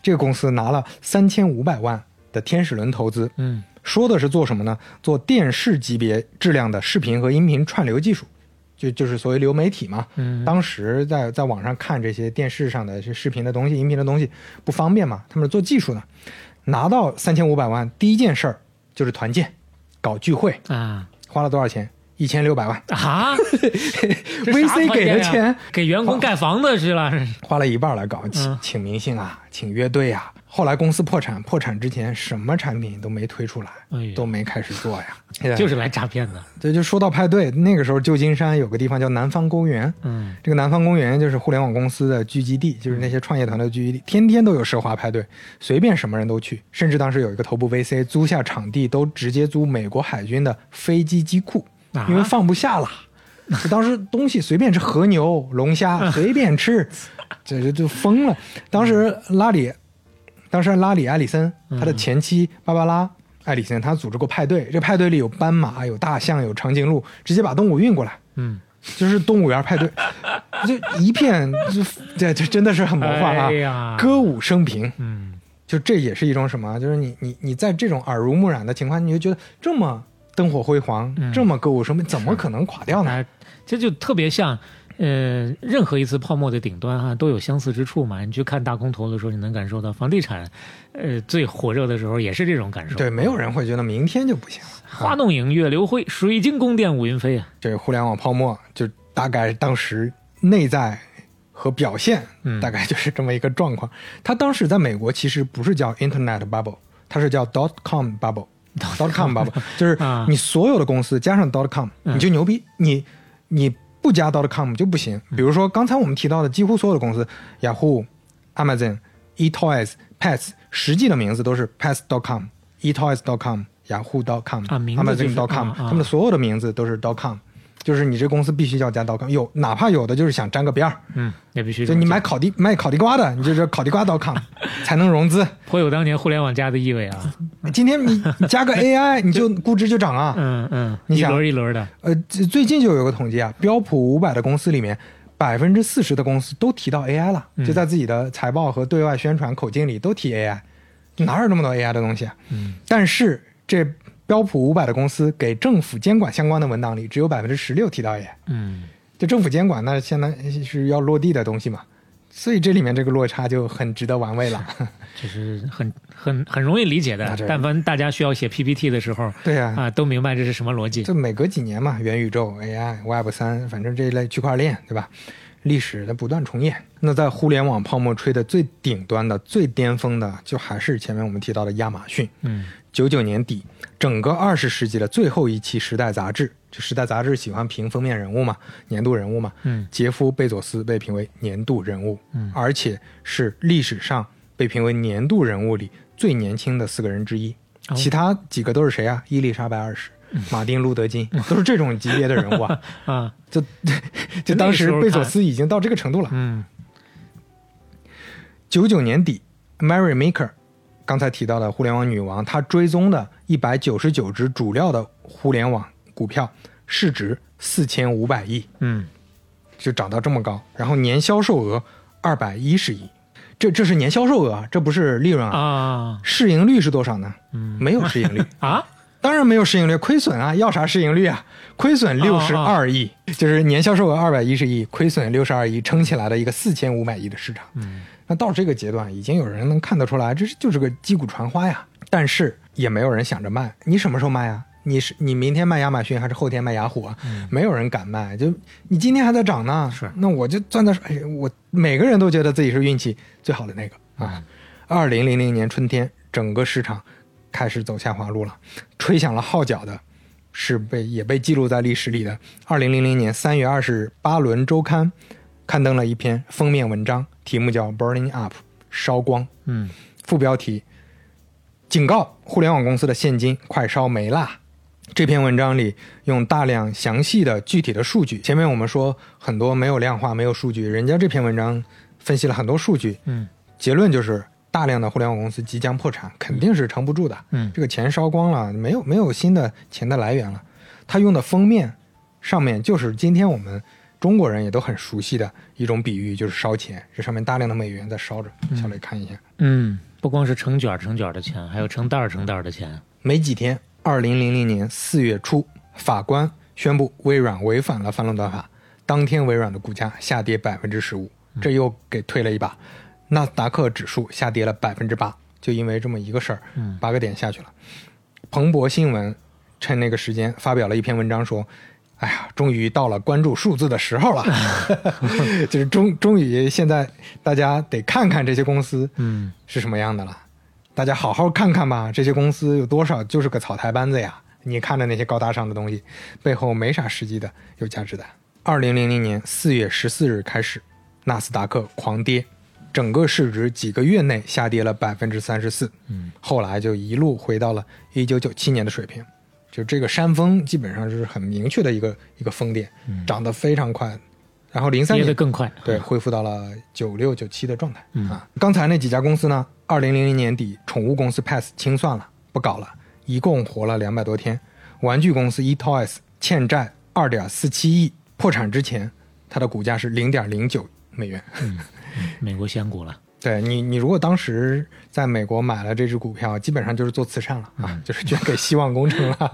这个公司拿了三千五百万的天使轮投资，嗯。说的是做什么呢？做电视级别质量的视频和音频串流技术。就就是所谓流媒体嘛，嗯。当时在在网上看这些电视上的这视频的东西、音频的东西不方便嘛，他们是做技术的，拿到三千五百万，第一件事儿就是团建，搞聚会，啊。花了多少钱？一千六百万。啊 VC 给的钱给员工盖房子去了，花了一半来搞，请明星啊，请乐队啊。后来公司破产，破产之前什么产品都没推出来，哎都没开始做呀。就是来诈骗的。这就说到派对，那个时候旧金山有个地方叫南方公园，嗯这个南方公园就是互联网公司的聚集地，就是那些创业团队的聚集地，天天都有奢华派对，随便什么人都去。甚至当时有一个头部 VC 租下场地，都直接租美国海军的飞机机库，啊因为放不下了。就当时东西随便吃，和牛、龙虾 随便吃，这就就疯了。当时拉里当时拉里·埃里森，他的前妻芭芭拉·埃里森，他组织过派对，这派对里有斑马、有大象、有长颈鹿，直接把动物运过来，嗯，就是动物园派对，就一片，就这这真的是很魔幻啊哎，歌舞升平，嗯，就这也是一种什么？就是你你你在这种耳濡目染的情况，你就觉得这么灯火辉煌，嗯这么歌舞升平，怎么可能垮掉呢？哎，这就特别像。呃，任何一次泡沫的顶端哈、都有相似之处嘛。你去看大空头的时候，你能感受到房地产，呃，最火热的时候也是这种感受。对，没有人会觉得明天就不行了。花弄影、月流辉、水晶宫殿、五云飞啊。这个互联网泡沫就大概当时内在和表现嗯大概就是这么一个状况。它当时在美国其实不是叫 Internet Bubble，它是叫 dot com bubble。Dot com bubble 就是啊你所有的公司加上 dot com，嗯你就牛逼，你你不加 dot com 就不行。比如说刚才我们提到的几乎所有的公司，，Yahoo、Amazon、eToys、Pets，实际的名字都是 Pets.com、eToys.com、雅虎 .com、啊名字就是 Amazon.com，啊啊他们的所有的名字都是 .com，就是你这公司必须要加 .com，有哪怕有的就是想沾个边儿，嗯，也必须就你买烤地卖烤地瓜的，你就是烤地瓜 .com 才能融资。颇有当年互联网加的意味啊。今天你你加个 AI，你就估值就涨啊。嗯嗯，你想一轮一轮的。呃，最最近就有个统计啊，标普五百的公司里面，百分之四十的公司都提到 AI 了，就在自己的财报和对外宣传口径里都提 AI，哪有那么多 AI 的东西啊？嗯，但是这标普五百的公司给政府监管相关的文档里，只有百分之十六提到 AI。嗯，就政府监管，那相当是要落地的东西嘛，所以这里面这个落差就很值得玩味了。这 是很很很容易理解的。但凡大家需要写 PPT 的时候，对呀、啊，都明白这是什么逻辑。就每隔几年嘛，元宇宙、AI、Web 三，反正这一类区块链，对吧？历史的不断重演。那在互联网泡沫吹的最顶端的、最巅峰的，就还是前面我们提到的亚马逊。嗯九九年底，整个二十世纪的最后一期《时代》杂志，就《时代》杂志喜欢评封面人物嘛，年度人物嘛。嗯杰夫·贝佐斯被评为年度人物，嗯而且是历史上被评为年度人物里最年轻的四个人之一。哦其他几个都是谁啊？伊丽莎白二世、马丁·路德·金，都是这种级别的人物啊！啊就 就当时贝佐斯已经到这个程度了。嗯九九年底，Mary Maker，刚才提到的互联网女王，她追踪的一百九十九只主料的互联网股票，市值四千五百亿，嗯。就涨到这么高，然后年销售额二百一十亿，这这是年销售额啊，这不是利润啊。啊。市盈率是多少呢？嗯。没有市盈率，啊？当然没有市盈率，亏损啊，要啥市盈率啊？亏损六十二亿，就是年销售额二百一十亿，亏损六十二亿，撑起来的一个四千五百亿的市场。嗯那到这个阶段，已经有人能看得出来，这是就是个击鼓传花呀。但是也没有人想着卖，你什么时候卖啊？你是你明天卖亚马逊还是后天卖雅虎啊？没有人敢卖，就你今天还在涨呢，是那我就攥在手，哎，我每个人都觉得自己是运气最好的那个啊。二零零零年春天，整个市场开始走下滑路了，吹响了号角的是被也被记录在历史里的。二零零零年三月二十日，《巴伦周刊》刊登了一篇封面文章，题目叫《Burning Up》，烧光。嗯副标题：警告互联网公司的现金快烧没啦。这篇文章里用大量详细的具体的数据，前面我们说很多没有量化、没有数据，人家这篇文章分析了很多数据，嗯结论就是大量的互联网公司即将破产，肯定是撑不住的。嗯这个钱烧光了，没有没有新的钱的来源了。他用的封面上面就是今天我们中国人也都很熟悉的一种比喻，就是烧钱，这上面大量的美元在烧着。小磊看一下，嗯，不光是成卷儿成卷儿的钱，还有成袋儿成袋儿的钱。没几天，二零零零年四月初，法官宣布微软违反了反垄断法，当天微软的股价下跌百分之十五，这又给推了一把。纳斯达克指数下跌了百分之八，就因为这么一个事儿，八个点下去了。彭博新闻趁那个时间发表了一篇文章说：“哎呀，终于到了关注数字的时候了，就是终终于现在大家得看看这些公司嗯是什么样的了。大家好好看看吧，这些公司有多少就是个草台班子呀！你看着那些高大上的东西，背后没啥实际的有价值的。二零零零年四月十四日开始，纳斯达克狂跌，整个市值几个月内下跌了百分之三十四，嗯，后来就一路回到了一九九七年的水平。就这个山峰基本上是很明确的一个一个峰点，涨得非常快。然后零三年跌得更快。对，恢复到了九六九七的状态、嗯啊。刚才那几家公司呢，二零零零年底，宠物公司 Pass 清算了，不搞了，一共活了两百多天。玩具公司 eToys 欠债二点四七亿，破产之前，它的股价是零点零九美元。美国仙股了。对你，你如果当时在美国买了这只股票，基本上就是做慈善了啊，就是捐给希望工程了。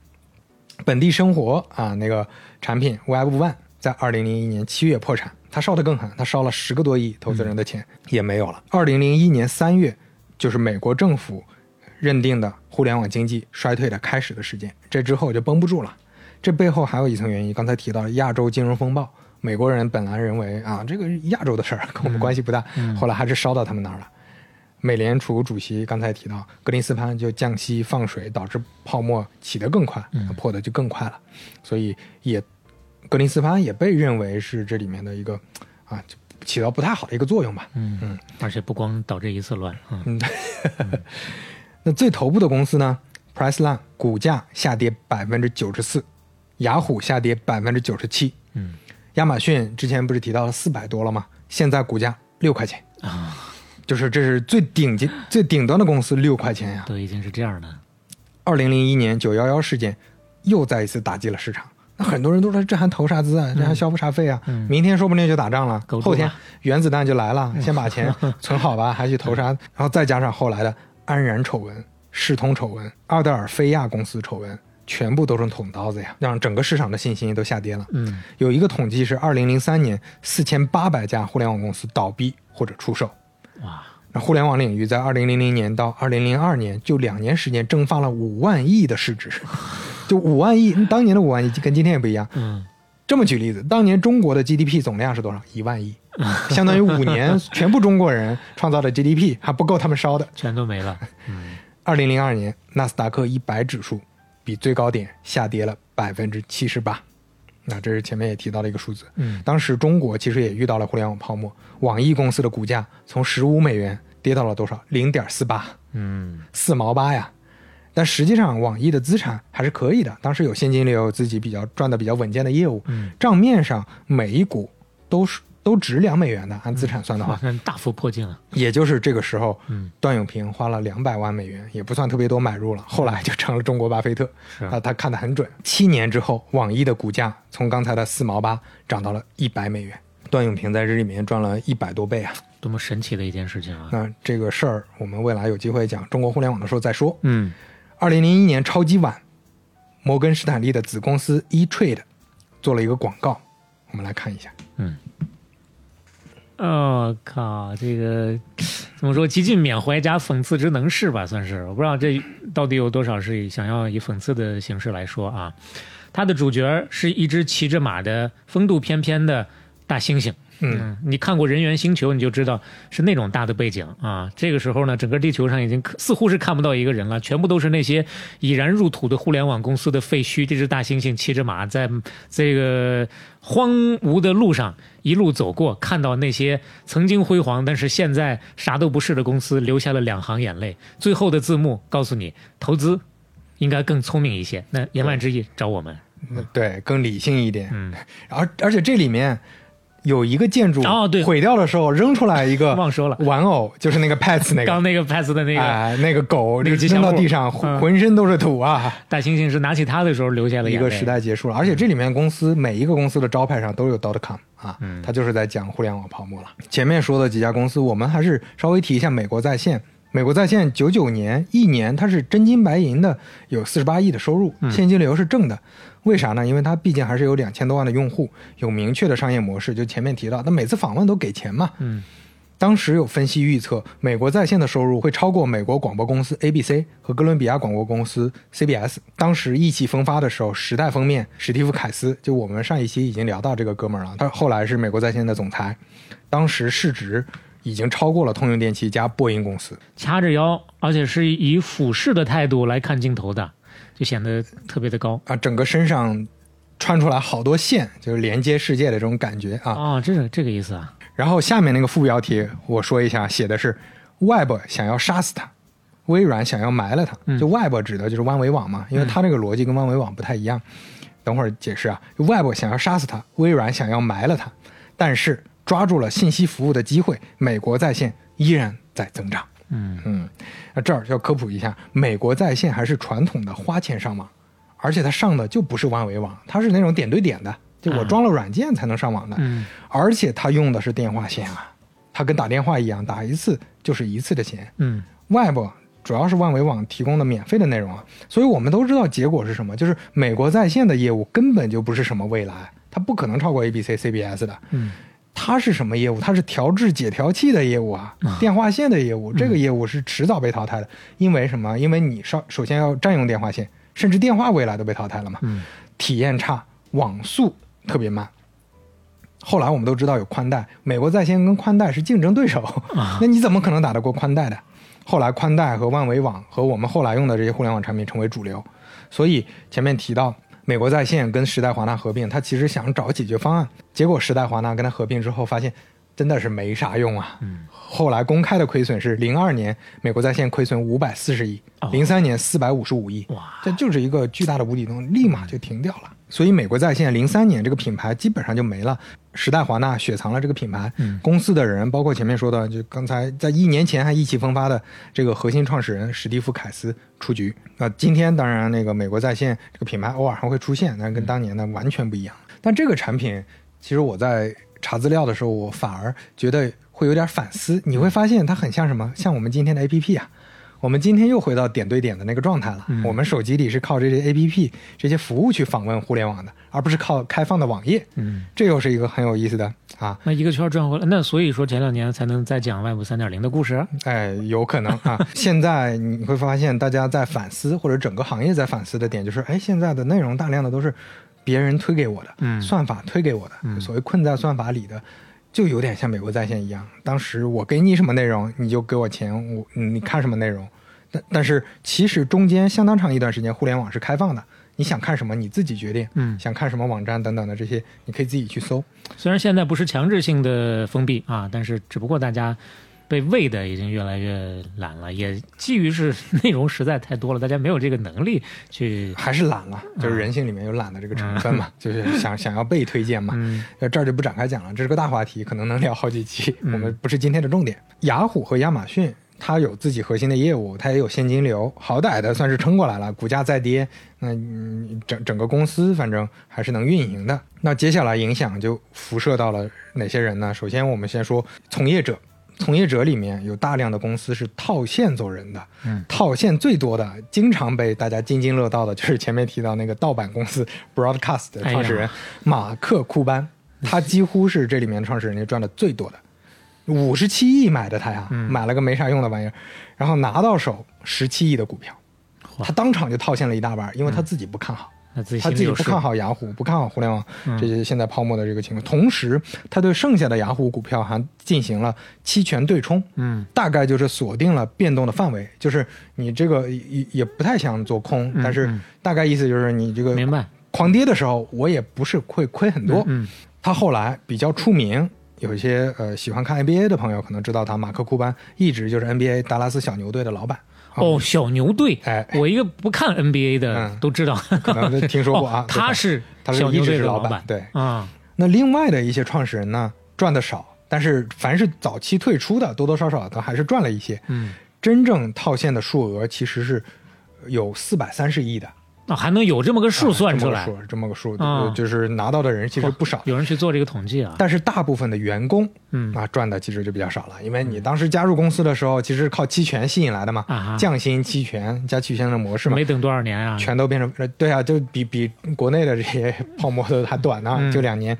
本地生活啊，那个产品 Web One 在二零零一年七月破产，它烧得更狠，它烧了十个多亿投资人的钱、也没有了。二零零一年三月，就是美国政府认定的互联网经济衰退的开始的时间，这之后就绷不住了。这背后还有一层原因，刚才提到了亚洲金融风暴，美国人本来认为啊，这个亚洲的事儿跟我们关系不大，后来还是烧到他们那儿了。美联储主席刚才提到，格林斯潘就降息放水，导致泡沫起得更快，破的就更快了。所以也格林斯潘也被认为是这里面的一个啊，就起到不太好的一个作用吧。嗯。嗯，而且不光导致一次乱啊，嗯，那最头部的公司呢，Priceline 股价下跌百分之九十四，雅虎下跌百分之九十七，嗯，亚马逊之前不是提到了四百多了吗？现在股价六块钱啊，就是这是最顶级、最顶端的公司六块钱呀。都已经是这样的。二零零一年九幺幺事件又再一次打击了市场。那很多人都说这还投啥资啊？这还消不啥费啊？明天说不定就打仗了，后天原子弹就来了，先把钱 存好吧，还去投啥？然后再加上后来的安然丑闻、世通丑闻、阿德尔菲亚公司丑闻，全部都是捅刀子呀，让整个市场的信心都下跌了。嗯，有一个统计是，二零零三年四千八百家互联网公司倒闭或者出售。哇，那互联网领域在二零零零年到二零零二年就两年时间蒸发了五万亿的市值，就五万亿，当年的五万亿跟今天也不一样。嗯，这么举例子，当年中国的 GDP 总量是多少？一万亿，相当于五年全部中国人创造的 GDP 还不够他们烧的。全都没了。二零零二年，纳斯达克一百指数比最高点下跌了百分之七十八。那这是前面也提到的一个数字。嗯当时中国其实也遇到了互联网泡沫，网易公司的股价从十五美元跌到了多少？零点四八，嗯四毛八呀。但实际上，网易的资产还是可以的，当时有现金流，有自己比较赚的比较稳健的业务，嗯账面上每一股都是都值两美元的，按资产算的话，大幅破净了。也就是这个时候，嗯段永平花了两百万美元，也不算特别多买入了，后来就成了中国巴菲特。是啊，他看得很准。七年之后，网易的股价从刚才的四毛八涨到了一百美元，段永平在这里面赚了一百多倍啊！多么神奇的一件事情啊！那这个事儿，我们未来有机会讲中国互联网的时候再说。嗯二零零一年超级晚，摩根士坦利的子公司 eTrade 做了一个广告，我们来看一下。嗯。哦靠，这个怎么说？极尽缅怀加讽刺之能事吧，算是。我不知道这到底有多少是想要以讽刺的形式来说啊。他的主角是一只骑着马的风度翩翩的大猩猩。嗯，你看过《人猿星球》，你就知道是那种大的背景啊。这个时候呢，整个地球上已经似乎是看不到一个人了，全部都是那些已然入土的互联网公司的废墟。这只大猩猩骑着马在这个荒芜的路上一路走过，看到那些曾经辉煌但是现在啥都不是的公司，流下了两行眼泪。最后的字幕告诉你，投资应该更聪明一些。那言外之意，找我们。对，更理性一点。嗯，而而且这里面有一个建筑哦对毁掉的时候扔出来一个 忘说了玩偶，就是那个 Pets 那个刚那个 pets 的那个哎那个狗那个扔到地上，嗯浑身都是土啊！大猩猩是拿起它的时候留下了。一个时代结束了，而且这里面公司每一个公司的招牌上都有 .dot .com 啊，嗯它就是在讲互联网泡沫了。前面说的几家公司，我们还是稍微提一下美国在线。美国在线九九年一年它是真金白银的，有四十八亿的收入，嗯现金流是正的。为啥呢？因为它毕竟还是有两千多万的用户，有明确的商业模式。就前面提到，那每次访问都给钱嘛，嗯当时有分析预测，美国在线的收入会超过美国广播公司 ABC 和哥伦比亚广播公司 CBS。当时意气风发的时候，时代封面史蒂夫·凯斯，就我们上一期已经聊到这个哥们儿了，他后来是美国在线的总裁，当时市值已经超过了通用电气加波音公司。掐着腰，而且是以俯视的态度来看镜头的，就显得特别的高啊，整个身上穿出来好多线，就是连接世界的这种感觉啊。哦，这是这个意思啊。然后下面那个副标题我说一下，写的是 Web 想要杀死他，微软想要埋了他。嗯就 Web 指的就是万维网嘛，因为它这个逻辑跟万维网不太一样。等会儿解释啊，Web 想要杀死他，微软想要埋了他，但是抓住了信息服务的机会，美国在线依然在增长。嗯嗯，那这儿要科普一下，美国在线还是传统的花钱上网，而且它上的就不是万维网，它是那种点对点的，就我装了软件才能上网的，嗯而且它用的是电话线啊，它跟打电话一样，打一次就是一次的钱。嗯 Web 主要是万维网提供的免费的内容啊，所以我们都知道结果是什么，就是美国在线的业务根本就不是什么未来，它不可能超过 ABC、CBS 的。嗯，它是什么业务？它是调制解调器的业务啊，电话线的业务。这个业务是迟早被淘汰的，因为什么？因为你首首先要占用电话线，甚至电话未来都被淘汰了嘛。嗯，体验差，网速特别慢。后来我们都知道有宽带，美国在线跟宽带是竞争对手，那你怎么可能打得过宽带的？后来宽带和万维网和我们后来用的这些互联网产品成为主流，所以前面提到美国在线跟时代华纳合并，他其实想找解决方案，结果时代华纳跟他合并之后发现真的是没啥用啊。后来公开的亏损是零二年美国在线亏损五百四十亿，零三年四百五十五亿，哇。这就是一个巨大的无底洞，立马就停掉了。所以美国在线零三年这个品牌基本上就没了，时代华纳雪藏了这个品牌，公司的人包括前面说的，就刚才在一年前还意气风发的这个核心创始人史蒂夫凯斯出局。那今天当然那个美国在线这个品牌偶尔还会出现，但跟当年的完全不一样。但这个产品其实我在查资料的时候，我反而觉得会有点反思。你会发现它很像什么？像我们今天的 A P P 啊。我们今天又回到点对点的那个状态了。我们手机里是靠这些 A P P 这些服务去访问互联网的，而不是靠开放的网页。嗯，这又是一个很有意思的啊。那一个圈儿转回来，那所以说前两年才能再讲 Web 三点零的故事。哎，有可能啊。现在你会发现，大家在反思，或者整个行业在反思的点就是，哎，现在的内容大量的都是别人推给我的，嗯算法推给我的，所谓困在算法里的，就有点像美国在线一样。当时我给你什么内容，你就给我钱，我嗯你看什么内容。但但是其实中间相当长一段时间，互联网是开放的，你想看什么你自己决定，嗯想看什么网站等等的这些，你可以自己去搜。虽然现在不是强制性的封闭啊，但是只不过大家被喂的已经越来越懒了，也基于是 内容实在太多了，大家没有这个能力去。还是懒了，就是人性里面有懒的这个成分嘛，就是想想要被推荐嘛。嗯呃，这儿就不展开讲了，这是个大话题，可能能聊好几期。我们不是今天的重点。雅虎和亚马逊，它有自己核心的业务，它也有现金流，好歹的算是撑过来了。股价再跌，那嗯整整个公司反正还是能运营的。那接下来影响就辐射到了哪些人呢？首先，我们先说从业者。从业者里面有大量的公司是套现走人的，嗯，套现最多的，经常被大家津津乐道的，就是前面提到那个盗版公司 Broadcast 的创始人哎马克库班，他几乎是这里面创始人里赚的最多的，五十七亿买的他呀，嗯买了个没啥用的玩意儿，然后拿到手十七亿的股票，他当场就套现了一大半，因为他自己不看好。他自己不看好雅虎，不看好互联网嗯。这些现在泡沫的这个情况，同时他对剩下的雅虎股票还进行了期权对冲，嗯，大概就是锁定了变动的范围，就是你这个也也不太想做空，但是嗯。大概意思就是你这个明白。狂跌的时候，我也不是会亏很多。嗯他后来比较出名，有一些呃喜欢看 NBA 的朋友可能知道他，马克库班一直就是 NBA 达拉斯小牛队的老板。哦，小牛队，哎。我一个不看 NBA 的嗯。都知道，可能都听说过啊 他是他是小牛队的老板。对。啊，那另外的一些创始人呢，赚的少，但是凡是早期退出的，多多少少都还是赚了一些。嗯，真正套现的数额其实是有四百三十亿的，啊，还能有这么个数啊算出来，这么个数，这么个数，就是拿到的人其实不少。有人去做这个统计啊，但是大部分的员工，嗯。啊，赚的其实就比较少了，因为你当时加入公司的时候，其实是靠期权吸引来的嘛，啊降薪期权加期权的模式嘛没，等多少年啊，全都变成，呃对啊，就比比国内的这些泡沫都还短呢，嗯。就两年。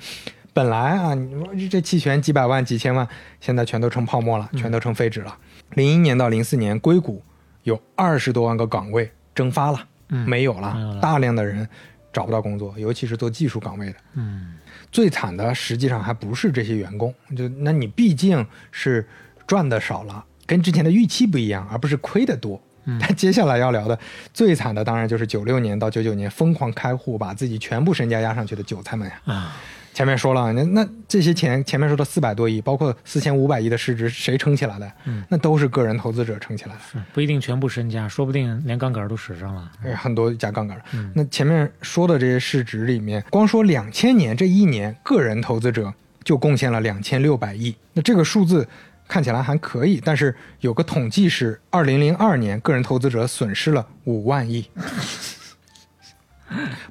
本来啊，你说这这期权几百万、几千万，现在全都成泡沫了，嗯。全都成废纸了。零一年到零四年，硅谷有二十多万个岗位蒸发了，嗯没有了，大量的人找不到工作，尤其是做技术岗位的。嗯最惨的实际上还不是这些员工，就那你毕竟是赚的少了，跟之前的预期不一样，而不是亏的多。嗯但接下来要聊的最惨的，当然就是九六年到九九年疯狂开户，把自己全部身家压上去的韭菜们呀。啊，前面说了，那那这些钱，前面说的四百多亿，包括四千五百亿的市值，谁撑起来的？嗯那都是个人投资者撑起来的。是不一定全部身家，说不定连杠杆都使上了，哎很多加杠杆。嗯那前面说的这些市值里面，光说两千年这一年，个人投资者就贡献了两千六百亿。那这个数字看起来还可以，但是有个统计是，二零零二年个人投资者损失了五万亿。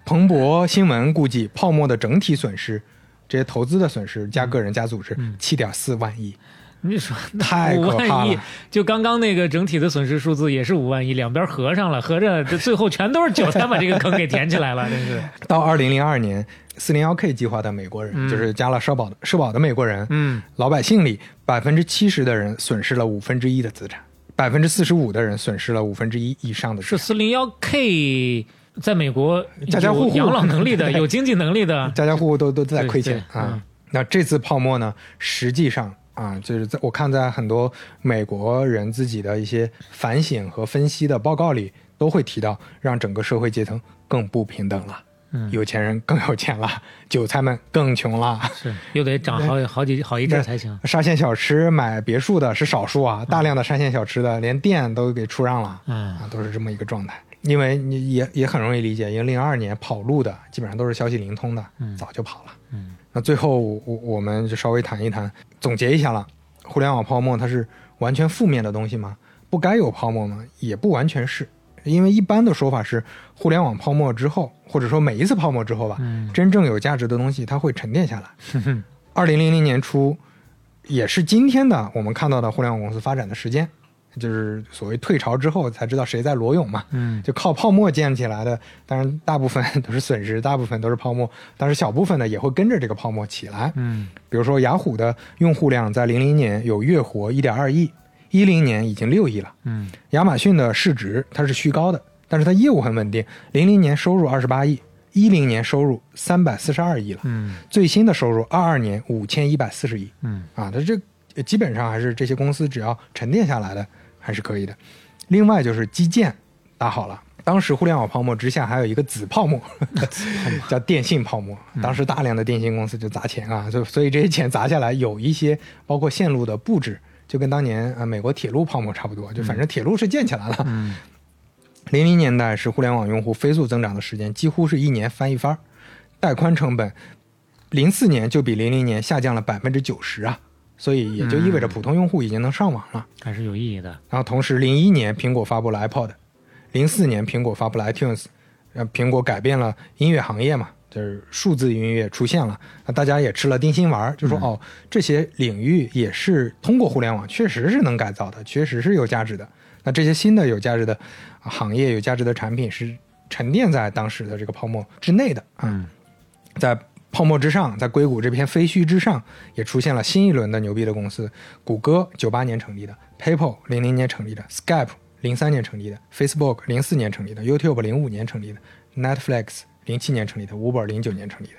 彭博新闻估计，泡沫的整体损失，这些投资的损失加个人加组织，七点四万亿。你说太五可怕了万亿，就刚刚那个整体的损失数字也是五万亿，两边合上了，合着这最后全都是韭菜把这个坑给填起来了，真是。到二零零二年，四零幺 K 计划的美国人，就是加了社保的社保的美国人，嗯，老百姓里百分之七十的人损失了五分之一的资产，百分之四十五的人损失了五分之一以上的资是产。四零幺 K 在美国家家户户有养老能力的，有经济能力的，家家户户都都在亏钱啊嗯。那这次泡沫呢，实际上啊，就是在我看在很多美国人自己的一些反省和分析的报告里，都会提到让整个社会阶层更不平等了。嗯有钱人更有钱了，韭菜们更穷了。是又得涨好好几好一阵儿才行。沙县小吃买别墅的是少数啊，大量的沙县小吃的连店都给出让了，嗯啊，都是这么一个状态。因为你也也很容易理解，因为零二年跑路的基本上都是消息灵通的，早就跑了。嗯，那最后我我们就稍微谈一谈，总结一下了。互联网泡沫它是完全负面的东西吗？不该有泡沫吗？也不完全是，因为一般的说法是，互联网泡沫之后，或者说每一次泡沫之后吧，真正有价值的东西它会沉淀下来。二零零零年初，也是今天的我们看到的互联网公司发展的时间，就是所谓退潮之后才知道谁在裸泳嘛。嗯，就靠泡沫建起来的，当然大部分 都是损失，大部分都是泡沫，但是小部分呢也会跟着这个泡沫起来。嗯，比如说雅虎的用户量在零零年有月活一点二亿，一零年已经六亿了。嗯，亚马逊的市值它是虚高的，但是它业务很稳定，零零年收入二十八亿，一零年收入三百四十二亿了。嗯，最新的收入二二年五千一百四十亿。嗯，啊，它这呃基本上还是这些公司只要沉淀下来的还是可以的。另外就是基建打好了。当时互联网泡沫之下还有一个子泡沫，叫电信泡沫。当时大量的电信公司就砸钱啊，所以所以这些钱砸下来，有一些包括线路的布置，就跟当年啊美国铁路泡沫差不多，就反正铁路是建起来了。零零年代是互联网用户飞速增长的时间，几乎是一年翻一番儿，带宽成本零四年就比零零年下降了百分之九十啊，所以也就意味着普通用户已经能上网了。还是有意义的。然后同时，零一年苹果发布了 iPod，零四年苹果发布了 iTunes，呃，苹果改变了音乐行业嘛，就是数字音乐出现了，那大家也吃了定心丸，就说、哦，这些领域也是通过互联网确实是能改造的，确实是有价值的。那这些新的有价值的啊行业、有价值的产品是沉淀在当时的这个泡沫之内的啊，在泡沫之上，在硅谷这片废墟之上，也出现了新一轮的牛逼的公司。谷歌九八年成立的，PayPal 零零年成立的，Skype 零三年成立的，Facebook 零四年成立的，YouTube 零五年成立的，Netflix 零七年成立的，Uber 零九年成立的。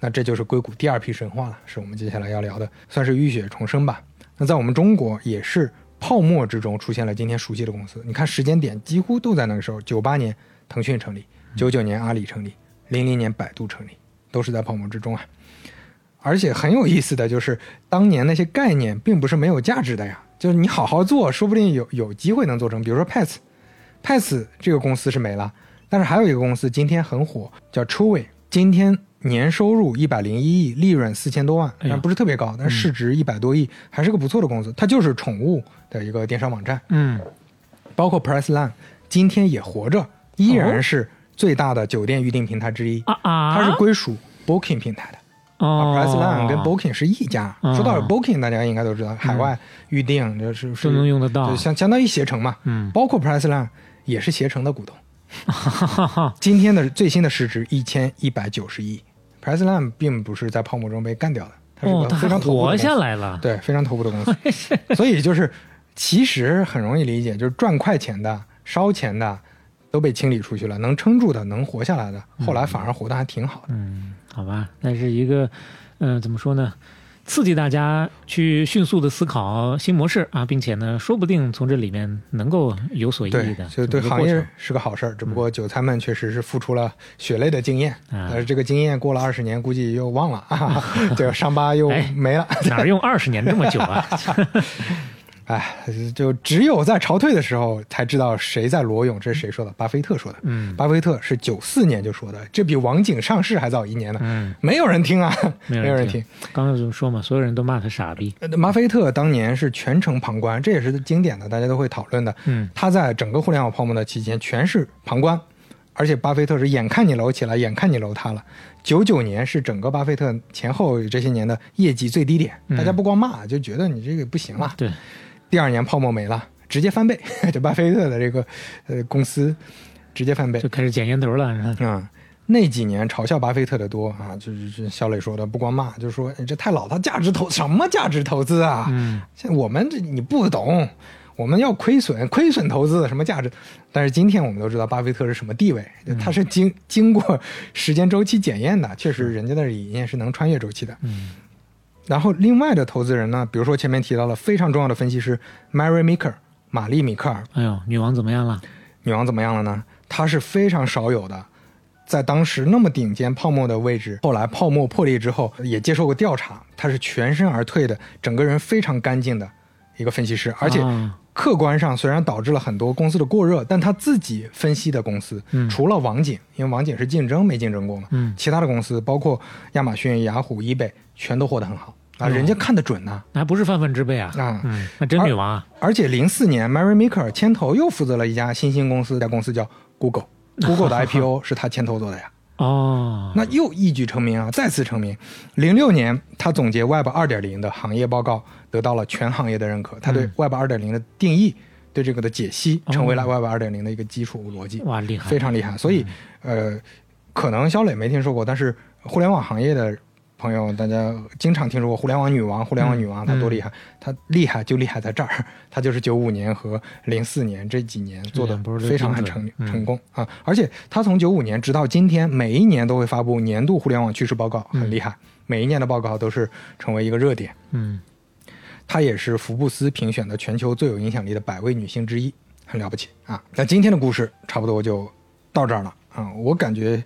那这就是硅谷第二批神话了，是我们接下来要聊的，算是浴血重生吧。那在我们中国也是泡沫之中出现了今天熟悉的公司。你看时间点几乎都在那个时候，九八年腾讯成立，九九年阿里成立，零零年百度成立，都是在泡沫之中啊。而且很有意思的就是，当年那些概念并不是没有价值的呀，就是你好好做，说不定有有机会能做成。比如说 Pets，Pets 这个公司是没了，但是还有一个公司今天很火，叫 Chewy，今天年收入一百零一亿，利润四千多万，但不是特别高，但市值一百多亿，还是个不错的公司。它就是宠物的一个电商网站，嗯，包括 Priceline，今天也活着，依然是最大的酒店预订平台之一。啊啊，它是归属 Booking 平台的。哦啊，Priceline 跟 Booking 是一家。嗯说到 Booking，大家应该都知道，海外预订就是是都能用得到就相相当于携程嘛。嗯包括 Priceline 也是携程的股东。今天的最新的市值一千一百九十亿，Priceline 并不是在泡沫中被干掉的，它是哦，个非常头部的活公司下来了。对，非常头部的公司。所以就是，其实很容易理解，就是赚快钱的、烧钱的都被清理出去了，能撑住的、能活下来的，后来反而活得还挺好的。嗯，好吧，那是一个，嗯、怎么说呢？刺激大家去迅速的思考新模式啊，并且呢，说不定从这里面能够有所意义对的，，就对行业是个好事儿，只不过韭菜们确实是付出了血泪的经验，啊但是这个经验过了二十年，估计又忘了啊，这个伤疤又哎没了。哪儿用二十年这么久啊？哎，就只有在潮退的时候才知道谁在裸泳，这是谁说的？巴菲特说的。嗯巴菲特是九四年就说的，这比网警上市还早一年呢。嗯，没有人听啊，没有人听。。刚才就说嘛，所有人都骂他傻逼。呃巴菲特当年是全程旁观，这也是经典的，大家都会讨论的。嗯他在整个互联网泡沫的期间全是旁观，而且巴菲特是眼看你楼起来，眼看你楼塌了。九九年是整个巴菲特前后这些年的业绩最低点，嗯大家不光骂，就觉得你这个不行了。对，第二年泡沫没了，直接翻倍，就巴菲特的这个呃公司直接翻倍就。开始捡烟头了。是吧嗯，那几年嘲笑巴菲特的多啊，就是就是小磊说的，不光骂，就说你这太老套，价值投什么价值投资啊？嗯，像我们这你不懂，我们要亏损，亏损投资的什么价值？但是今天我们都知道巴菲特是什么地位，他是经经过时间周期检验的，确实人家的理念是能穿越周期的。嗯。然后另外的投资人呢，比如说前面提到了非常重要的分析师 Mary Meeker 玛丽米克尔，哎呦，女王怎么样了？女王怎么样了呢？她是非常少有的，在当时那么顶尖泡沫的位置，后来泡沫破裂之后，也接受过调查，她是全身而退的，整个人非常干净的一个分析师，而且啊客观上虽然导致了很多公司的过热，但他自己分析的公司，嗯除了网景，因为网景是竞争没竞争过嘛，嗯其他的公司包括亚马逊、雅虎、eBay 全都活得很好。啊，哦。人家看得准呢、那还不是泛泛之辈啊？啊。嗯，那真女王啊！而且零四年，Mary Meeker 牵头又负责了一家新兴公司，这家公司叫 Google，Google 的 IPO 是他牵头做的呀，哦，那又一举成名啊，再次成名。零六年，他总结 Web 二点零的行业报告，得到了全行业的认可，他对嗯。Web 二点零的定义，对这个的解析，哦。成为了 Web 二点零的一个基础逻辑，哇，厉害，非常厉害。所以，呃，可能肖磊没听说过，但是互联网行业的。朋友，大家经常听说过互联网女王，互联网女王嗯她多厉害？她厉害就厉害在这儿，她就是九五年和零四年这几年做的非常很成成功啊！而且她从九五年直到今天，每一年都会发布年度互联网趋势报告，很厉害。每一年的报告都是成为一个热点。嗯，她也是福布斯评选的全球最有影响力的百位女性之一，很了不起啊！那今天的故事差不多就到这儿了啊！我感觉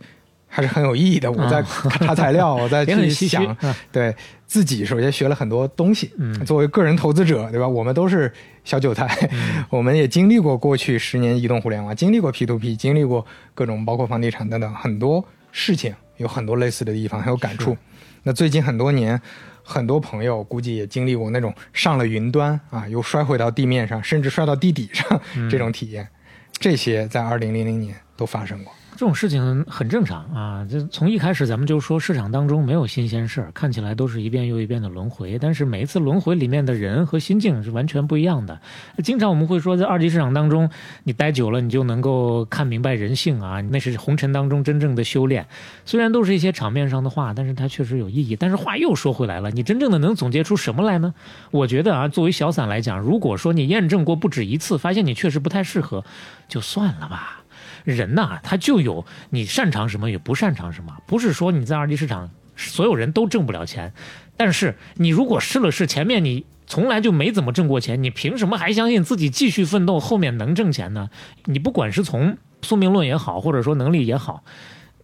还是很有意义的。我在查材料，我在 去想，啊对自己首先学了很多东西。嗯作为个人投资者，对吧？我们都是小韭菜，嗯 我们也经历过过去十年移动互联网，经历过 P to P，经历过各种包括房地产等等很多事情，有很多类似的地方，很有感触。那最近很多年，很多朋友估计也经历过那种上了云端啊，又摔回到地面上，甚至摔到地底上、嗯这种体验，这些在二零零零年都发生过。这种事情很正常啊。这从一开始咱们就说市场当中没有新鲜事儿，看起来都是一遍又一遍的轮回，但是每一次轮回里面的人和心境是完全不一样的。经常我们会说，在二级市场当中，你待久了，你就能够看明白人性啊，那是红尘当中真正的修炼。虽然都是一些场面上的话，但是它确实有意义。但是话又说回来了，你真正的能总结出什么来呢？我觉得啊，作为小散来讲，如果说你验证过不止一次，发现你确实不太适合，就算了吧。人呐，他就有你擅长什么，也不擅长什么。不是说你在二级市场所有人都挣不了钱，但是你如果试了试，前面你从来就没怎么挣过钱，你凭什么还相信自己继续奋斗后面能挣钱呢？你不管是从宿命论也好，或者说能力也好。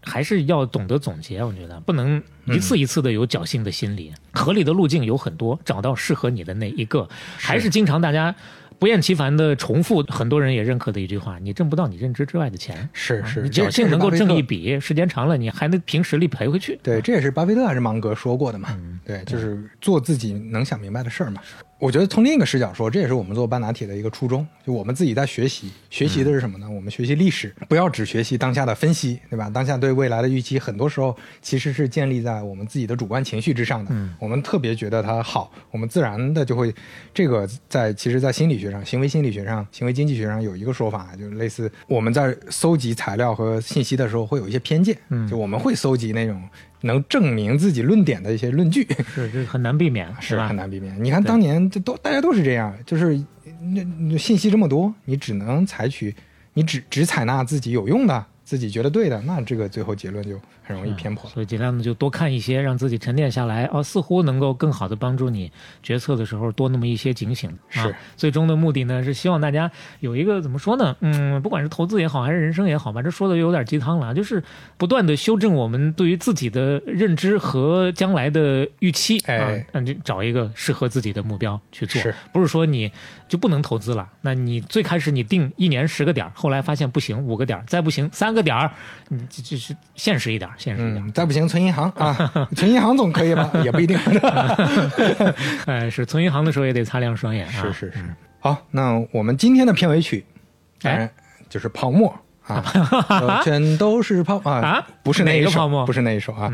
还是要懂得总结，我觉得不能一次一次的有侥幸的心理，合理的路径有很多，找到适合你的那一个，还是经常大家不厌其烦的重复，很多人也认可的一句话：你挣不到你认知之外的钱。是是，你这侥幸能够挣一笔，时间长了你还能凭实力赔回去。对，这也是巴菲特还是芒格说过的嘛。嗯对，就是做自己能想明白的事儿嘛。我觉得从另一个视角说，这也是我们做半打铁的一个初衷。就我们自己在学习，学习的是什么呢？我们学习历史，不要只学习当下的分析，对吧？当下对未来的预期，很多时候其实是建立在我们自己的主观情绪之上的。嗯我们特别觉得它好，我们自然的就会这个在其实，在心理学上、行为心理学上、行为经济学上有一个说法，就是类似我们在搜集材料和信息的时候会有一些偏见，嗯就我们会搜集那种能证明自己论点的一些论据，是这很难避免，吧是很？难避免。你看当年这都大家都是这样，就是那那信息这么多，你只能采取，你只只采纳自己有用的自己觉得对的，那这个最后结论就很容易偏颇。所以尽量的就多看一些，让自己沉淀下来，哦，似乎能够更好的帮助你决策的时候多那么一些警醒。是啊，最终的目的呢是希望大家有一个怎么说呢？嗯，不管是投资也好，还是人生也好吧，这说的有点鸡汤了啊，就是不断的修正我们对于自己的认知和将来的预期啊哎，那就找一个适合自己的目标去做是，不是说你就不能投资了。那你最开始你定一年十个点儿，后来发现不行，五个点儿，再不行三个点儿，你这这是现实一点儿，现实一点。嗯，再不行存银行啊，存银行总可以吧？也不一定。哎，是存银行的时候也得擦亮双眼啊。是是是。好，那我们今天的片尾曲，当然就是泡沫啊，呃全都是泡啊啊，不是那一首，泡沫不是那一首啊。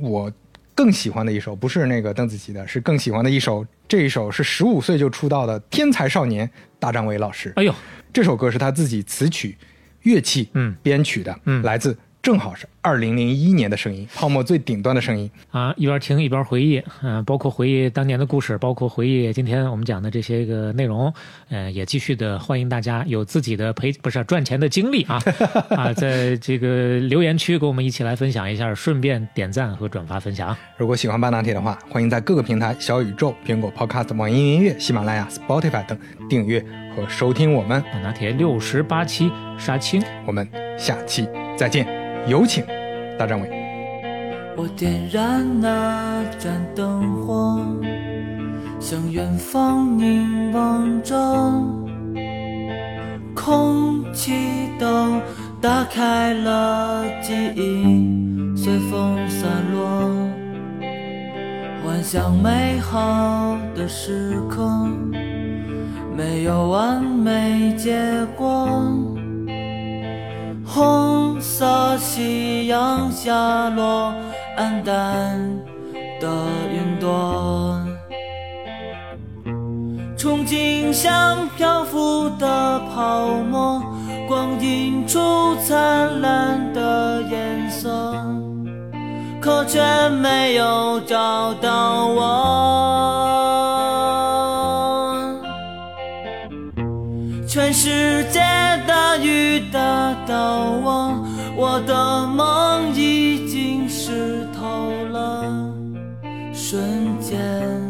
我更喜欢的一首不是那个邓紫棋的，是更喜欢的一首，这一首是十五岁就出道的天才少年大张伟老师。哎呦，这首歌是他自己词曲、乐器、嗯编曲的，嗯来自正好是二零零一年的声音，泡沫最顶端的声音。啊，一边听一边回忆，嗯、包括回忆当年的故事，包括回忆今天我们讲的这些个内容，呃，也继续的欢迎大家有自己的赔不是赚钱的经历啊 啊，在这个留言区给我们一起来分享一下，顺便点赞和转发分享。如果喜欢半拿铁的话，欢迎在各个平台小宇宙、苹果 Podcast、网易云音乐、喜马拉雅、Spotify 等订阅和收听我们。拿铁六十八期杀青，我们下期再见，有请大张伟。我点燃那盏灯火，向远方凝望着，空气都打开了，记忆随风散落，幻想美好的时刻，没有完美结果。红色夕阳下落，黯淡的云朵，憧憬像漂浮的泡沫，光映出灿烂的颜色，可却没有找到我。全世界大雨打到我，我的梦已经湿透了，瞬间。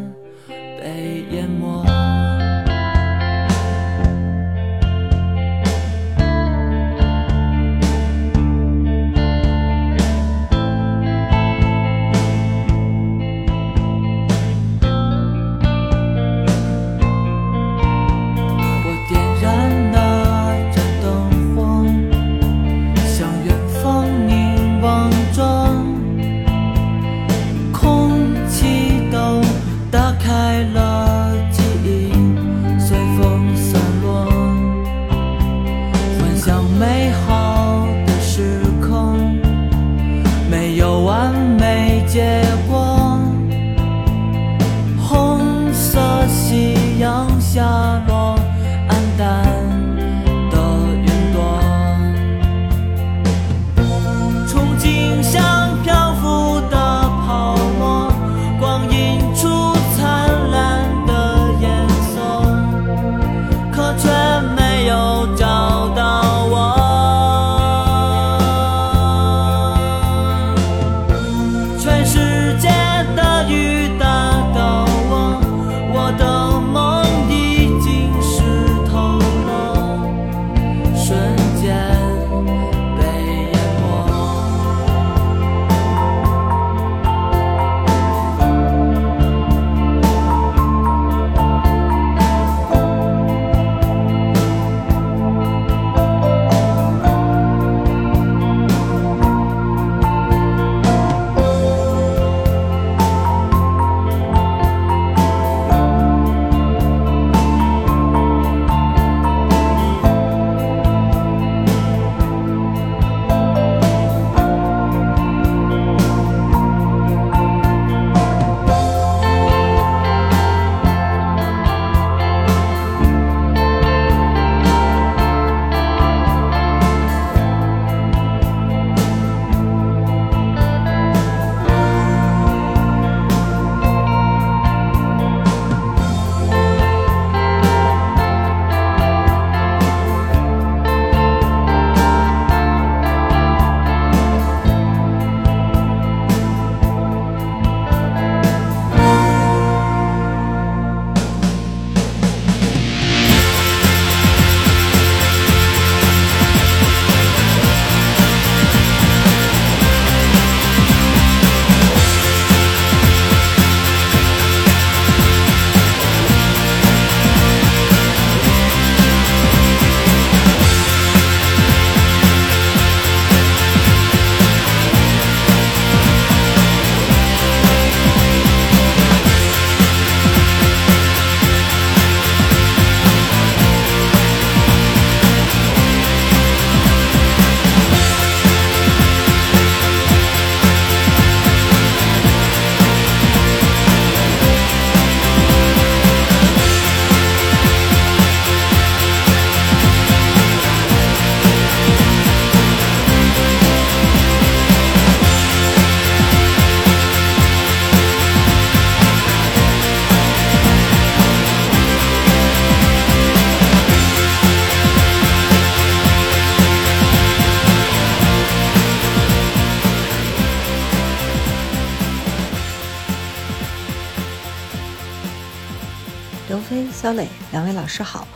老师好，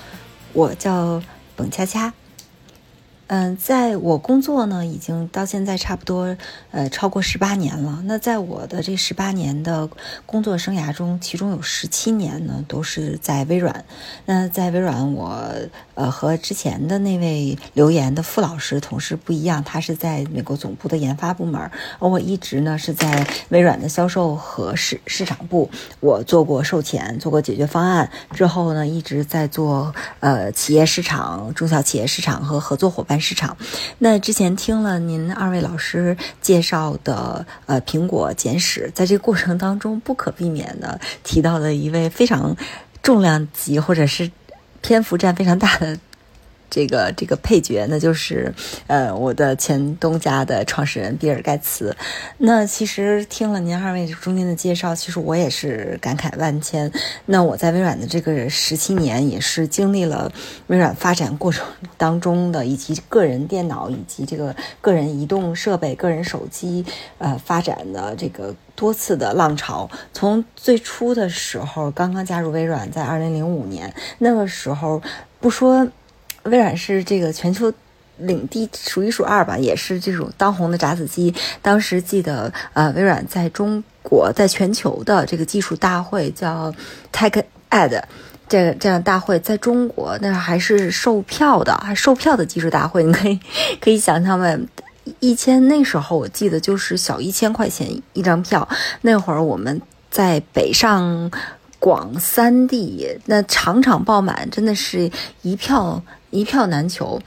我叫蹦恰恰。嗯，在我工作呢，已经到现在差不多呃超过十八年了。那在我的这十八年的工作生涯中，其中有十七年呢都是在微软。那在微软，我呃和之前的那位留言的傅老师同事不一样，他是在美国总部的研发部门，而我一直呢是在微软的销售和市市场部。我做过售前，做过解决方案，之后呢一直在做呃企业市场、中小企业市场和合作伙伴。市场，那之前听了您二位老师介绍的呃苹果简史，在这个过程当中不可避免的提到的一位非常重量级或者是篇幅占非常大的。这个这个配角，那就是呃我的前东家的创始人比尔盖茨。那其实听了您二位中间的介绍，其实我也是感慨万千。那我在微软的这个十七年，也是经历了微软发展过程当中的，以及个人电脑以及这个个人移动设备、个人手机呃发展的这个多次的浪潮。从最初的时候，刚刚加入微软，在二零零五年那个时候，不说。微软是这个全球领地数一数二吧，也是这种当红的炸子鸡。当时记得，呃，微软在中国，在全球的这个技术大会叫 TechEd，这这样大会在中国那还是售票的，还售票的技术大会。你可以可以想象呗，一千那时候我记得就是小一千块钱一张票。那会儿我们在北上广三地，那场场爆满，真的是一票。一票难求。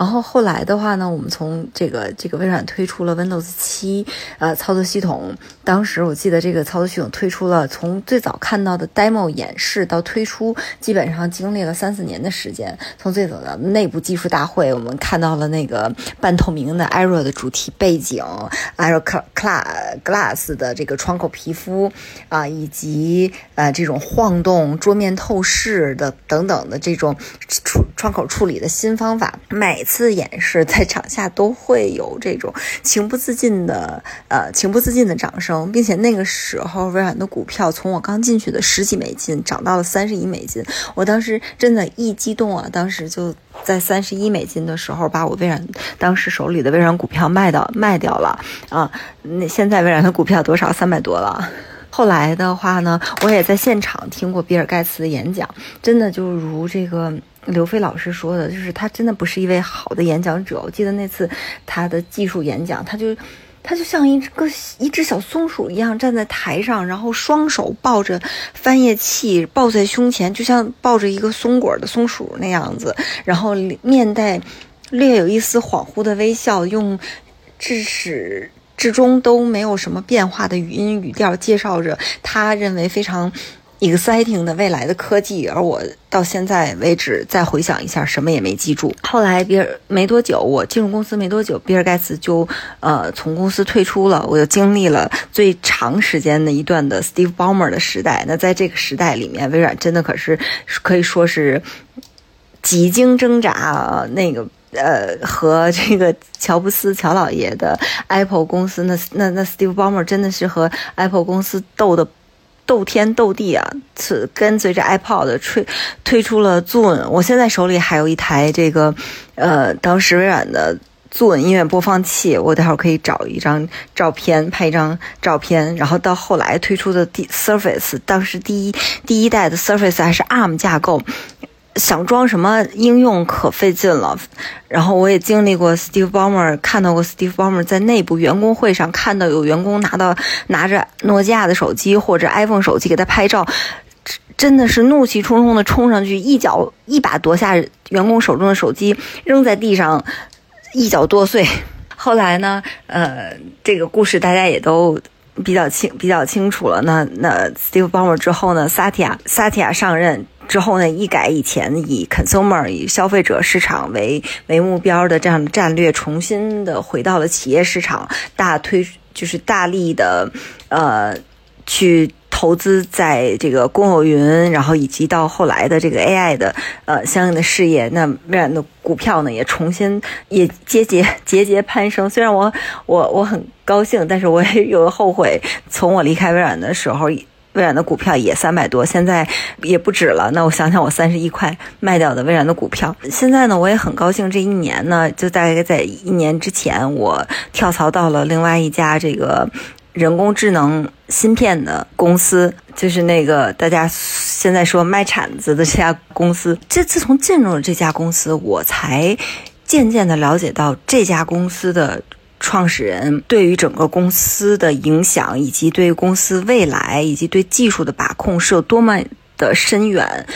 然后后来的话呢，我们从这个这个微软推出了 Windows 七呃操作系统。当时我记得这个操作系统推出了，从最早看到的 demo 演示到推出，基本上经历了三四年的时间。从最早的内部技术大会，我们看到了那个半透明的 Aero 的主题背景，Aero Glass 的这个窗口皮肤啊，以及呃这种晃动桌面透视的等等的这种窗窗口处理的新方法，每。次演示在场下都会有这种情不自禁的呃情不自禁的掌声，并且那个时候微软的股票从我刚进去的十几美金涨到了三十一美金，我当时真的一激动啊！当时就在三十一美金的时候把我微软当时手里的微软股票卖到卖掉了啊！那现在微软的股票多少？三百多了。后来的话呢，我也在现场听过比尔盖茨的演讲，真的就如这个。刘飞老师说的，就是他真的不是一位好的演讲者。我记得那次他的技术演讲，他就他就像一个一只小松鼠一样站在台上，然后双手抱着翻页器抱在胸前，就像抱着一个松果的松鼠那样子，然后面带略有一丝恍惚的微笑，用至始至终都没有什么变化的语音语调介绍着他认为非常。Exciting 的未来的科技，而我到现在为止再回想一下，什么也没记住。后来比尔没多久，我进入公司没多久，比尔盖茨就呃从公司退出了，我就经历了最长时间的一段的 Steve Ballmer 的时代。那在这个时代里面，微软真的可是可以说是几经挣扎，那个呃和这个乔布斯乔老爷的 Apple 公司，那那那 Steve Ballmer 真的是和 Apple 公司斗的。斗天斗地啊！此跟随着 iPod 吹推出了 zone 我现在手里还有一台这个，呃，当时微软的 zone 音乐播放器，我待会儿可以找一张照片，拍一张照片。然后到后来推出的第 Surface，当时第一第一代的 Surface 还是 ARM 架构。想装什么应用可费劲了，然后我也经历过 Steve Ballmer，看到过 Steve Ballmer 在内部员工会上看到有员工拿到拿着诺基亚的手机或者 iPhone 手机给他拍照，真的是怒气冲冲的冲上去，一脚一把夺下员工手中的手机扔在地上，一脚剁碎。后来呢，呃，这个故事大家也都比较清比较清楚了。那那 Steve Ballmer 之后呢，萨提亚萨提亚上任。之后呢，一改以前以 consumer 以消费者市场为为目标的这样的战略，重新的回到了企业市场，大推就是大力的，呃，去投资在这个公有云，然后以及到后来的这个 AI 的呃相应的事业。那微软的股票呢，也重新也节节节节攀升。虽然我我我很高兴，但是我也有后悔，从我离开微软的时候。微软的股票也三百多，现在也不止了。那我想想，我三十一块卖掉的微软的股票，现在呢，我也很高兴。这一年呢，就大概在一年之前，我跳槽到了另外一家这个人工智能芯片的公司，就是那个大家现在说卖铲子的这家公司。这自从进入了这家公司，我才渐渐的了解到这家公司的。创始人对于整个公司的影响，以及对公司未来，以及对技术的把控是有多么的深远，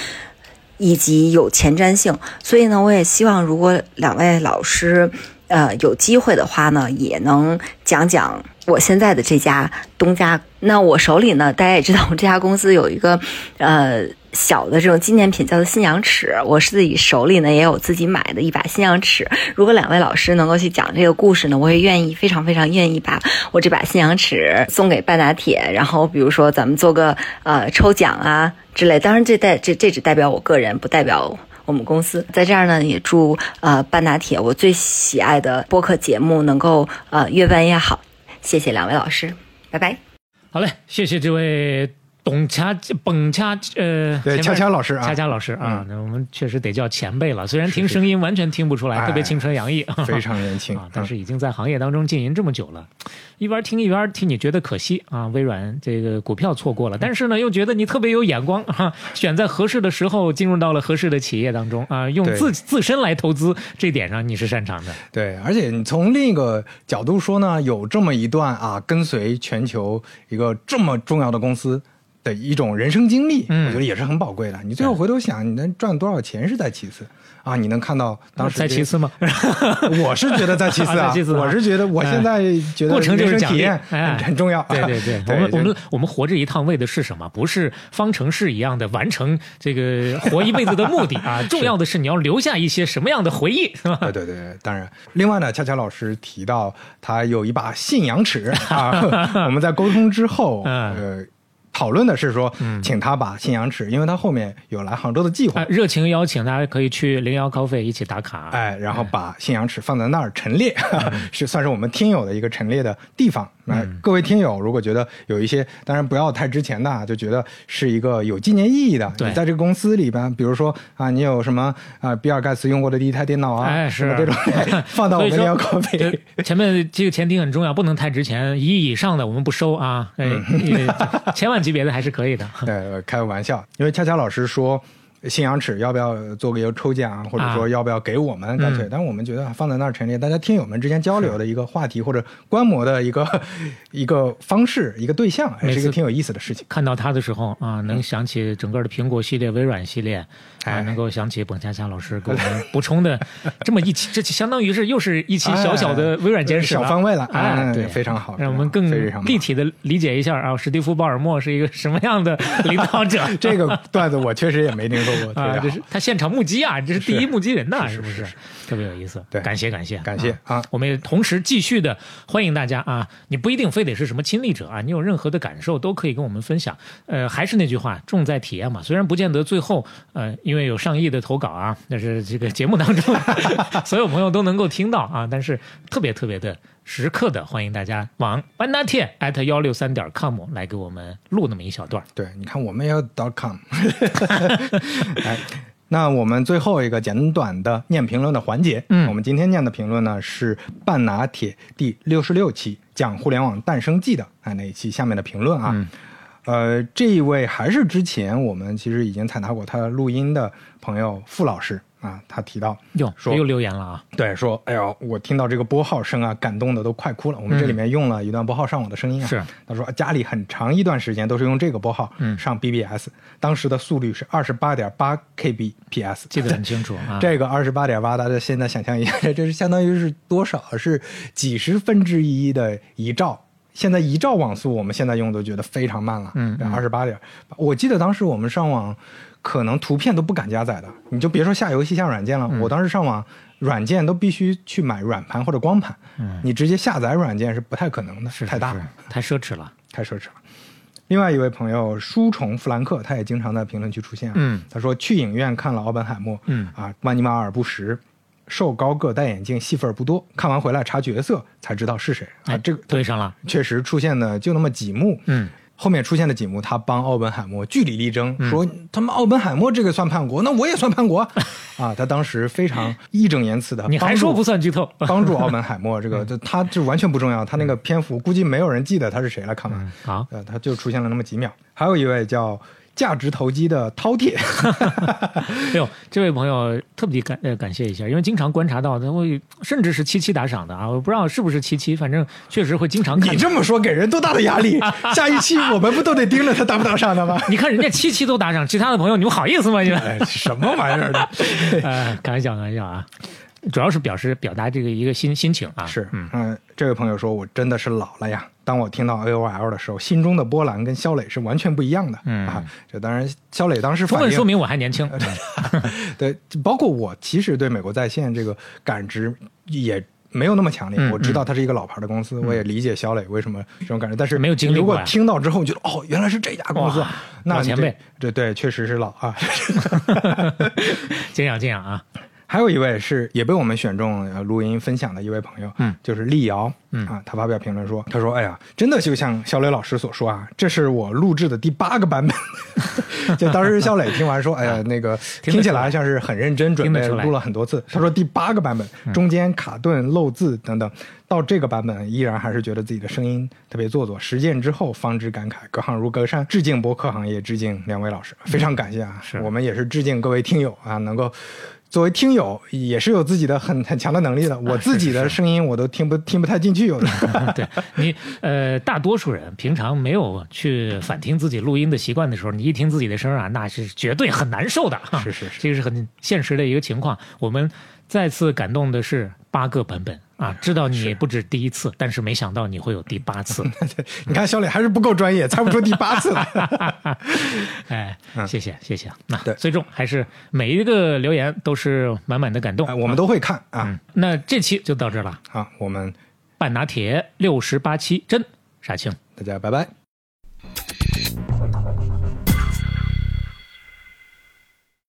以及有前瞻性。所以呢，我也希望如果两位老师，呃，有机会的话呢，也能讲讲我现在的这家东家。那我手里呢，大家也知道，我这家公司有一个，呃。小的这种纪念品叫做信仰尺，我是自己手里呢也有自己买的一把信仰尺。如果两位老师能够去讲这个故事呢，我也愿意，非常非常愿意把我这把信仰尺送给半打铁。然后比如说咱们做个呃抽奖啊之类。当然这代这这只代表我个人，不代表我们公司。在这儿呢，也祝呃半打铁我最喜爱的播客节目能够呃越办越好。谢谢两位老师，拜拜。好嘞，谢谢这位。董恰本恰呃，对恰恰老师啊，恰恰老师啊，那我们确实得叫前辈了。虽然听声音完全听不出来，特别青春洋溢，非常年轻 啊，但是已经在行业当中经营这么久了。一边听一边听，你觉得可惜啊？微软这个股票错过了，但是呢，又觉得你特别有眼光哈，选在合适的时候进入到了合适的企业当中啊，用自自身来投资，这点上你是擅长的。对，而且你从另一个角度说呢，有这么一段啊，跟随全球一个这么重要的公司。的一种人生经历，我觉得也是很宝贵的。你最后回头想，你能赚多少钱是在其次啊？你能看到当时在其次吗？我是觉得在其次啊，我是觉得我现在觉得过程就是体验很重要。对对 对，我们我们我们活这一趟为的是什么？不是方程式一样的完成这个活一辈子的目的啊！重要的是你要留下一些什么样的回忆，是吧？对对对，当然。另外呢，恰恰老师提到他有一把信仰尺啊，我们在沟通之后，呃。讨论的是说，请他把信仰尺，因为他后面有来杭州的计划，热情邀请大家可以去零幺 coffee 一起打卡，哎，然后把信仰尺放在那儿陈列，是算是我们听友的一个陈列的地方。那各位听友如果觉得有一些，当然不要太值钱的，就觉得是一个有纪念意义的，你在这个公司里边，比如说啊，你有什么啊，比尔盖茨用过的第一台电脑啊，哎，是这种 放到我们零幺 coffee。前面这个前提很重要，不能太值钱，一亿以上的我们不收啊，哎，千万。级别的还是可以的，呃，开个玩笑，因为恰恰老师说。信仰尺要不要做个一个抽奖，或者说要不要给我们干脆？但是我们觉得放在那儿陈列，大家听友们之间交流的一个话题或者观摩的一个 一个方式、一个对象，是一个挺有意思的事情。看到它的时候啊，能想起整个的苹果系列、微软系列，啊，能够想起本佳佳老师给我们补充的 这么一期，这相当于是又是一期小小的微软简史小方位了。哎，对，非常好，让我们更立体的理解一下啊，史蒂夫·鲍尔默是一个什么样的领导者？这个段子我确实也没听说过 啊，这是。他现场目击啊，这是第一目击人呐，是不是？特别有意思。对，感谢感谢感谢啊！我们也同时继续的欢迎大家啊！你不一定非得是什么亲历者啊，你有任何的感受都可以跟我们分享。呃，还是那句话，重在体验嘛。虽然不见得最后呃，因为有上亿的投稿啊，但是这个节目当中 所有朋友都能够听到啊，但是特别特别的。时刻的欢迎大家往 n a t at 幺六三点 com 来给我们录那么一小段对，你看我们也有 dot com。哎，那我们最后一个简短的念评论的环节，嗯，我们今天念的评论呢是半拿铁第六十六期讲互联网诞生记的啊那一期下面的评论啊，呃，这一位还是之前我们其实已经采纳过他录音的朋友傅老师。啊，他提到哟，说又留言了啊，对，说哎呦，我听到这个拨号声啊，感动的都快哭了。我们这里面用了一段拨号上网的声音啊，是他说家里很长一段时间都是用这个拨号上 BBS，当时的速率是二十八点八 Kbps，记得很清楚啊。这个二十八点八，大家现在想象一下，这是相当于是多少？是几十分之一的一兆。现在一兆网速，我们现在用都觉得非常慢了。嗯，二十八点，我记得当时我们上网。可能图片都不敢加载的，你就别说下游戏下软件了。我当时上网，软件都必须去买软盘或者光盘，你直接下载软件是不太可能的，是太大，太奢侈了，太奢侈了。另外一位朋友书虫弗兰克，他也经常在评论区出现。嗯，他说去影院看了奥本海默，嗯啊，万尼马尔不识，瘦高个戴眼镜戏份不多，看完回来查角色才知道是谁啊。这个对上了，确实出现的就那么几幕。嗯。后面出现的几幕，他帮奥本海默据理力争，说他们奥本海默这个算叛国，那我也算叛国啊！他当时非常义正言辞的，你还说不算剧透？帮助奥本海默这个，就他就完全不重要，他那个篇幅估计没有人记得他是谁了。看完，啊，呃，他就出现了那么几秒。还有一位叫。价值投机的饕餮，哎呦，这位朋友特别感呃感谢一下，因为经常观察到他会甚至是七七打赏的啊，我不知道是不是七七，反正确实会经常看。你这么说给人多大的压力？下一期我们不都得盯着他打不打赏的吗？你看人家七七都打赏，其他的朋友你们好意思吗？你们、哎、什么玩意儿的？哎，开玩笑，开玩笑啊。主要是表示表达这个一个心心情啊，是，嗯、呃，这位朋友说，我真的是老了呀。当我听到 A O L 的时候，心中的波澜跟肖磊是完全不一样的。嗯啊，这当然，肖磊当时充分说明我还年轻。对，包括我其实对美国在线这个感知也没有那么强烈。嗯、我知道它是一个老牌的公司，嗯、我也理解肖磊为什么这种感觉，但是没有经历如果听到之后，觉得哦，原来是这家公司，那前辈，对对，确实是老啊。敬仰敬仰啊！还有一位是也被我们选中录音分享的一位朋友，嗯，就是丽瑶，嗯啊，他发表评论说，他说，哎呀，真的就像肖磊老师所说啊，这是我录制的第八个版本。就当时肖磊听完说，哎呀，那个听起来像是很认真准备，录了很多次。他说第八个版本中间卡顿漏字等等，到这个版本依然还是觉得自己的声音特别做作。实践之后方知感慨，隔行如隔山。致敬播客行业，致敬两位老师，非常感谢啊！是我们也是致敬各位听友啊，能够。作为听友，也是有自己的很很强的能力的。我自己的声音我都听不听不太进去，有的。对你呃，大多数人平常没有去反听自己录音的习惯的时候，你一听自己的声啊，那是绝对很难受的。是是是，这个是很现实的一个情况。我们再次感动的是八个版本啊，知道你不止第一次，但是没想到你会有第八次。你看小磊还是不够专业，猜不出第八次来。哎，谢谢谢谢。那对最终还是每一个留言都是满满的感动，哎我们都会看啊。嗯，那这期就到这儿了。好，我们半拿铁六十八期真傻青，大家拜拜。